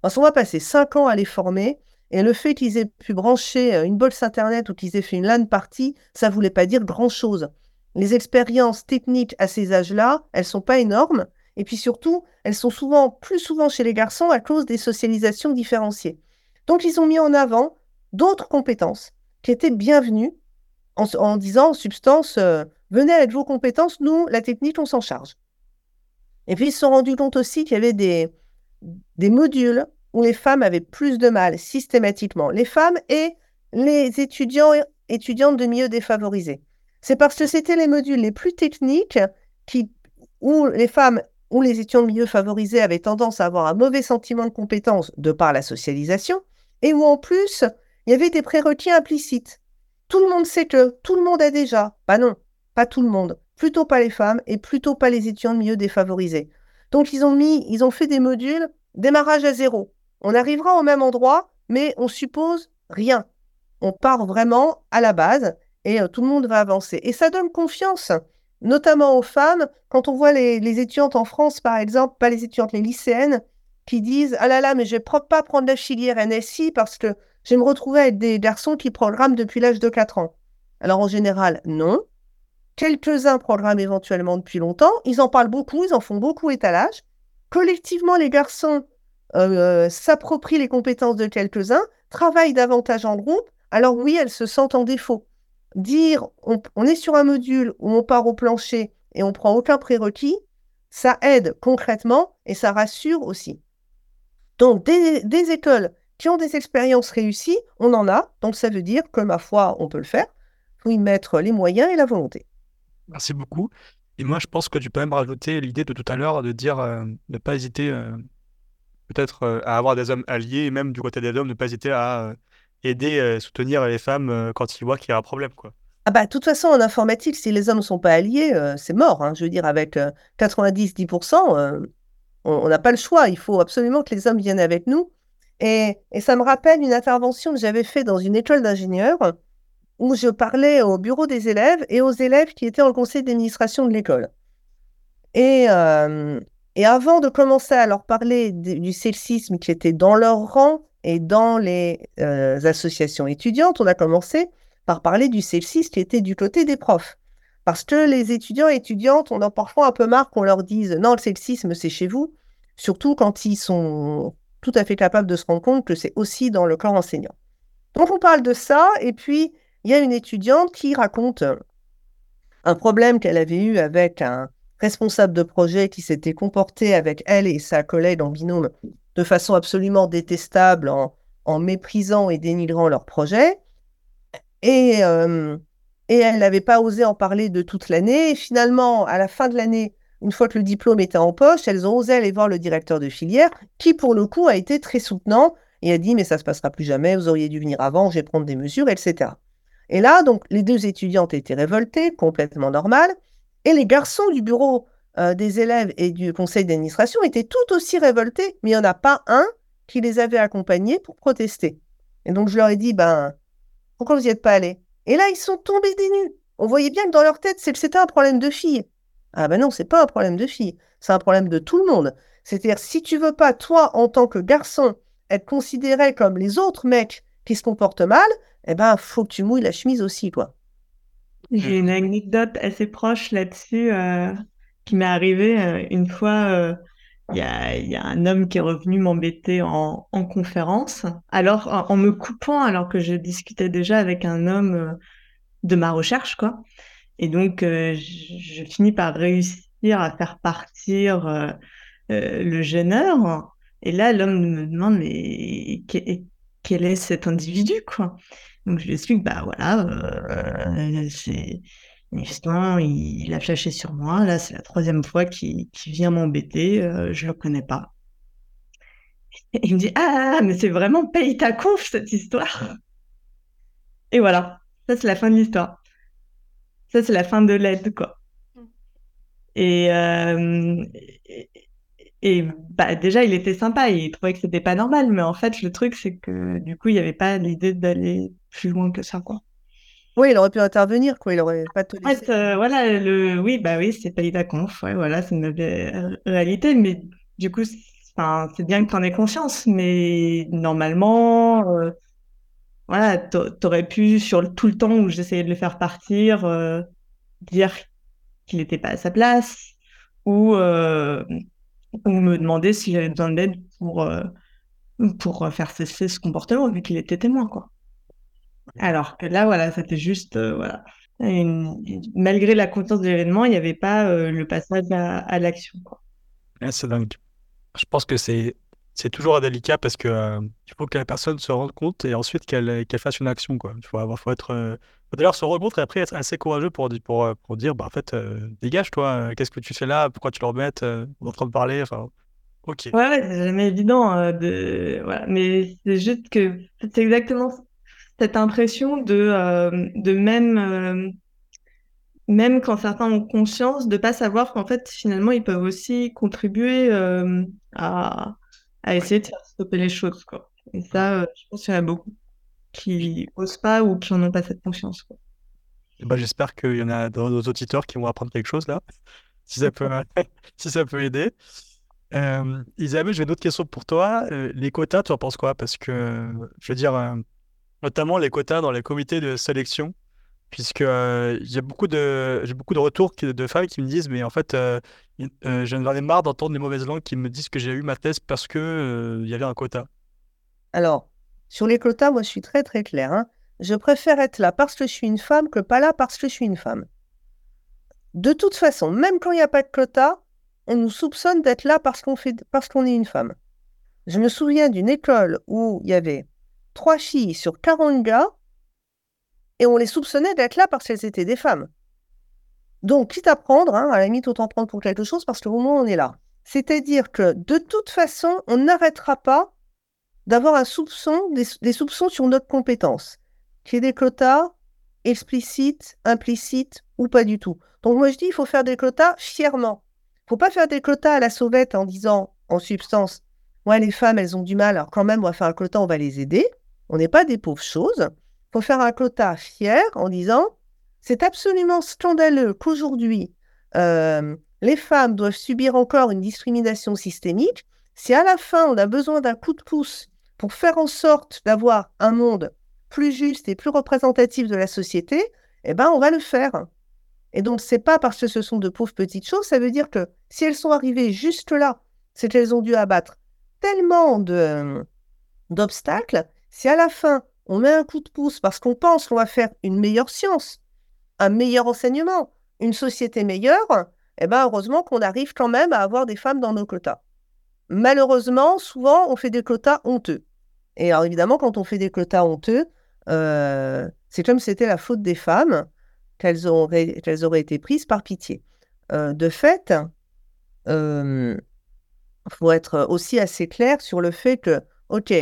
Parce qu'on va passer cinq ans à les former, et le fait qu'ils aient pu brancher euh, une box Internet ou qu'ils aient fait une LAN party, ça ne voulait pas dire grand-chose. Les expériences techniques à ces âges-là, elles sont pas énormes, et puis surtout, elles sont souvent plus souvent chez les garçons à cause des socialisations différenciées. Donc, ils ont mis en avant d'autres compétences qui étaient bienvenues en, disant, en substance, euh, venez avec vos compétences, nous, la technique, on s'en charge. Et puis, ils se sont rendus compte aussi qu'il y avait des modules où les femmes avaient plus de mal systématiquement, les femmes et les étudiants et étudiantes de milieux défavorisés. C'est parce que c'était les modules les plus techniques qui, où les femmes ou les étudiants de milieux favorisés avaient tendance à avoir un mauvais sentiment de compétence de par la socialisation, et où en plus, il y avait des prérequis implicites. Tout le monde sait que, tout le monde a déjà. Bah non, pas tout le monde. Plutôt pas les femmes et plutôt pas les étudiants de milieux défavorisés. Donc ils ont mis, ils ont fait des modules démarrage à zéro. On arrivera au même endroit, mais on suppose rien. On part vraiment à la base et euh, tout le monde va avancer. Et ça donne confiance, notamment aux femmes, quand on voit les, les étudiantes en France, par exemple, pas les étudiantes, les lycéennes, qui disent Ah là là, mais je ne vais pas prendre la filière NSI parce que je vais me retrouver avec des garçons qui programment depuis l'âge de 4 ans. Alors en général, non. Quelques-uns programment éventuellement depuis longtemps. Ils en parlent beaucoup, ils en font beaucoup étalage. Collectivement, les garçons euh, s'approprient les compétences de quelques-uns, travaillent davantage en groupe. Alors oui, elles se sentent en défaut. Dire on, est sur un module où on part au plancher et on prend aucun prérequis, ça aide concrètement et ça rassure aussi. Donc, des, écoles qui ont des expériences réussies, on en a. Donc, ça veut dire que, ma foi, on peut le faire. Il faut y mettre les moyens et la volonté. Merci beaucoup. Et moi, je pense que tu peux même rajouter l'idée de tout à l'heure de dire euh, ne pas hésiter euh, peut-être euh, à avoir des hommes alliés même du côté des hommes, ne pas hésiter à aider, soutenir les femmes quand ils voient qu'il y a un problème. Quoi. Ah bah, de toute façon, en informatique, si les hommes ne sont pas alliés, c'est mort. Hein. Je veux dire, avec 90-10%, on n'a pas le choix. Il faut absolument que les hommes viennent avec nous. Et, ça me rappelle une intervention que j'avais faite dans une école d'ingénieurs où je parlais au bureau des élèves et aux élèves qui étaient en conseil d'administration de l'école. Et, euh, Et avant de commencer à leur parler du sexisme qui était dans leur rang et dans les euh, associations étudiantes, on a commencé par parler du sexisme qui était du côté des profs. Parce que les étudiants et étudiantes, on a parfois un peu marre qu'on leur dise non, le sexisme, c'est chez vous, surtout quand ils sont tout à fait capables de se rendre compte que c'est aussi dans le corps enseignant. Donc on parle de ça, et puis il y a une étudiante qui raconte un problème qu'elle avait eu avec un responsable de projet qui s'était comporté avec elle et sa collègue en binôme de façon absolument détestable en, méprisant et dénigrant leur projet. Et, euh, et elle n'avait pas osé en parler de toute l'année. Et finalement, à la fin de l'année, une fois que le diplôme était en poche, elles ont osé aller voir le directeur de filière, qui pour le coup a été très soutenant et a dit mais ça se passera plus jamais, vous auriez dû venir avant, je vais prendre des mesures, etc. Et là, donc, les deux étudiantes étaient révoltées, complètement normal, et les garçons du bureau euh, des élèves et du conseil d'administration étaient tout aussi révoltés, mais il n'y en a pas un qui les avait accompagnés pour protester. Et donc, je leur ai dit, ben, pourquoi vous n'y êtes pas allés? Et là, ils sont tombés des nues. On voyait bien que dans leur tête, c'était un problème de fille. Ah ben non, c'est pas un problème de fille, c'est un problème de tout le monde. C'est-à-dire, si tu veux pas, toi, en tant que garçon, être considéré comme les autres mecs qui se comportent mal, eh ben, faut que tu mouilles la chemise aussi, quoi. J'ai une anecdote assez proche là-dessus euh, qui m'est arrivée euh, une fois. Euh, il y, a, un homme qui est revenu m'embêter en, conférence, alors en, me coupant alors que je discutais déjà avec un homme de ma recherche, quoi. Et donc, je, finis par réussir à faire partir le gêneur. Et là, l'homme me demande, mais quel est cet individu, quoi? Donc je lui explique, bah voilà, euh, c'est justement, il, il, a flashé sur moi. Là, c'est la troisième fois qu'il vient m'embêter. Euh, je le connais pas. Et il me dit, ah, mais c'est vraiment paye ta conf cette histoire. Et voilà, ça c'est la fin de l'histoire. Ça c'est la fin de l'aide, quoi. Et, euh, et bah, déjà, il était sympa, il trouvait que c'était pas normal, mais en fait, le truc, c'est que du coup, il n'y avait pas l'idée d'aller plus loin que ça, quoi. Oui, il aurait pu intervenir, quoi, il aurait pas laissé. En fait, euh, voilà, le... oui, bah oui, c'est pas la conf, ouais, voilà, c'est une réalité, mais du coup, c'est bien que tu en aies conscience, mais normalement, euh, voilà, t'aurais pu, sur tout le temps où j'essayais de le faire partir, euh, dire qu'il n'était pas à sa place, ou ou me demander s'il avait besoin d'aide pour, euh, pour faire cesser ce comportement, vu qu'il était témoin, quoi. Alors que là, voilà, c'était juste, euh, voilà. malgré la conscience de l'événement, il n'y avait pas euh, le passage à, l'action, quoi. c'est dingue. Je pense que c'est c'est toujours délicat parce que il faut que la personne se rende compte et ensuite qu'elle qu'elle fasse une action quoi. Il faut avoir, faut être d'ailleurs se rendre compte et après être assez courageux pour pour pour dire bah en fait dégage toi, qu'est-ce que tu fais là, pourquoi tu le remettes, on est en train de parler, enfin ok. Ouais, ouais c'est jamais évident de voilà, mais c'est juste que c'est exactement cette impression de de même même quand certains ont conscience de pas savoir qu'en fait finalement ils peuvent aussi contribuer à à essayer de faire stopper les choses. Quoi. Et ça, euh, je pense qu'il y en a beaucoup qui n'osent pas ou qui n'en ont pas cette conscience. Quoi. bah, J'espère qu'il y en a dans nos auditeurs qui vont apprendre quelque chose là, si ça peut, si ça peut aider. Euh, Isabelle, j'ai une autre question pour toi. Euh, les quotas, tu en penses quoi? Parce que, je veux dire, euh, notamment les quotas dans les comités de sélection, puisque euh, j'ai beaucoup de beaucoup de retours de femmes qui me disent mais en fait euh, euh, j'en ai marre d'entendre les mauvaises langues qui me disent que j'ai eu ma thèse parce que il y avait un quota. Alors sur les quotas, moi je suis très très claire. Hein. Je préfère être là parce que je suis une femme que pas là parce que je suis une femme. De toute façon, même quand il n'y a pas de quota, on nous soupçonne d'être là parce qu'on parce qu'on est une femme. Je me souviens d'une école où il y avait trois filles sur 40 gars et on les soupçonnait d'être là parce qu'elles étaient des femmes. Donc, quitte à prendre, hein, à la limite, autant prendre pour quelque chose parce qu'au moins on est là. C'est-à-dire que de toute façon, on n'arrêtera pas d'avoir des, soupçons sur notre compétence, qu'il y ait des quotas explicites, implicites ou pas du tout. Donc moi je dis, il faut faire des quotas fièrement. Il ne faut pas faire des quotas à la sauvette en disant, en substance, ouais, les femmes, elles ont du mal, alors quand même, on va faire un quota, on va les aider. On n'est pas des pauvres choses. Faut faire un quota fier en disant c'est absolument scandaleux qu'aujourd'hui, euh, les femmes doivent subir encore une discrimination systémique, si à la fin on a besoin d'un coup de pouce pour faire en sorte d'avoir un monde plus juste et plus représentatif de la société, eh ben on va le faire. Et donc c'est pas parce que ce sont de pauvres petites choses, ça veut dire que si elles sont arrivées juste là, c'est qu'elles ont dû abattre tellement de d'obstacles, si à la fin on met un coup de pouce parce qu'on pense qu'on va faire une meilleure science, un meilleur enseignement, une société meilleure, eh ben heureusement qu'on arrive quand même à avoir des femmes dans nos quotas. Malheureusement, souvent, on fait des quotas honteux. Et alors évidemment, quand on fait des quotas honteux, euh, c'est comme si c'était la faute des femmes qu'elles auraient, auraient été prises par pitié. Euh, de fait, il euh, faut être aussi assez clair sur le fait que, OK,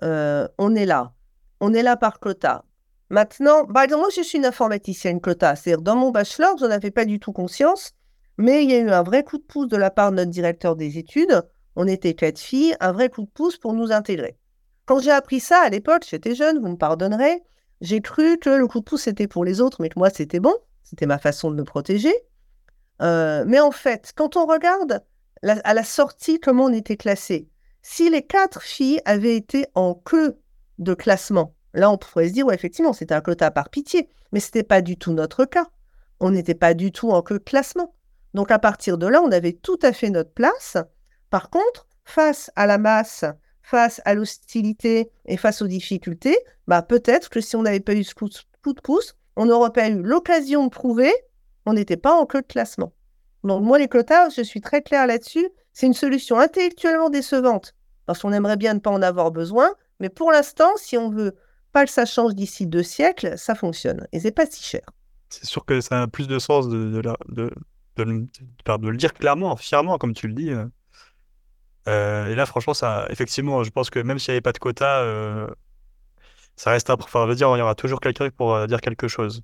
on est là. On est là par quota. Maintenant, par moi, je suis une informaticienne quota. C'est-à-dire, dans mon bachelor, je n'en avais pas du tout conscience, mais il y a eu un vrai coup de pouce de la part de notre directeur des études. On était quatre filles, un vrai coup de pouce pour nous intégrer. Quand j'ai appris ça à l'époque, j'étais jeune, vous me pardonnerez, j'ai cru que le coup de pouce c'était pour les autres, mais que moi c'était bon, c'était ma façon de me protéger. Euh, mais en fait, quand on regarde à la sortie comment on était classé, si les quatre filles avaient été en queue de classement, là on pourrait se dire, ouais, effectivement, c'était un quota par pitié, mais ce n'était pas du tout notre cas. On n'était pas du tout en queue de classement. Donc à partir de là, on avait tout à fait notre place. Par contre, face à la masse face à l'hostilité et face aux difficultés, bah peut-être que si on n'avait pas eu ce coup, de pouce, on n'aurait pas eu l'occasion de prouver qu'on n'était pas en queue de classement. Donc moi, les quotas, je suis très claire là-dessus, c'est une solution intellectuellement décevante, parce qu'on aimerait bien ne pas en avoir besoin, mais pour l'instant, si on veut pas que ça change d'ici deux siècles, ça fonctionne, et c'est pas si cher. C'est sûr que ça a plus de sens de, de, le dire clairement, fièrement, comme tu le dis. Euh. Euh, et là, franchement, ça, effectivement, je pense que même s'il n'y avait pas de quota, euh, ça reste à enfin, veut dire, il y aura toujours quelqu'un pour dire quelque chose.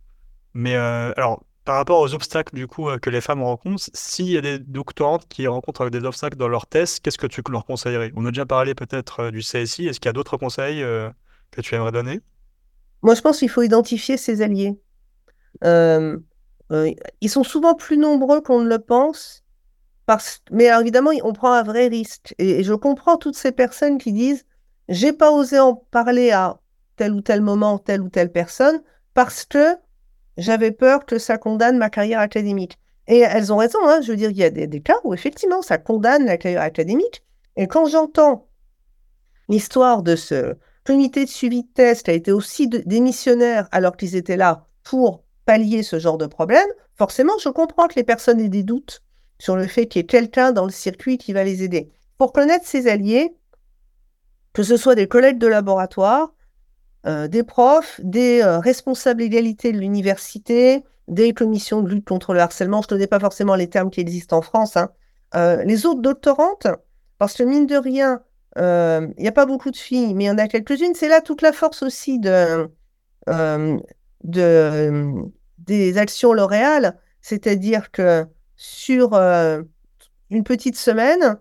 Mais alors, par rapport aux obstacles du coup que les femmes rencontrent, s'il y a des doctorantes qui rencontrent des obstacles dans leur thèse, qu'est-ce que tu leur conseillerais? On a déjà parlé peut-être du CSI. Est-ce qu'il y a d'autres conseils que tu aimerais donner? Moi, je pense qu'il faut identifier ses alliés. ils sont souvent plus nombreux qu'on ne le pense mais évidemment, on prend un vrai risque. Et, je comprends toutes ces personnes qui disent j'ai pas osé en parler à tel ou tel moment, telle ou telle personne, parce que j'avais peur que ça condamne ma carrière académique. Et elles ont raison, hein. je veux dire, il y a des, cas où effectivement ça condamne la carrière académique. Et quand j'entends l'histoire de ce comité de suivi de test qui a été aussi démissionnaire alors qu'ils étaient là pour pallier ce genre de problème, forcément, je comprends que les personnes aient des doutes sur le fait qu'il y ait quelqu'un dans le circuit qui va les aider. Pour connaître ses alliés, que ce soit des collègues de laboratoire, des profs, des euh, responsables d'égalité de l'université, des commissions de lutte contre le harcèlement, je ne connais pas forcément les termes qui existent en France, hein. euh, les autres doctorantes, parce que mine de rien, il n'y a pas beaucoup de filles, mais il y en a quelques-unes, c'est là toute la force aussi de, de des actions L'Oréal, c'est-à-dire que sur euh, une petite semaine,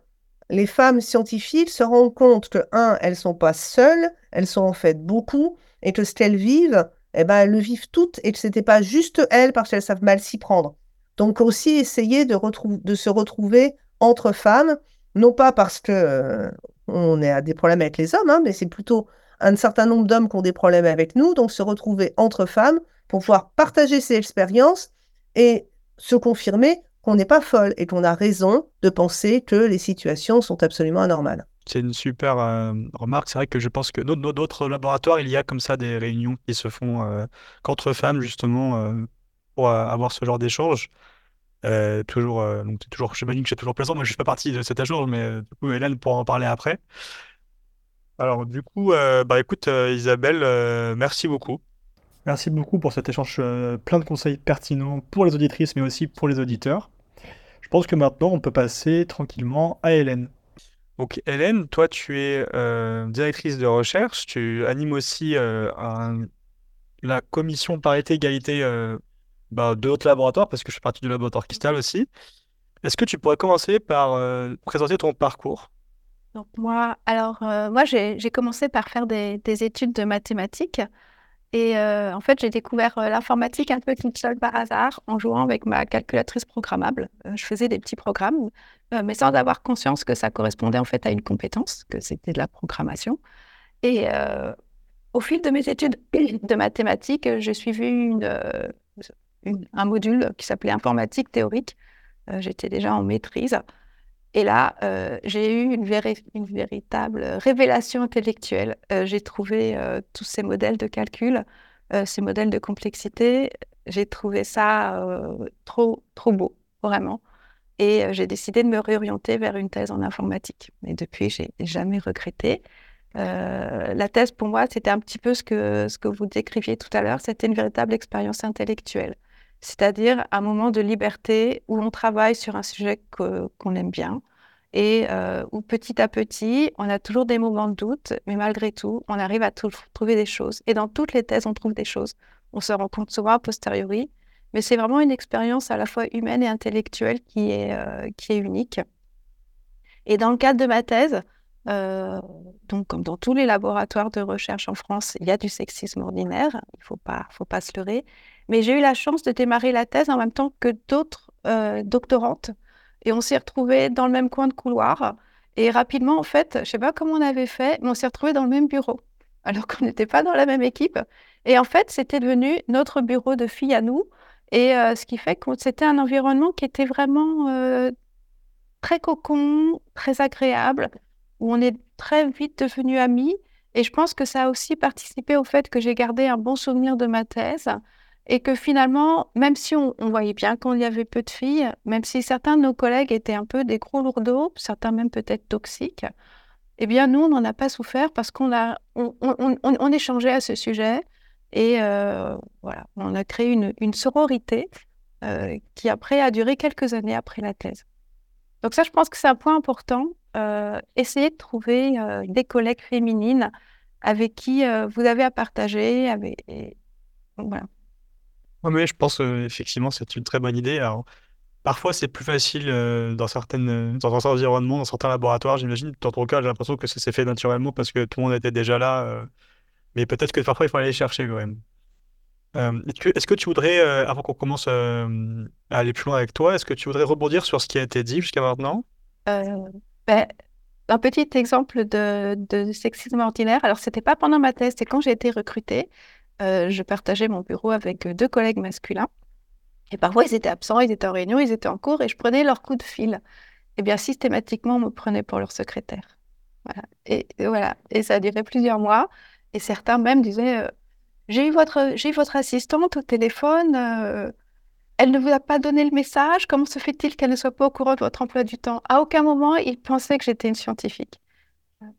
les femmes scientifiques se rendent compte que, un, elles sont pas seules, elles sont en fait beaucoup, et que ce qu'elles vivent, eh ben, elles le vivent toutes, et que ce n'était pas juste elles parce qu'elles savent mal s'y prendre. Donc aussi essayer de, se retrouver entre femmes, non pas parce que euh, on a des problèmes avec les hommes, hein, mais c'est plutôt un certain nombre d'hommes qui ont des problèmes avec nous, donc se retrouver entre femmes pour pouvoir partager ces expériences et se confirmer qu'on n'est pas folle et qu'on a raison de penser que les situations sont absolument anormales. C'est une super euh, remarque. C'est vrai que je pense que dans d'autres laboratoires, il y a comme ça des réunions qui se font euh, qu'entre femmes, justement, euh, pour avoir ce genre d'échange. toujours, donc toujours, j'imagine que c'est toujours plaisant. Moi, je ne fais pas partie de cet échange, mais du coup, Hélène pourra en parler après. Alors, du coup, bah écoute, Isabelle, merci beaucoup. Merci beaucoup pour cet échange plein de conseils pertinents pour les auditrices, mais aussi pour les auditeurs. Je pense que maintenant, on peut passer tranquillement à Hélène. Donc Hélène, toi, tu es euh, directrice de recherche, tu animes aussi euh, la commission parité-égalité euh, bah, de notre laboratoire, parce que je fais partie du laboratoire Kistal aussi. Est-ce que tu pourrais commencer par présenter ton parcours? Donc moi, alors moi, j'ai commencé par faire des, des, études de mathématiques. Et en fait, j'ai découvert l'informatique un peu toute seule par hasard en jouant avec ma calculatrice programmable. je faisais des petits programmes, mais sans avoir conscience que ça correspondait en fait à une compétence, que c'était de la programmation. Et au fil de mes études de mathématiques, j'ai suivi un module qui s'appelait informatique théorique. J'étais déjà en maîtrise. Et là, euh, j'ai eu une, véritable révélation intellectuelle. Euh, j'ai trouvé euh, tous ces modèles de calcul, ces modèles de complexité. J'ai trouvé ça trop, trop beau, vraiment. Et j'ai décidé de me réorienter vers une thèse en informatique. Et depuis, j'ai jamais regretté. la thèse, pour moi, c'était un petit peu ce que, ce que vous décriviez tout à l'heure. C'était une véritable expérience intellectuelle c'est-à-dire un moment de liberté où on travaille sur un sujet qu'on aime bien et euh, où petit à petit, on a toujours des moments de doute, mais malgré tout, on arrive à trouver des choses. Et dans toutes les thèses, on trouve des choses. On se rend compte souvent a posteriori, mais c'est vraiment une expérience à la fois humaine et intellectuelle qui est, euh, unique. Et dans le cadre de ma thèse, euh, donc comme dans tous les laboratoires de recherche en France, il y a du sexisme ordinaire, il ne faut pas se leurrer. Mais j'ai eu la chance de démarrer la thèse en même temps que d'autres euh, doctorantes. Et on s'est retrouvés dans le même coin de couloir. Et rapidement, en fait, je ne sais pas comment on avait fait, mais on s'est retrouvés dans le même bureau, alors qu'on n'était pas dans la même équipe. Et en fait, c'était devenu notre bureau de filles à nous. Et euh, ce qui fait que c'était un environnement qui était vraiment euh, très cocon, très agréable, où on est très vite devenus amis. Et je pense que ça a aussi participé au fait que j'ai gardé un bon souvenir de ma thèse et que finalement, même si on, voyait bien qu'il y avait peu de filles, même si certains de nos collègues étaient un peu des gros lourdeaux, certains même peut-être toxiques, eh bien nous, on n'en a pas souffert parce qu'on a, on, échangeait à ce sujet et euh, voilà, on a créé une, sororité euh, qui après a duré quelques années après la thèse. Donc ça, je pense que c'est un point important. Euh, essayez de trouver des collègues féminines avec qui vous avez à partager. Avec, voilà. Oui, je pense effectivement c'est une très bonne idée. Alors, parfois, c'est plus facile dans, certaines, dans certains environnements, dans certains laboratoires, j'imagine. Dans ton cas, j'ai l'impression que ça s'est fait naturellement parce que tout le monde était déjà là. mais peut-être que parfois, il faut aller chercher quand même. est-ce, que, tu voudrais, avant qu'on commence à aller plus loin avec toi, est-ce que tu voudrais rebondir sur ce qui a été dit jusqu'à maintenant? Ben, un petit exemple de, de sexisme ordinaire. Alors, c'était pas pendant ma thèse, c'est quand j'ai été recrutée. Euh, je partageais mon bureau avec euh, deux collègues masculins. Et parfois, ils étaient absents, ils étaient en réunion, ils étaient en cours et je prenais leur coup de fil. Et bien, systématiquement, on me prenait pour leur secrétaire. Voilà. Et, voilà. Et ça a duré plusieurs mois. Et certains même disaient euh, J'ai eu, votre, votre assistante au téléphone. elle ne vous a pas donné le message. Comment se fait-il qu'elle ne soit pas au courant de votre emploi du temps? À aucun moment, ils pensaient que j'étais une scientifique.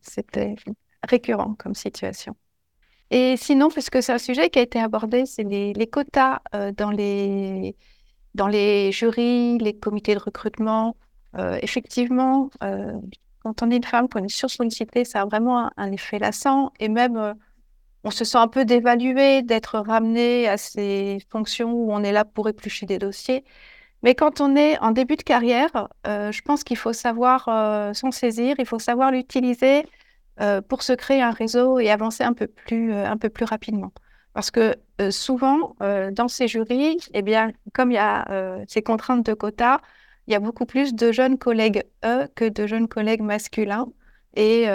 C'était récurrent comme situation. Et sinon, puisque c'est un sujet qui a été abordé, c'est les, quotas euh, dans, les, dans les jurys, les comités de recrutement. Euh, effectivement, euh, quand on est une femme, qu'on est sursollicité, ça a vraiment un, effet lassant. Et même, on se sent un peu dévalué d'être ramené à ces fonctions où on est là pour éplucher des dossiers. Mais quand on est en début de carrière, je pense qu'il faut savoir s'en saisir, il faut savoir l'utiliser euh, pour se créer un réseau et avancer un peu plus, euh, un peu plus rapidement. Parce que euh, souvent, dans ces jurys, eh bien, comme il y a ces contraintes de quotas, il y a beaucoup plus de jeunes collègues eux que de jeunes collègues masculins. Et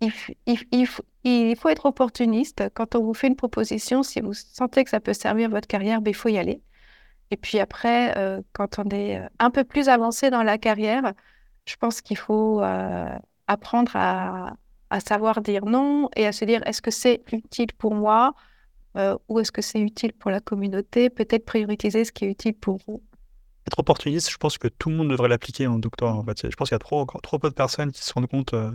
il, il, il, faut être opportuniste. Quand on vous fait une proposition, si vous sentez que ça peut servir votre carrière, ben, il faut y aller. Et puis après, quand on est un peu plus avancé dans la carrière, je pense qu'il faut apprendre à, à savoir dire non et à se dire est-ce que c'est utile pour moi euh, ou est-ce que c'est utile pour la communauté? Peut-être prioriser ce qui est utile pour vous. Être opportuniste, je pense que tout le monde devrait l'appliquer en doctorat. En fait. Je pense qu'il y a trop, trop peu de personnes qui se rendent compte euh,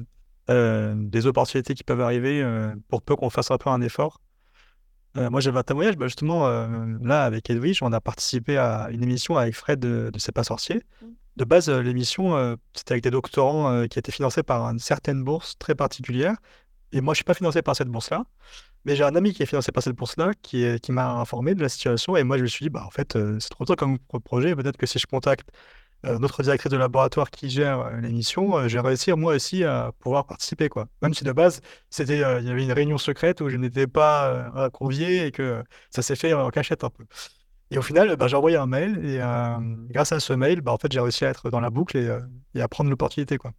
euh, des opportunités qui peuvent arriver pour peu qu'on fasse un peu un effort. moi, j'avais un témoignage, bah, justement, là, avec Edwige, on a participé à une émission avec Fred de, de C'est pas sorcier. De base, euh, l'émission, euh, c'était avec des doctorants euh, qui étaient financés par une certaine bourse très particulière. Et moi, je suis pas financé par cette bourse-là. Mais j'ai un ami qui est financé par cette bourse-là, qui, m'a informé de la situation. Et moi, je me suis dit, bah, en fait, c'est trop tôt comme projet. Peut-être que si je contacte notre directrice de laboratoire qui gère l'émission, j'ai réussi moi aussi à pouvoir participer. Quoi. Même si de base, c'était, il y avait une réunion secrète où je n'étais pas convié et que ça s'est fait en cachette un peu. Et au final, bah, j'ai envoyé un mail et grâce à ce mail, bah, en fait, j'ai réussi à être dans la boucle et, et à prendre l'opportunité. Quoi.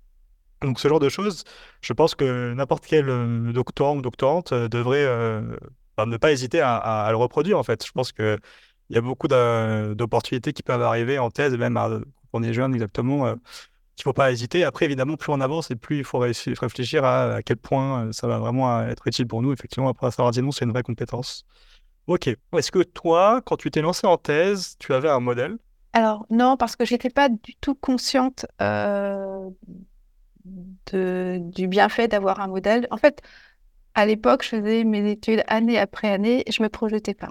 Donc ce genre de choses, je pense que n'importe quel doctorant ou doctorante devrait bah, ne pas hésiter à, le reproduire en fait. Je pense qu'il y a beaucoup d'opportunités qui peuvent arriver en thèse, même quand on est jeune exactement, qu'il ne faut pas hésiter. Après, évidemment, plus on avance et plus il faut réfléchir à, à quel point ça va vraiment être utile pour nous. Effectivement, après savoir dire non, c'est une vraie compétence. Ok. Est-ce que toi, quand tu t'es lancé en thèse, tu avais un modèle? Alors non, parce que j'étais pas du tout consciente euh, du bienfait d'avoir un modèle. En fait, à l'époque, je faisais mes études année après année et je me projetais pas.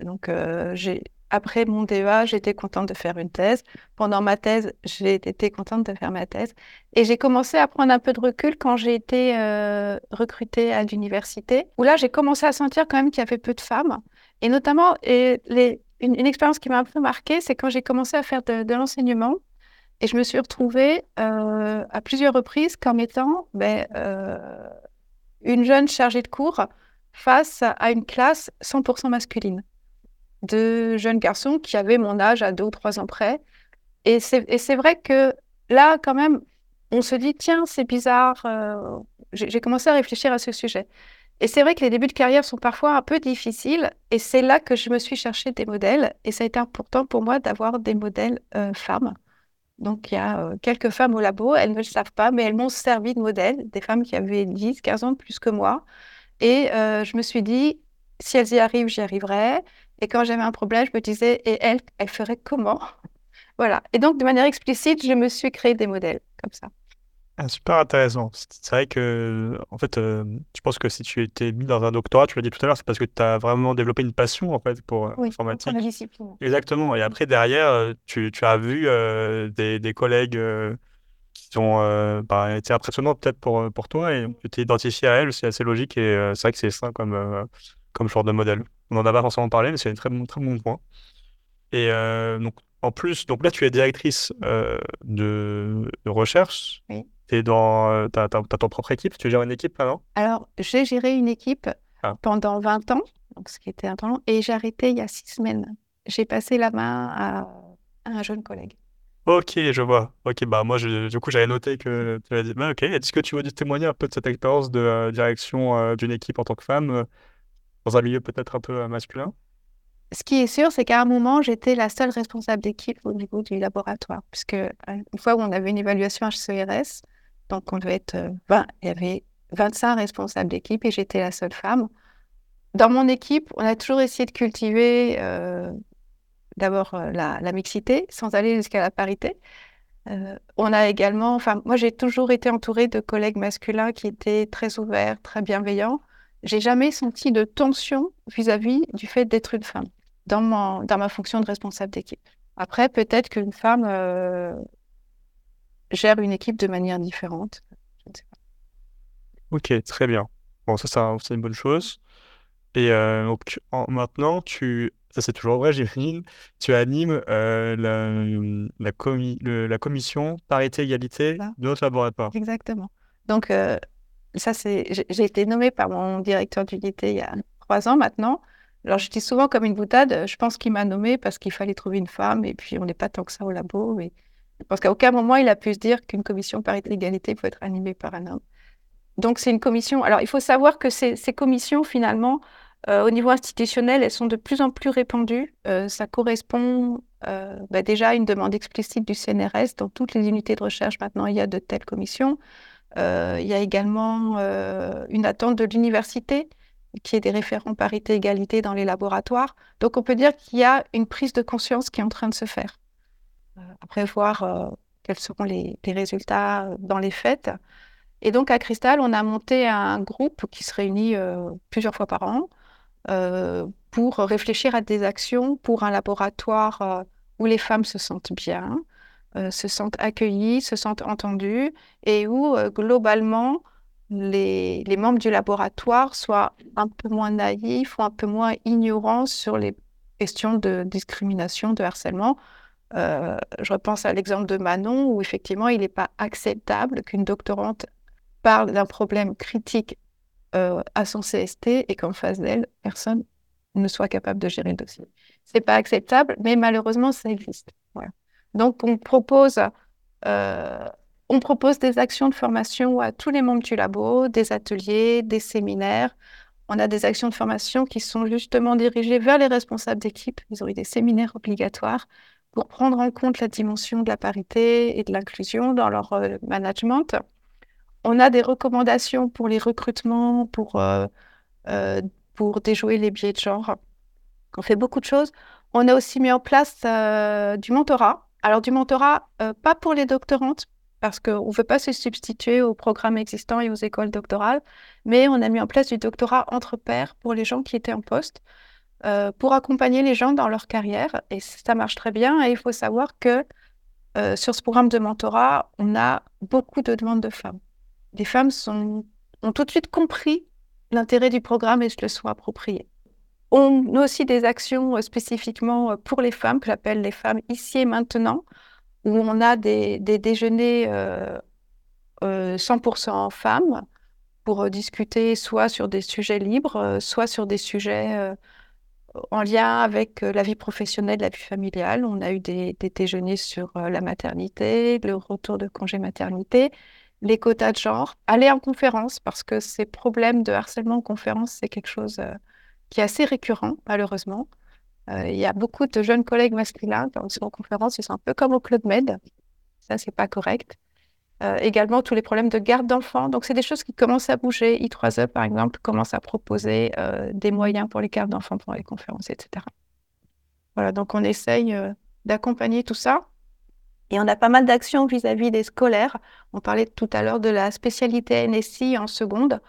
Donc, euh, j'ai après mon DEA, j'étais contente de faire une thèse. Pendant ma thèse, j'ai été contente de faire ma thèse. Et j'ai commencé à prendre un peu de recul quand j'ai été euh, recrutée à l'université, où là, j'ai commencé à sentir quand même qu'il y avait peu de femmes. Et notamment, une, expérience qui m'a un peu marquée, c'est quand j'ai commencé à faire de, l'enseignement. Et je me suis retrouvée euh, à plusieurs reprises comme étant ben, euh, une jeune chargée de cours face à une classe 100% masculine de jeunes garçons qui avaient mon âge à deux ou trois ans près. Et c'est vrai que là, quand même, on se dit, tiens, c'est bizarre. Euh, j'ai commencé à réfléchir à ce sujet. Et c'est vrai que les débuts de carrière sont parfois un peu difficiles. Et c'est là que je me suis cherché des modèles. Et ça a été important pour moi d'avoir des modèles euh, femmes. Donc, il y a euh, quelques femmes au labo, elles ne le savent pas, mais elles m'ont servi de modèle, des femmes qui avaient 10, 15 ans de plus que moi. Et je me suis dit, si elles y arrivent, j'y arriverai. Et quand j'avais un problème, je me disais, et elle, elle ferait comment? Voilà. Et donc, de manière explicite, je me suis créé des modèles comme ça. Ah, super intéressant. C'est vrai que, en fait, euh, je pense que si tu étais mis dans un doctorat, tu l'as dit tout à l'heure, c'est parce que tu as vraiment développé une passion, en fait, pour euh, l'informatique. Pour la discipline. Exactement. Et après, derrière, euh, tu, tu as vu des, des, collègues qui ont bah, été impressionnants peut-être pour, pour toi et tu t'es identifié à elles, c'est assez logique et c'est vrai que c'est ça comme, comme genre de modèle. On n'en a pas forcément parlé, mais c'est un très bon, très bon point. Et euh, donc, en plus, donc là, tu es directrice euh, de, recherche. Oui. Tu dans, euh, as, ton propre équipe. Tu gères une équipe maintenant? Alors, j'ai géré une équipe ah. pendant 20 ans, donc ce qui était un temps long, et j'ai arrêté il y a six semaines. J'ai passé la main à, un jeune collègue. Ok, je vois. Ok, bah moi, du coup, j'avais noté que tu avais dit, bah, ok, est-ce que tu veux témoigner un peu de cette expérience de direction d'une équipe en tant que femme? Dans un milieu peut-être un peu euh, masculin Ce qui est sûr, c'est qu'à un moment, j'étais la seule responsable d'équipe au niveau du laboratoire, puisque euh, une fois où on avait une évaluation HCRS, donc on devait être 20, euh, il y avait 25 responsables d'équipe et j'étais la seule femme. Dans mon équipe, on a toujours essayé de cultiver d'abord la, mixité, sans aller jusqu'à la parité. on a également, enfin, moi j'ai toujours été entourée de collègues masculins qui étaient très ouverts, très bienveillants j'ai jamais senti de tension vis-à-vis du fait d'être une femme dans, dans ma fonction de responsable d'équipe. Après, peut-être qu'une femme euh, gère une équipe de manière différente. Je ne sais pas. Ok, très bien. Bon, ça, c'est une bonne chose. Et euh, donc, maintenant, tu, ça c'est toujours vrai, j'imagine, tu animes euh, la, la, la, commission parité-égalité de notre laboratoire. Exactement. Donc, ça, c'est, j'ai été nommée par mon directeur d'unité il y a trois ans maintenant. Alors, je dis souvent comme une boutade, je pense qu'il m'a nommée parce qu'il fallait trouver une femme et puis on n'est pas tant que ça au labo. Mais je pense qu'à aucun moment il a pu se dire qu'une commission parité-égalité peut être animée par un homme. Donc, c'est une commission. Alors, il faut savoir que ces, ces commissions, finalement, euh, au niveau institutionnel, elles sont de plus en plus répandues. Euh, ça correspond euh, bah, déjà à une demande explicite du CNRS. Dans toutes les unités de recherche, maintenant, il y a de telles commissions. Euh, il y a également euh, une attente de l'université qui est des référents parité-égalité dans les laboratoires. Donc on peut dire qu'il y a une prise de conscience qui est en train de se faire. Euh, après voir quels seront les, résultats dans les faits. Et donc à Cristal, on a monté un groupe qui se réunit plusieurs fois par an pour réfléchir à des actions pour un laboratoire où les femmes se sentent bien, euh, se sentent accueillis, se sentent entendus et où euh, globalement les, membres du laboratoire soient un peu moins naïfs ou un peu moins ignorants sur les questions de discrimination, de harcèlement. Euh, je repense à l'exemple de Manon, où effectivement, il n'est pas acceptable qu'une doctorante parle d'un problème critique à son CST et qu'en face d'elle, personne ne soit capable de gérer le dossier. C'est pas acceptable, mais malheureusement, ça existe. Donc, on propose, euh, on propose des actions de formation à tous les membres du labo, des ateliers, des séminaires. On a des actions de formation qui sont justement dirigées vers les responsables d'équipe. Ils ont eu des séminaires obligatoires pour prendre en compte la dimension de la parité et de l'inclusion dans leur euh, management. On a des recommandations pour les recrutements, euh, pour déjouer les biais de genre. On fait beaucoup de choses. On a aussi mis en place du mentorat. Alors du mentorat, pas pour les doctorantes, parce qu'on ne veut pas se substituer aux programmes existants et aux écoles doctorales, mais on a mis en place du doctorat entre pairs pour les gens qui étaient en poste. Euh, pour accompagner les gens dans leur carrière. Et ça marche très bien. Et il faut savoir que euh, sur ce programme de mentorat, on a beaucoup de demandes de femmes. Les femmes ont tout de suite compris l'intérêt du programme et se le sont appropriées. On a aussi des actions euh, spécifiquement pour les femmes, que j'appelle les femmes ici et maintenant, où on a des, des déjeuners 100% femmes pour discuter soit sur des sujets libres, soit sur des sujets en lien avec euh, la vie professionnelle, la vie familiale. On a eu des, déjeuners sur euh, la maternité, le retour de congé maternité, les quotas de genre. Aller en conférence, parce que ces problèmes de harcèlement en conférence, c'est quelque chose euh, qui est assez récurrent, malheureusement. il y a beaucoup de jeunes collègues masculins qui sont en conférence, ils sont un peu comme au Club Med. Ça, c'est pas correct. Euh, également tous les problèmes de garde d'enfants. Donc, c'est des choses qui commencent à bouger. I3E, par exemple, commence à proposer euh, des moyens pour les gardes d'enfants pendant les conférences, etc. Voilà, donc on essaye euh, d'accompagner tout ça. Et on a pas mal d'actions vis-à-vis des scolaires. On parlait tout à l'heure de la spécialité NSI en seconde.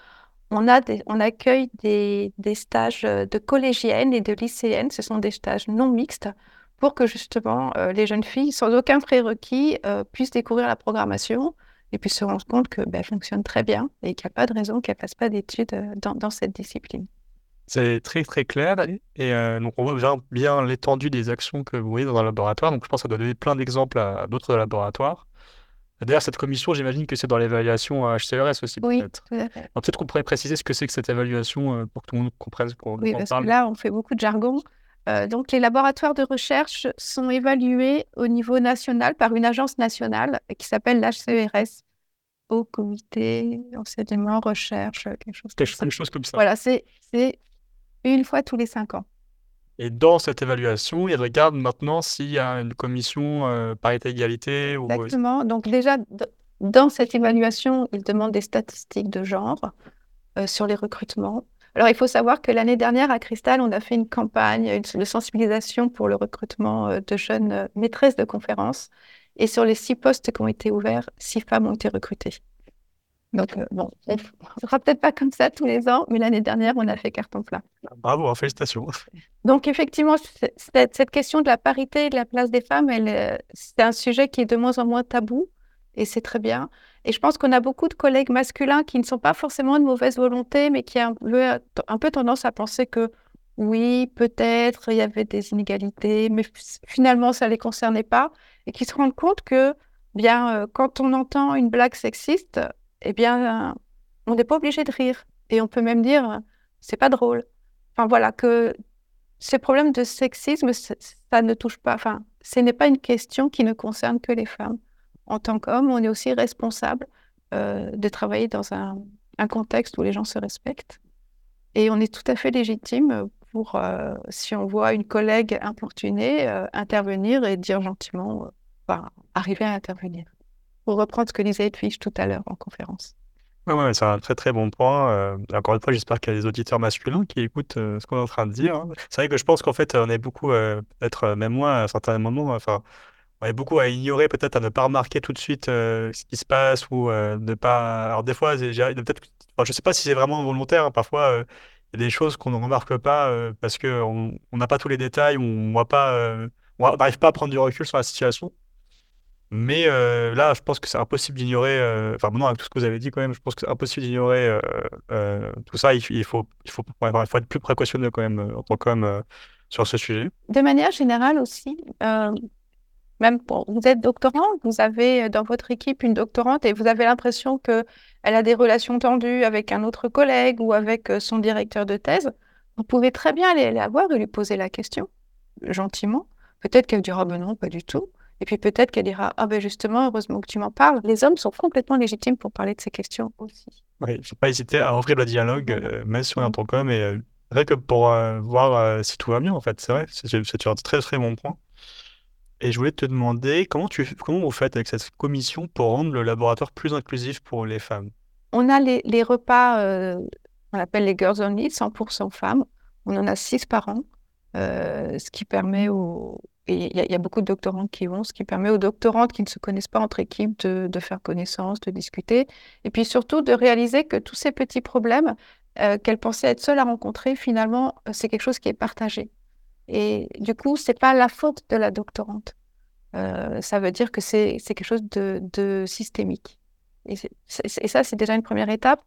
On, a on accueille des, des, stages de collégiennes et de lycéennes. Ce sont des stages non mixtes pour que justement euh, les jeunes filles, sans aucun prérequis, euh, puissent découvrir la programmation et puissent se rendre compte qu'elle ben, fonctionne très bien et qu'il n'y a pas de raison qu'elle ne fasse pas d'études euh, dans, cette discipline. C'est très très clair et donc on voit bien, bien l'étendue des actions que vous voyez dans un laboratoire. Donc je pense que ça doit donner plein d'exemples à, d'autres laboratoires. D'ailleurs, cette commission, j'imagine que c'est dans l'évaluation HCRS aussi. Oui, peut-être. peut-être qu'on pourrait préciser ce que c'est que cette évaluation pour que tout le monde comprenne ce qu'on Oui, parce que là, on fait beaucoup de jargon. Euh, donc, les laboratoires de recherche sont évalués au niveau national par une agence nationale qui s'appelle l'HCRS, au comité enseignement, recherche, quelque chose, quelque chose comme ça. Voilà, c'est une fois tous les cinq ans. Et dans cette évaluation, ils regardent maintenant s'il y a une commission euh, parité-égalité. Ou... Exactement. Donc déjà, dans cette évaluation, ils demandent des statistiques de genre euh, sur les recrutements. Alors, il faut savoir que l'année dernière, à Cristal, on a fait une campagne de sensibilisation pour le recrutement euh, de jeunes euh, maîtresses de conférences. Et sur les six postes qui ont été ouverts, six femmes ont été recrutées. Donc, euh, bon, on ne fera peut-être pas comme ça tous les ans, mais l'année dernière, on a fait carton plein. Bravo, félicitations. Donc, effectivement, cette question de la parité et de la place des femmes, c'est un sujet qui est de moins en moins tabou, et c'est très bien. Et je pense qu'on a beaucoup de collègues masculins qui ne sont pas forcément de mauvaise volonté, mais qui ont un peu, tendance à penser que oui, peut-être il y avait des inégalités, mais finalement ça ne les concernait pas, et qui se rendent compte que bien euh, quand on entend une blague sexiste, eh bien on n'est pas obligé de rire, et on peut même dire c'est pas drôle. Enfin voilà que ces problèmes de sexisme, ça ne touche pas, enfin ce n'est pas une question qui ne concerne que les femmes en tant qu'homme, on est aussi responsable euh, de travailler dans un, contexte où les gens se respectent. Et on est tout à fait légitime pour, euh, si on voit une collègue importunée, euh, intervenir et dire gentiment, arriver à intervenir. Pour reprendre ce que disait Edwige tout à l'heure en conférence. Oui, ouais, c'est un très très bon point. encore une fois, j'espère qu'il y a des auditeurs masculins qui écoutent ce qu'on est en train de dire. Hein. C'est vrai que je pense qu'en fait, on est beaucoup, peut-être même moi à certains moments, enfin, on est beaucoup à ignorer, peut-être à ne pas remarquer tout de suite euh, ce qui se passe ou euh, ne pas. Alors, des fois, peut-être, je ne sais pas si c'est vraiment volontaire. Hein. Parfois, euh, il y a des choses qu'on ne remarque pas parce qu'on n'a pas tous les détails, on voit pas, on n'arrive pas à prendre du recul sur la situation. Mais là, je pense que c'est impossible d'ignorer. Enfin, maintenant, avec tout ce que vous avez dit, quand même, je pense que c'est impossible d'ignorer tout ça. Il, faut, il, faut, il faut être plus précautionneux quand même en tant qu'homme sur ce sujet. De manière générale aussi, même pour, vous êtes doctorant, vous avez euh, dans votre équipe une doctorante et vous avez l'impression qu'elle a des relations tendues avec un autre collègue ou avec euh, son directeur de thèse, vous pouvez très bien aller la voir et lui poser la question, gentiment. Peut-être qu'elle dira, ben non, pas du tout. Et puis peut-être qu'elle dira, ah ben justement, heureusement que tu m'en parles. Les hommes sont complètement légitimes pour parler de ces questions aussi. Oui, il ne faut pas hésiter à ouvrir le dialogue, euh, même si on est en tant qu'homme, et vrai que pour voir si tout va bien, en fait, c'est vrai, c'est un très très bon point. Et je voulais te demander comment, tu, comment vous faites avec cette commission pour rendre le laboratoire plus inclusif pour les femmes? On a les, les repas, euh, on appelle les Girls Only, 100% femmes. On en a six par an, euh, ce qui permet aux. Il y, a beaucoup de doctorantes qui vont, ce qui permet aux doctorantes qui ne se connaissent pas entre équipes de, faire connaissance, de discuter, et puis surtout de réaliser que tous ces petits problèmes euh, qu'elles pensaient être seules à rencontrer, finalement, c'est quelque chose qui est partagé. Et du coup, c'est pas la faute de la doctorante. Euh, ça veut dire que c'est quelque chose de, systémique. Et ça, c'est déjà une première étape.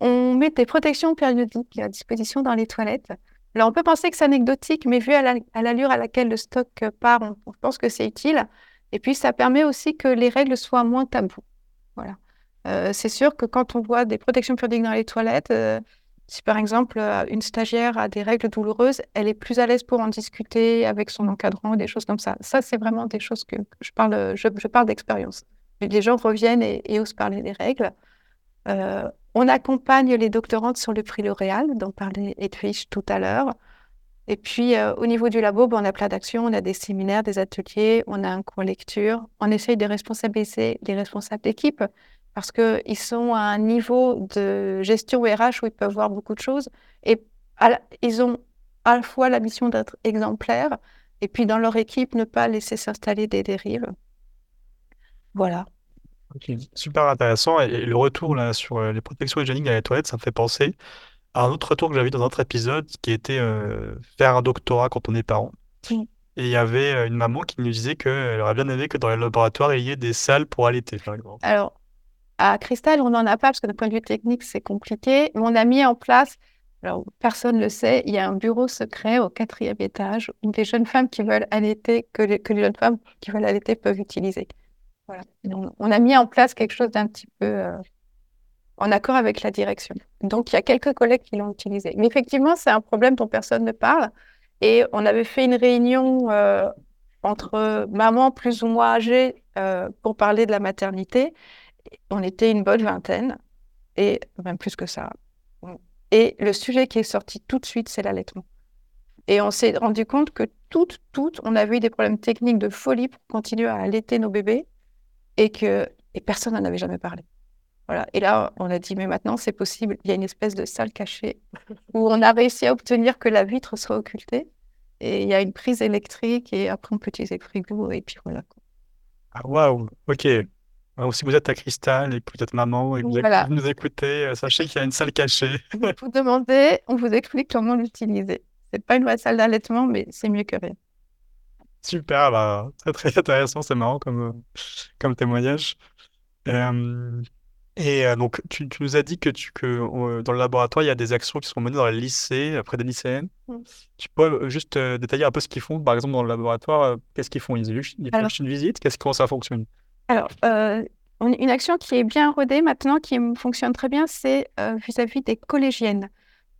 On met des protections périodiques à disposition dans les toilettes. Alors, on peut penser que c'est anecdotique, mais vu à l'allure à, laquelle le stock part, on, pense que c'est utile. Et puis, ça permet aussi que les règles soient moins taboues. Voilà. Euh, c'est sûr que quand on voit des protections périodiques dans les toilettes, euh, si par exemple euh, une stagiaire a des règles douloureuses, elle est plus à l'aise pour en discuter avec son encadrant, des choses comme ça. Ça, c'est vraiment des choses que je parle, je, parle d'expérience. Les gens reviennent et, osent parler des règles. On accompagne les doctorantes sur le prix L'Oréal, dont parlait Edwige tout à l'heure. Et puis, euh, au niveau du labo, ben, on a plein d'actions. On a des séminaires, des ateliers, on a un cours lecture. On essaye de responsabiliser les responsables d'équipe parce qu'ils sont à un niveau de gestion RH où ils peuvent voir beaucoup de choses. Et ils ont à la fois la mission d'être exemplaires et puis dans leur équipe, ne pas laisser s'installer des dérives. Voilà. Super intéressant. Et, le retour là sur euh, les protections hygiéniques à la toilette, ça me fait penser à un autre retour que j'avais dans un autre épisode qui était euh, faire un doctorat quand on est parent. Et il y avait euh, une maman qui nous disait qu'elle aurait bien aimé que dans les laboratoires, il y ait des salles pour allaiter, par exemple. Alors, à Cristal, on n'en a pas parce que d'un point de vue technique, c'est compliqué. Mais on a mis en place, alors personne ne le sait, il y a un bureau secret au quatrième étage où les jeunes femmes qui veulent allaiter, que les, que les jeunes femmes qui veulent allaiter peuvent utiliser. On, a mis en place quelque chose d'un petit peu euh, en accord avec la direction. Donc il y a quelques collègues qui l'ont utilisé. Mais effectivement, c'est un problème dont personne ne parle. Et on avait fait une réunion euh, entre mamans plus ou moins âgées euh, pour parler de la maternité on était une bonne vingtaine, et même plus que ça. Et le sujet qui est sorti tout de suite, c'est l'allaitement. Et on s'est rendu compte que toutes, toutes, on avait eu des problèmes techniques de folie pour continuer à allaiter nos bébés et que et personne n'en avait jamais parlé. Voilà. Et là, on a dit, mais maintenant, c'est possible. Il y a une espèce de salle cachée où on a réussi à obtenir que la vitre soit occultée. Et il y a une prise électrique et après, on peut utiliser le frigo et puis voilà. Ah, waouh, ok. Ou si vous êtes à Cristal et que vous êtes maman et que vous, nous écoutez, euh, sachez qu'il y a une salle cachée. Vous demandez, on vous explique comment l'utiliser. C'est pas une vraie salle d'allaitement, mais c'est mieux que rien. Super, bah, très très intéressant, c'est marrant comme, euh, comme témoignage. Euh, et donc, tu, nous as dit que, tu, que dans le laboratoire, il y a des actions qui sont menées dans les lycées, après des lycéennes. Mmh. Tu peux juste détailler un peu ce qu'ils font, par exemple, dans le laboratoire, qu'est-ce qu'ils font? Ils, ils font une visite? Qu'est-ce, Comment ça fonctionne? Alors, euh, une action qui est bien rodée maintenant, qui fonctionne très bien, c'est euh, vis-à-vis des collégiennes.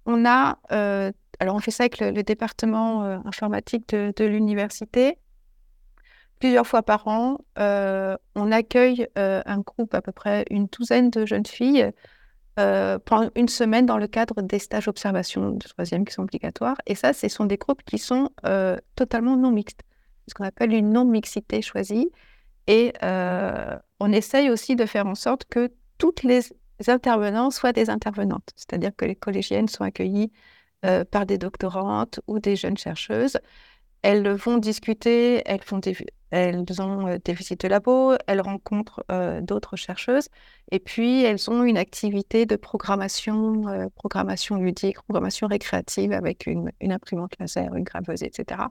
On a, euh, alors on fait ça avec le, département informatique de, l'université. Plusieurs fois par an, on accueille un groupe, à peu près une douzaine de jeunes filles, pendant une semaine dans le cadre des stages d'observation de troisième qui sont obligatoires. Et ça, ce sont des groupes qui sont totalement non mixtes, ce qu'on appelle une non-mixité choisie. Et euh, on essaye aussi de faire en sorte que toutes les intervenants soient des intervenantes, c'est-à-dire que les collégiennes sont accueillies euh, par des doctorantes ou des jeunes chercheuses. Elles vont discuter, elles, ont euh, des visites de labo, elles rencontrent d'autres chercheuses, et puis elles ont une activité de programmation, programmation ludique, programmation récréative avec une, imprimante laser, une graveuse, etc.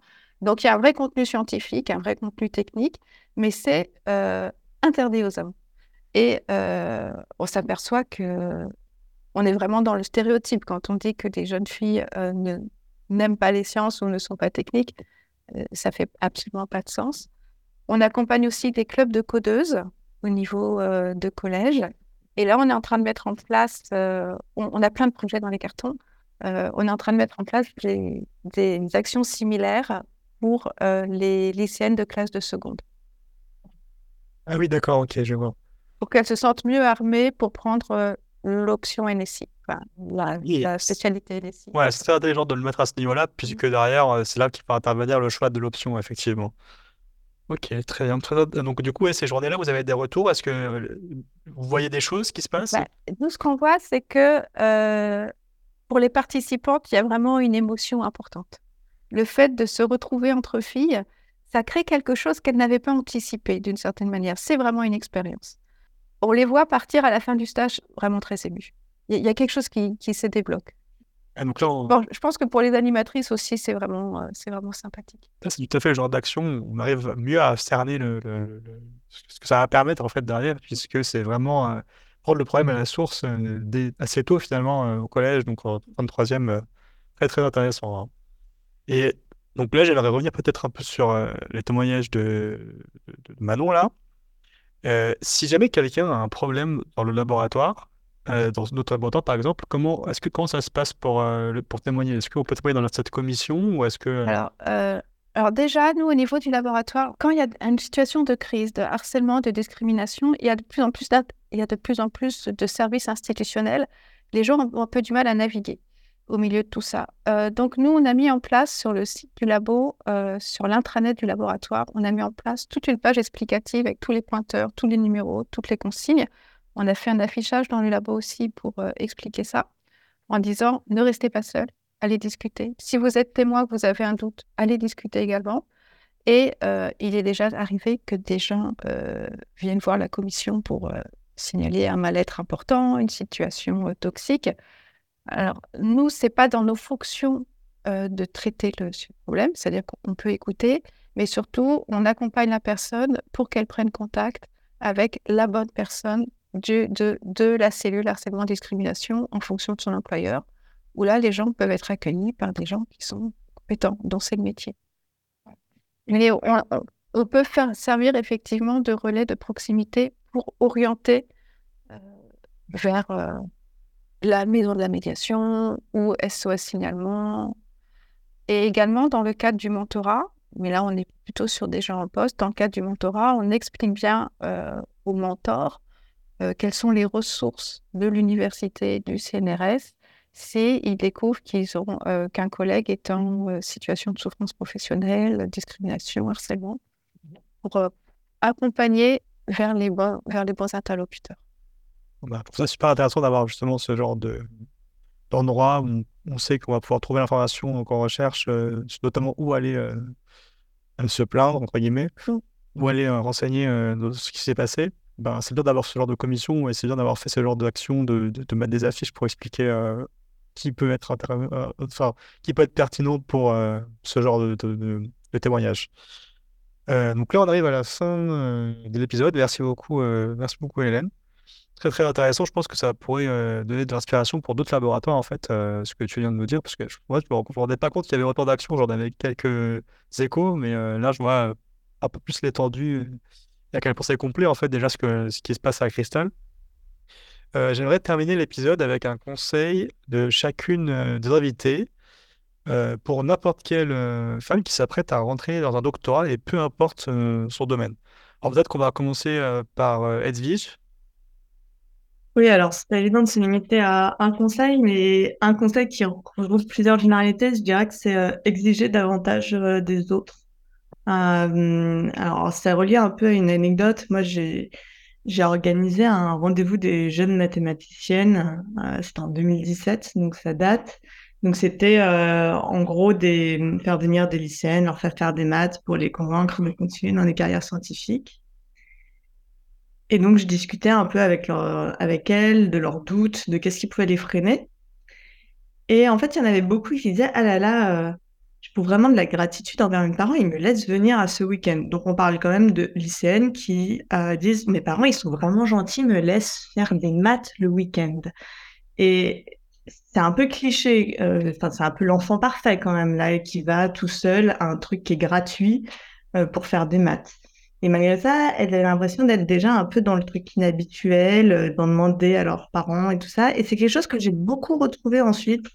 Donc il y a un vrai contenu scientifique, un vrai contenu technique, mais c'est euh, interdit aux hommes. Et euh, on s'aperçoit que on est vraiment dans le stéréotype quand on dit que des jeunes filles euh, n'aiment pas les sciences ou ne sont pas techniques. ça fait absolument pas de sens. On accompagne aussi des clubs de codeuses au niveau de collège. Et là, on est en train de mettre en place, on, a plein de projets dans les cartons. on est en train de mettre en place des, des actions similaires pour les lycéennes de classe de seconde. Ah oui, d'accord, ok, je vois. Pour qu'elles se sentent mieux armées pour prendre l'option NSI, enfin, la, spécialité NSI. Ouais, c'est très intelligent de le mettre à ce niveau-là, puisque derrière, c'est là qu'il va intervenir le choix de l'option, effectivement. Ok, très bien. Donc, du coup, ces journées-là, vous avez des retours? Est-ce que vous voyez des choses qui se passent? Bah, Nous, ce qu'on voit, c'est que pour les participantes, il y a vraiment une émotion importante. Le fait de se retrouver entre filles, ça crée quelque chose qu'elles n'avaient pas anticipé d'une certaine manière. C'est vraiment une expérience. On les voit partir à la fin du stage vraiment très émus. Il y, a quelque chose qui, se débloque. Ah, donc là, je pense que pour les animatrices aussi, c'est vraiment, euh, c'est vraiment sympathique. C'est tout à fait le genre d'action où on arrive mieux à cerner le, ce que ça va permettre en fait derrière, puisque c'est vraiment euh, prendre le problème à la source euh, assez tôt finalement au collège, donc en 33e, très très intéressant. Hein. Et donc là, j'aimerais revenir peut-être un peu sur les témoignages de, Manon là. Euh, si jamais quelqu'un a un problème dans le laboratoire, euh, dans notre laboratoire par exemple, comment est-ce que comment ça se passe pour, pour témoigner? Est-ce qu'on peut témoigner dans cette commission ou est-ce que alors, alors déjà, nous au niveau du laboratoire, quand il y a une situation de crise, de harcèlement, de discrimination, il y a de plus en plus il y a de plus en plus de services institutionnels. Les gens ont un peu du mal à naviguer au milieu de tout ça. Euh, donc, nous, on a mis en place sur le site du labo, euh, sur l'intranet du laboratoire, on a mis en place toute une page explicative avec tous les pointeurs, tous les numéros, toutes les consignes. On a fait un affichage dans le labo aussi pour euh, expliquer ça, en disant ne restez pas seul, allez discuter. Si vous êtes témoin, vous avez un doute, allez discuter également. Et il est déjà arrivé que des gens viennent voir la commission pour signaler un mal-être important, une situation toxique. Alors, nous, ce n'est pas dans nos fonctions de traiter le problème, c'est-à-dire qu'on peut écouter, mais surtout, on accompagne la personne pour qu'elle prenne contact avec la bonne personne de, de, la cellule harcèlement discrimination en fonction de son employeur, où là, les gens peuvent être accueillis par des gens qui sont compétents, dont c'est le métier. Mais on, peut faire servir effectivement de relais de proximité pour orienter vers la maison de la médiation ou SOS signalement. Et également dans le cadre du mentorat, mais là on est plutôt sur des gens en poste, dans le cadre du mentorat, on explique bien euh, aux mentors euh, quelles sont les ressources de l'université du CNRS si ils découvrent qu'ils ont euh, qu'un collègue est en situation de souffrance professionnelle, discrimination, harcèlement, pour accompagner vers les bons, vers les bons interlocuteurs. Bah, pour ça, c'est super intéressant d'avoir justement ce genre de d'endroit où on sait qu'on va pouvoir trouver l'information qu'on recherche, euh, notamment où aller euh, se plaindre, entre guillemets, où aller euh, renseigner ce qui s'est passé. Ben, c'est bien d'avoir ce genre de commission et c'est bien d'avoir fait ce genre d'action, de, de, mettre des affiches pour expliquer qui peut être enfin, qui peut être pertinent pour ce genre de, de témoignage. donc là, on arrive à la fin de l'épisode. Merci beaucoup, merci beaucoup, Hélène très très intéressant. Je pense que ça pourrait euh, donner de l'inspiration pour d'autres laboratoires, en fait, euh, ce que tu viens de nous dire, parce que moi, je ne me rendais pas compte qu'il y avait autant d'actions. J'en avais quelques échos, mais euh, là, je vois un peu plus l'étendue quel point c'est complet, en fait, déjà ce, que, ce qui se passe à Cristal. J'aimerais terminer l'épisode avec un conseil de chacune des invités pour n'importe quelle femme qui s'apprête à rentrer dans un doctorat et peu importe son domaine. Alors peut-être qu'on va commencer par Edwige. Oui, alors c'est évident de se limiter à un conseil, mais un conseil qui regroupe plusieurs généralités, je dirais que c'est euh, exiger davantage euh, des autres. Euh, alors ça relie un peu à une anecdote. Moi, j'ai organisé un rendez-vous des jeunes mathématiciennes. c'était en 2017, donc ça date. Donc c'était en gros des faire venir des lycéennes, leur faire faire des maths pour les convaincre de continuer dans les carrières scientifiques. Et donc, je discutais un peu avec, avec elles de leurs doutes, de qu'est-ce qui pouvait les freiner. Et en fait, il y en avait beaucoup qui disaient Ah là là, euh, je trouve vraiment de la gratitude envers mes parents, ils me laissent venir à ce week-end. Donc, on parle quand même de lycéennes qui euh, disent Mes parents, ils sont vraiment gentils, me laissent faire des maths le week-end. Et c'est un peu cliché, euh, c'est un peu l'enfant parfait quand même, là, qui va tout seul à un truc qui est gratuit pour faire des maths. Et malgré ça, elles avaient l'impression d'être déjà un peu dans le truc inhabituel, euh, d'en demander à leurs parents et tout ça. Et c'est quelque chose que j'ai beaucoup retrouvé ensuite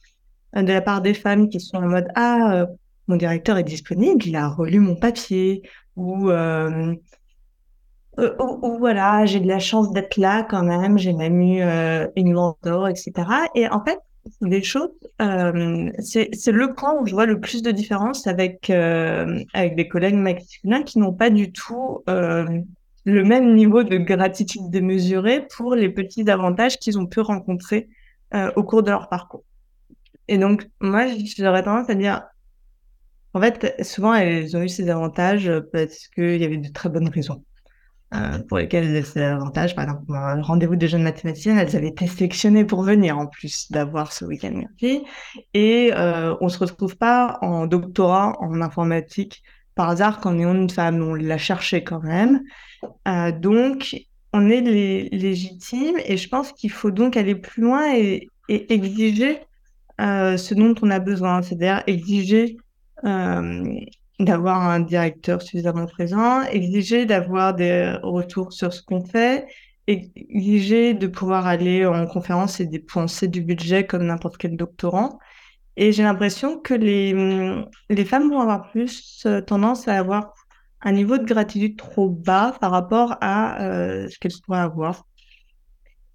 euh, de la part des femmes qui sont en mode Ah, euh, mon directeur est disponible, il a relu mon papier, ou, ou, ou, voilà, j'ai de la chance d'être là quand même, j'ai même eu une mentor, etc. Et en fait, des choses, euh, c'est le point où je vois le plus de différence avec, euh, avec des collègues masculins qui n'ont pas du tout euh, le même niveau de gratitude démesurée pour les petits avantages qu'ils ont pu rencontrer au cours de leur parcours. Et donc, moi, j'aurais tendance à dire, en fait, souvent, elles ont eu ces avantages parce qu'il y avait de très bonnes raisons. Euh, pour lesquelles c'est l'avantage. Par exemple, un rendez-vous des jeunes mathématiciens, elles avaient été sélectionnées pour venir en plus d'avoir ce week-end gratuit. Et euh, on se retrouve pas en doctorat en informatique par hasard quand on est une femme. On l'a cherché quand même. Euh, donc, on est les, légitime et je pense qu'il faut donc aller plus loin et, exiger ce dont on a besoin, c'est-à-dire exiger d'avoir un directeur suffisamment présent, exiger d'avoir des retours sur ce qu'on fait, exiger de pouvoir aller en conférence et dépenser du budget comme n'importe quel doctorant. Et j'ai l'impression que les, les femmes vont avoir plus euh, tendance à avoir un niveau de gratitude trop bas par rapport à euh, ce qu'elles pourraient avoir.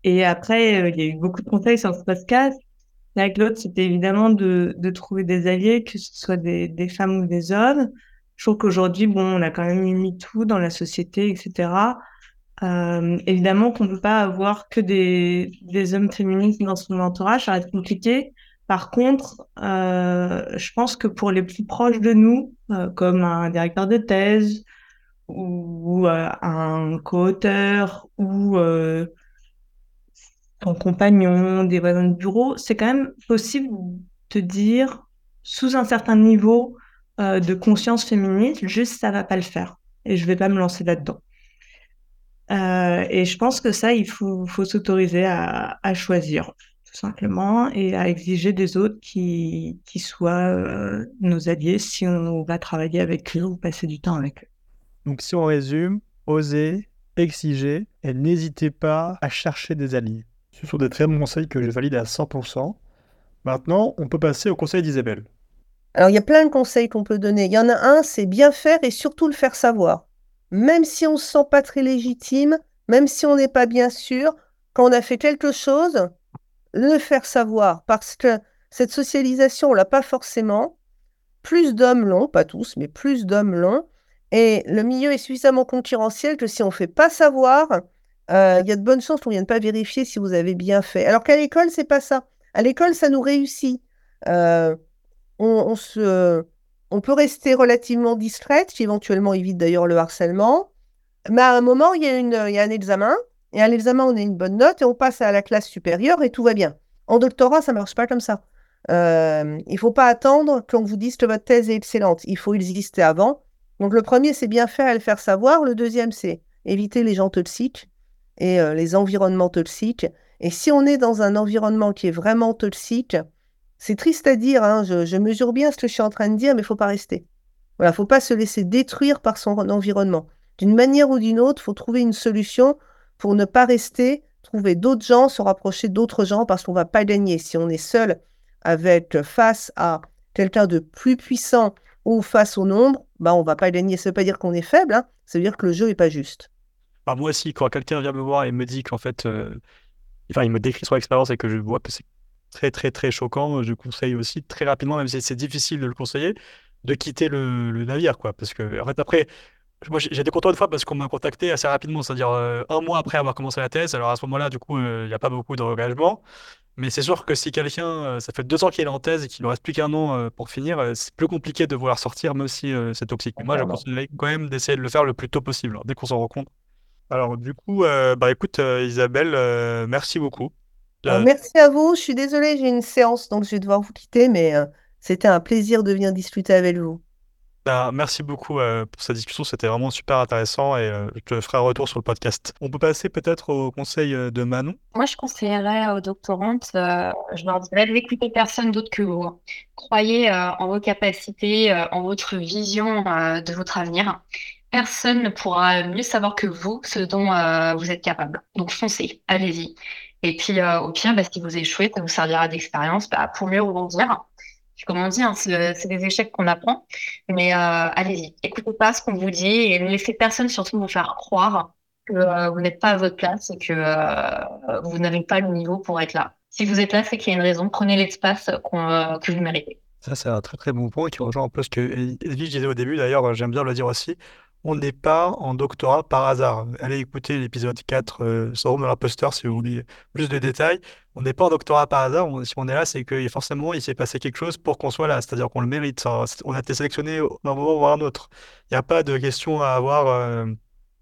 Et après, euh, il y a eu beaucoup de conseils sur ce podcast. Avec l'autre, c'était évidemment de, trouver des alliés, que ce soit des, femmes ou des hommes. Je trouve qu'aujourd'hui, bon, on a quand même mis tout dans la société, etc. Euh, évidemment qu'on ne peut pas avoir que des, hommes féministes dans son entourage, ça va être compliqué. Par contre, euh, je pense que pour les plus proches de nous, euh, comme un directeur de thèse ou, euh, un co-auteur ou ton compagnon, des voisins de bureau, c'est quand même possible de dire, sous un certain niveau euh, de conscience féministe, juste ça va pas le faire. Et je vais pas me lancer là-dedans. Euh, et je pense que ça, il faut, faut s'autoriser à, à, choisir, tout simplement, et à exiger des autres qui, qui soient euh, nos alliés si on va travailler avec eux ou passer du temps avec eux. Donc si on résume, oser, exiger, et n'hésitez pas à chercher des alliés. Ce sont des très bons conseils que je valide à 100%. Maintenant, on peut passer au conseil d'Isabelle. Alors, il y a plein de conseils qu'on peut donner. Il y en a un, c'est bien faire et surtout le faire savoir. Même si on ne se sent pas très légitime, même si on n'est pas bien sûr, quand on a fait quelque chose, le faire savoir. Parce que cette socialisation, on l'a pas forcément. Plus d'hommes l'ont, pas tous, mais plus d'hommes l'ont. Et le milieu est suffisamment concurrentiel que si on ne fait pas savoir, euh, il y a de bonnes chances qu'on ne vienne pas vérifier si vous avez bien fait. Alors qu'à l'école, c'est pas ça. À l'école, ça nous réussit. Euh, on, se, on peut rester relativement discrète, qui éventuellement évite d'ailleurs le harcèlement. Mais à un moment, il y, y a un examen, et à l'examen, on a une bonne note, et on passe à la classe supérieure, et tout va bien. En doctorat, ça ne marche pas comme ça. Euh, il ne faut pas attendre qu'on vous dise que votre thèse est excellente. Il faut exister avant. Donc le premier, c'est bien faire et le faire savoir. Le deuxième, c'est éviter les gens toxiques et euh, les environnements toxiques. Et si on est dans un environnement qui est vraiment toxique, c'est triste à dire, hein, je, mesure bien ce que je suis en train de dire, mais il faut pas rester. Voilà, faut pas se laisser détruire par son environnement. D'une manière ou d'une autre, faut trouver une solution pour ne pas rester, trouver d'autres gens, se rapprocher d'autres gens, parce qu'on va pas gagner. Si on est seul avec face à quelqu'un de plus puissant ou face au nombre, bah on va pas gagner. Ça veut pas dire qu'on est faible, hein, ça veut dire que le jeu est pas juste. Bah, moi aussi, quand quelqu'un vient me voir et me dit qu'en fait, euh, enfin, il me décrit son expérience et que je vois que c'est très, très, très choquant, je conseille aussi très rapidement, même si c'est difficile de le conseiller, de quitter le, le, navire, quoi. Parce que, en fait, après, moi, j'ai été content une fois parce qu'on m'a contacté assez rapidement, c'est-à-dire euh, un mois après avoir commencé la thèse. Alors, à ce moment-là, du coup, euh, il n'y a pas beaucoup d'engagement. Mais c'est sûr que si quelqu'un, euh, ça fait deux ans qu'il est en thèse et qu'il ne reste plus qu'un an pour finir, c'est plus compliqué de vouloir sortir, même si c'est toxique. Moi, je conseille quand même d'essayer de le faire le plus tôt possible, hein, dès qu'on s'en rend compte. Alors, du coup, euh, bah écoute, euh, Isabelle, euh, merci beaucoup. Alors, merci à vous. Je suis désolée, j'ai une séance, donc je vais devoir vous quitter, mais c'était un plaisir de venir discuter avec vous. Bah, merci beaucoup pour cette discussion, c'était vraiment super intéressant et je te ferai un retour sur le podcast. On peut passer peut-être au conseil de Manon? Moi, je conseillerais aux doctorantes, je leur dirais de n'écouter personne d'autre que vous. Croyez en vos capacités, en votre vision de votre avenir. Personne ne pourra mieux savoir que vous ce dont euh, vous êtes capable. Donc foncez, allez-y. Et puis euh, au pire, bah, si vous échouez, ça vous servira d'expérience bah, pour mieux rebondir. Comme on dit, hein, c'est des échecs qu'on apprend. Mais euh, allez-y, écoutez pas ce qu'on vous dit et ne laissez personne surtout vous faire croire que vous n'êtes pas à votre place et que vous n'avez pas le niveau pour être là. Si vous êtes là, c'est qu'il y a une raison. Prenez l'espace que vous méritez. Ça, c'est un très très bon point qui rejoint un peu ce que Edwige disait au début. D'ailleurs, j'aime bien le dire aussi. On n'est pas en doctorat par hasard. Allez écouter l'épisode 4, euh, Syndrome de si vous voulez plus de détails. On n'est pas en doctorat par hasard. Si on est là, c'est que forcément, il s'est passé quelque chose pour qu'on soit là. C'est-à-dire qu'on le mérite. On a été sélectionné d'un moment ou à un autre. Il n'y a pas de question à avoir euh,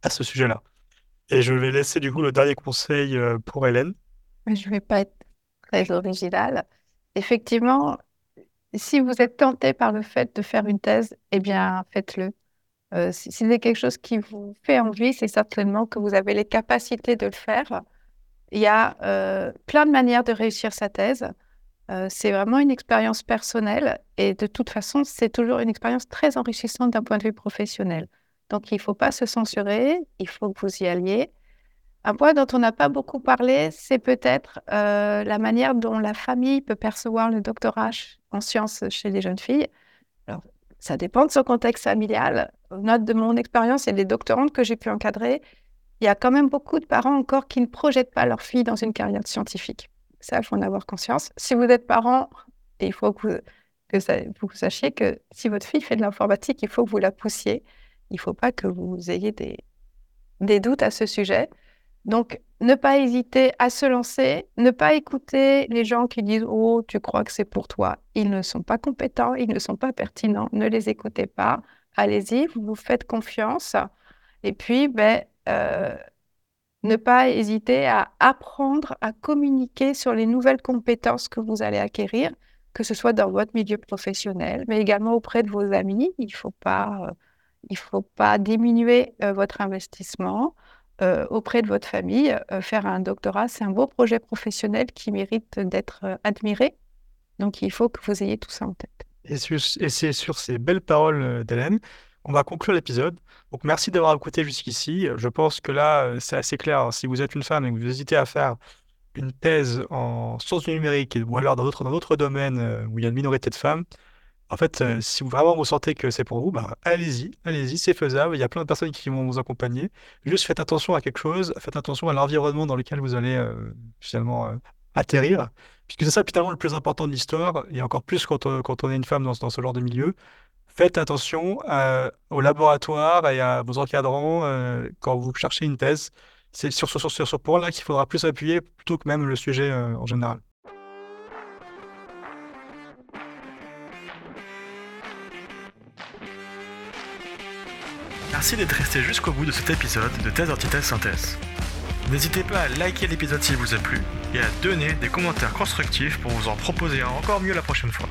à ce sujet-là. Et je vais laisser du coup le dernier conseil euh, pour Hélène. Je ne vais pas être très originale. Effectivement, si vous êtes tenté par le fait de faire une thèse, eh bien, faites-le. Euh, si c'est quelque chose qui vous fait envie, c'est certainement que vous avez les capacités de le faire. Il y a euh, plein de manières de réussir sa thèse. Euh, c'est vraiment une expérience personnelle et de toute façon, c'est toujours une expérience très enrichissante d'un point de vue professionnel. Donc, il ne faut pas se censurer, il faut que vous y alliez. Un point dont on n'a pas beaucoup parlé, c'est peut-être euh, la manière dont la famille peut percevoir le doctorat en sciences chez les jeunes filles. Alors, ça dépend de son contexte familial. Note de mon expérience et des doctorantes que j'ai pu encadrer, il y a quand même beaucoup de parents encore qui ne projettent pas leur fille dans une carrière scientifique. Ça, il faut en avoir conscience. Si vous êtes parent, il faut que vous, sachiez que si votre fille fait de l'informatique, il faut que vous la poussiez. Il ne faut pas que vous ayez des, des doutes à ce sujet. Donc, ne pas hésiter à se lancer, ne pas écouter les gens qui disent Oh, tu crois que c'est pour toi. Ils ne sont pas compétents, ils ne sont pas pertinents, ne les écoutez pas. Allez-y, vous vous faites confiance. Et puis, ben, euh, ne pas hésiter à apprendre à communiquer sur les nouvelles compétences que vous allez acquérir, que ce soit dans votre milieu professionnel, mais également auprès de vos amis. Il ne faut pas, euh, faut pas diminuer euh, votre investissement euh, auprès de votre famille. Euh, faire un doctorat, c'est un beau projet professionnel qui mérite d'être euh, admiré. Donc, il faut que vous ayez tout ça en tête. Et, et c'est sur ces belles paroles d'Hélène qu'on va conclure l'épisode. Donc merci d'avoir écouté jusqu'ici. Je pense que là, c'est assez clair. hein. Si vous êtes une femme et que vous hésitez à faire une thèse en sciences du numérique et- ou alors dans d'autres domaines où il y a une minorité de femmes, en fait, euh, si vous vraiment vous sentez que c'est pour vous, bah, allez-y, allez-y, c'est faisable. Il y a plein de personnes qui vont vous accompagner. Juste faites attention à quelque chose, faites attention à l'environnement dans lequel vous allez euh, finalement euh, atterrir, puisque c'est ça finalement le plus important de l'histoire, et encore plus quand, on- est une femme dans, ce- genre de milieu. Faites attention au laboratoire et à vos encadrants quand vous cherchez une thèse. C'est sur, sur, ce point-là qu'il faudra plus appuyer plutôt que même le sujet en général. Merci d'être resté jusqu'au bout de cet épisode de Thèse Antithèse Synthèse. N'hésitez pas à liker l'épisode s'il vous a plu et à donner des commentaires constructifs pour vous en proposer encore mieux la prochaine fois.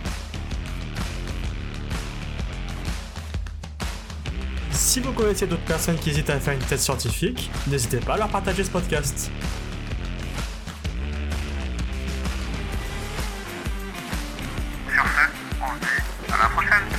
Si vous connaissez d'autres personnes qui hésitent à faire une thèse scientifique, n'hésitez pas à leur partager ce podcast. Sur ce, on se dit à la prochaine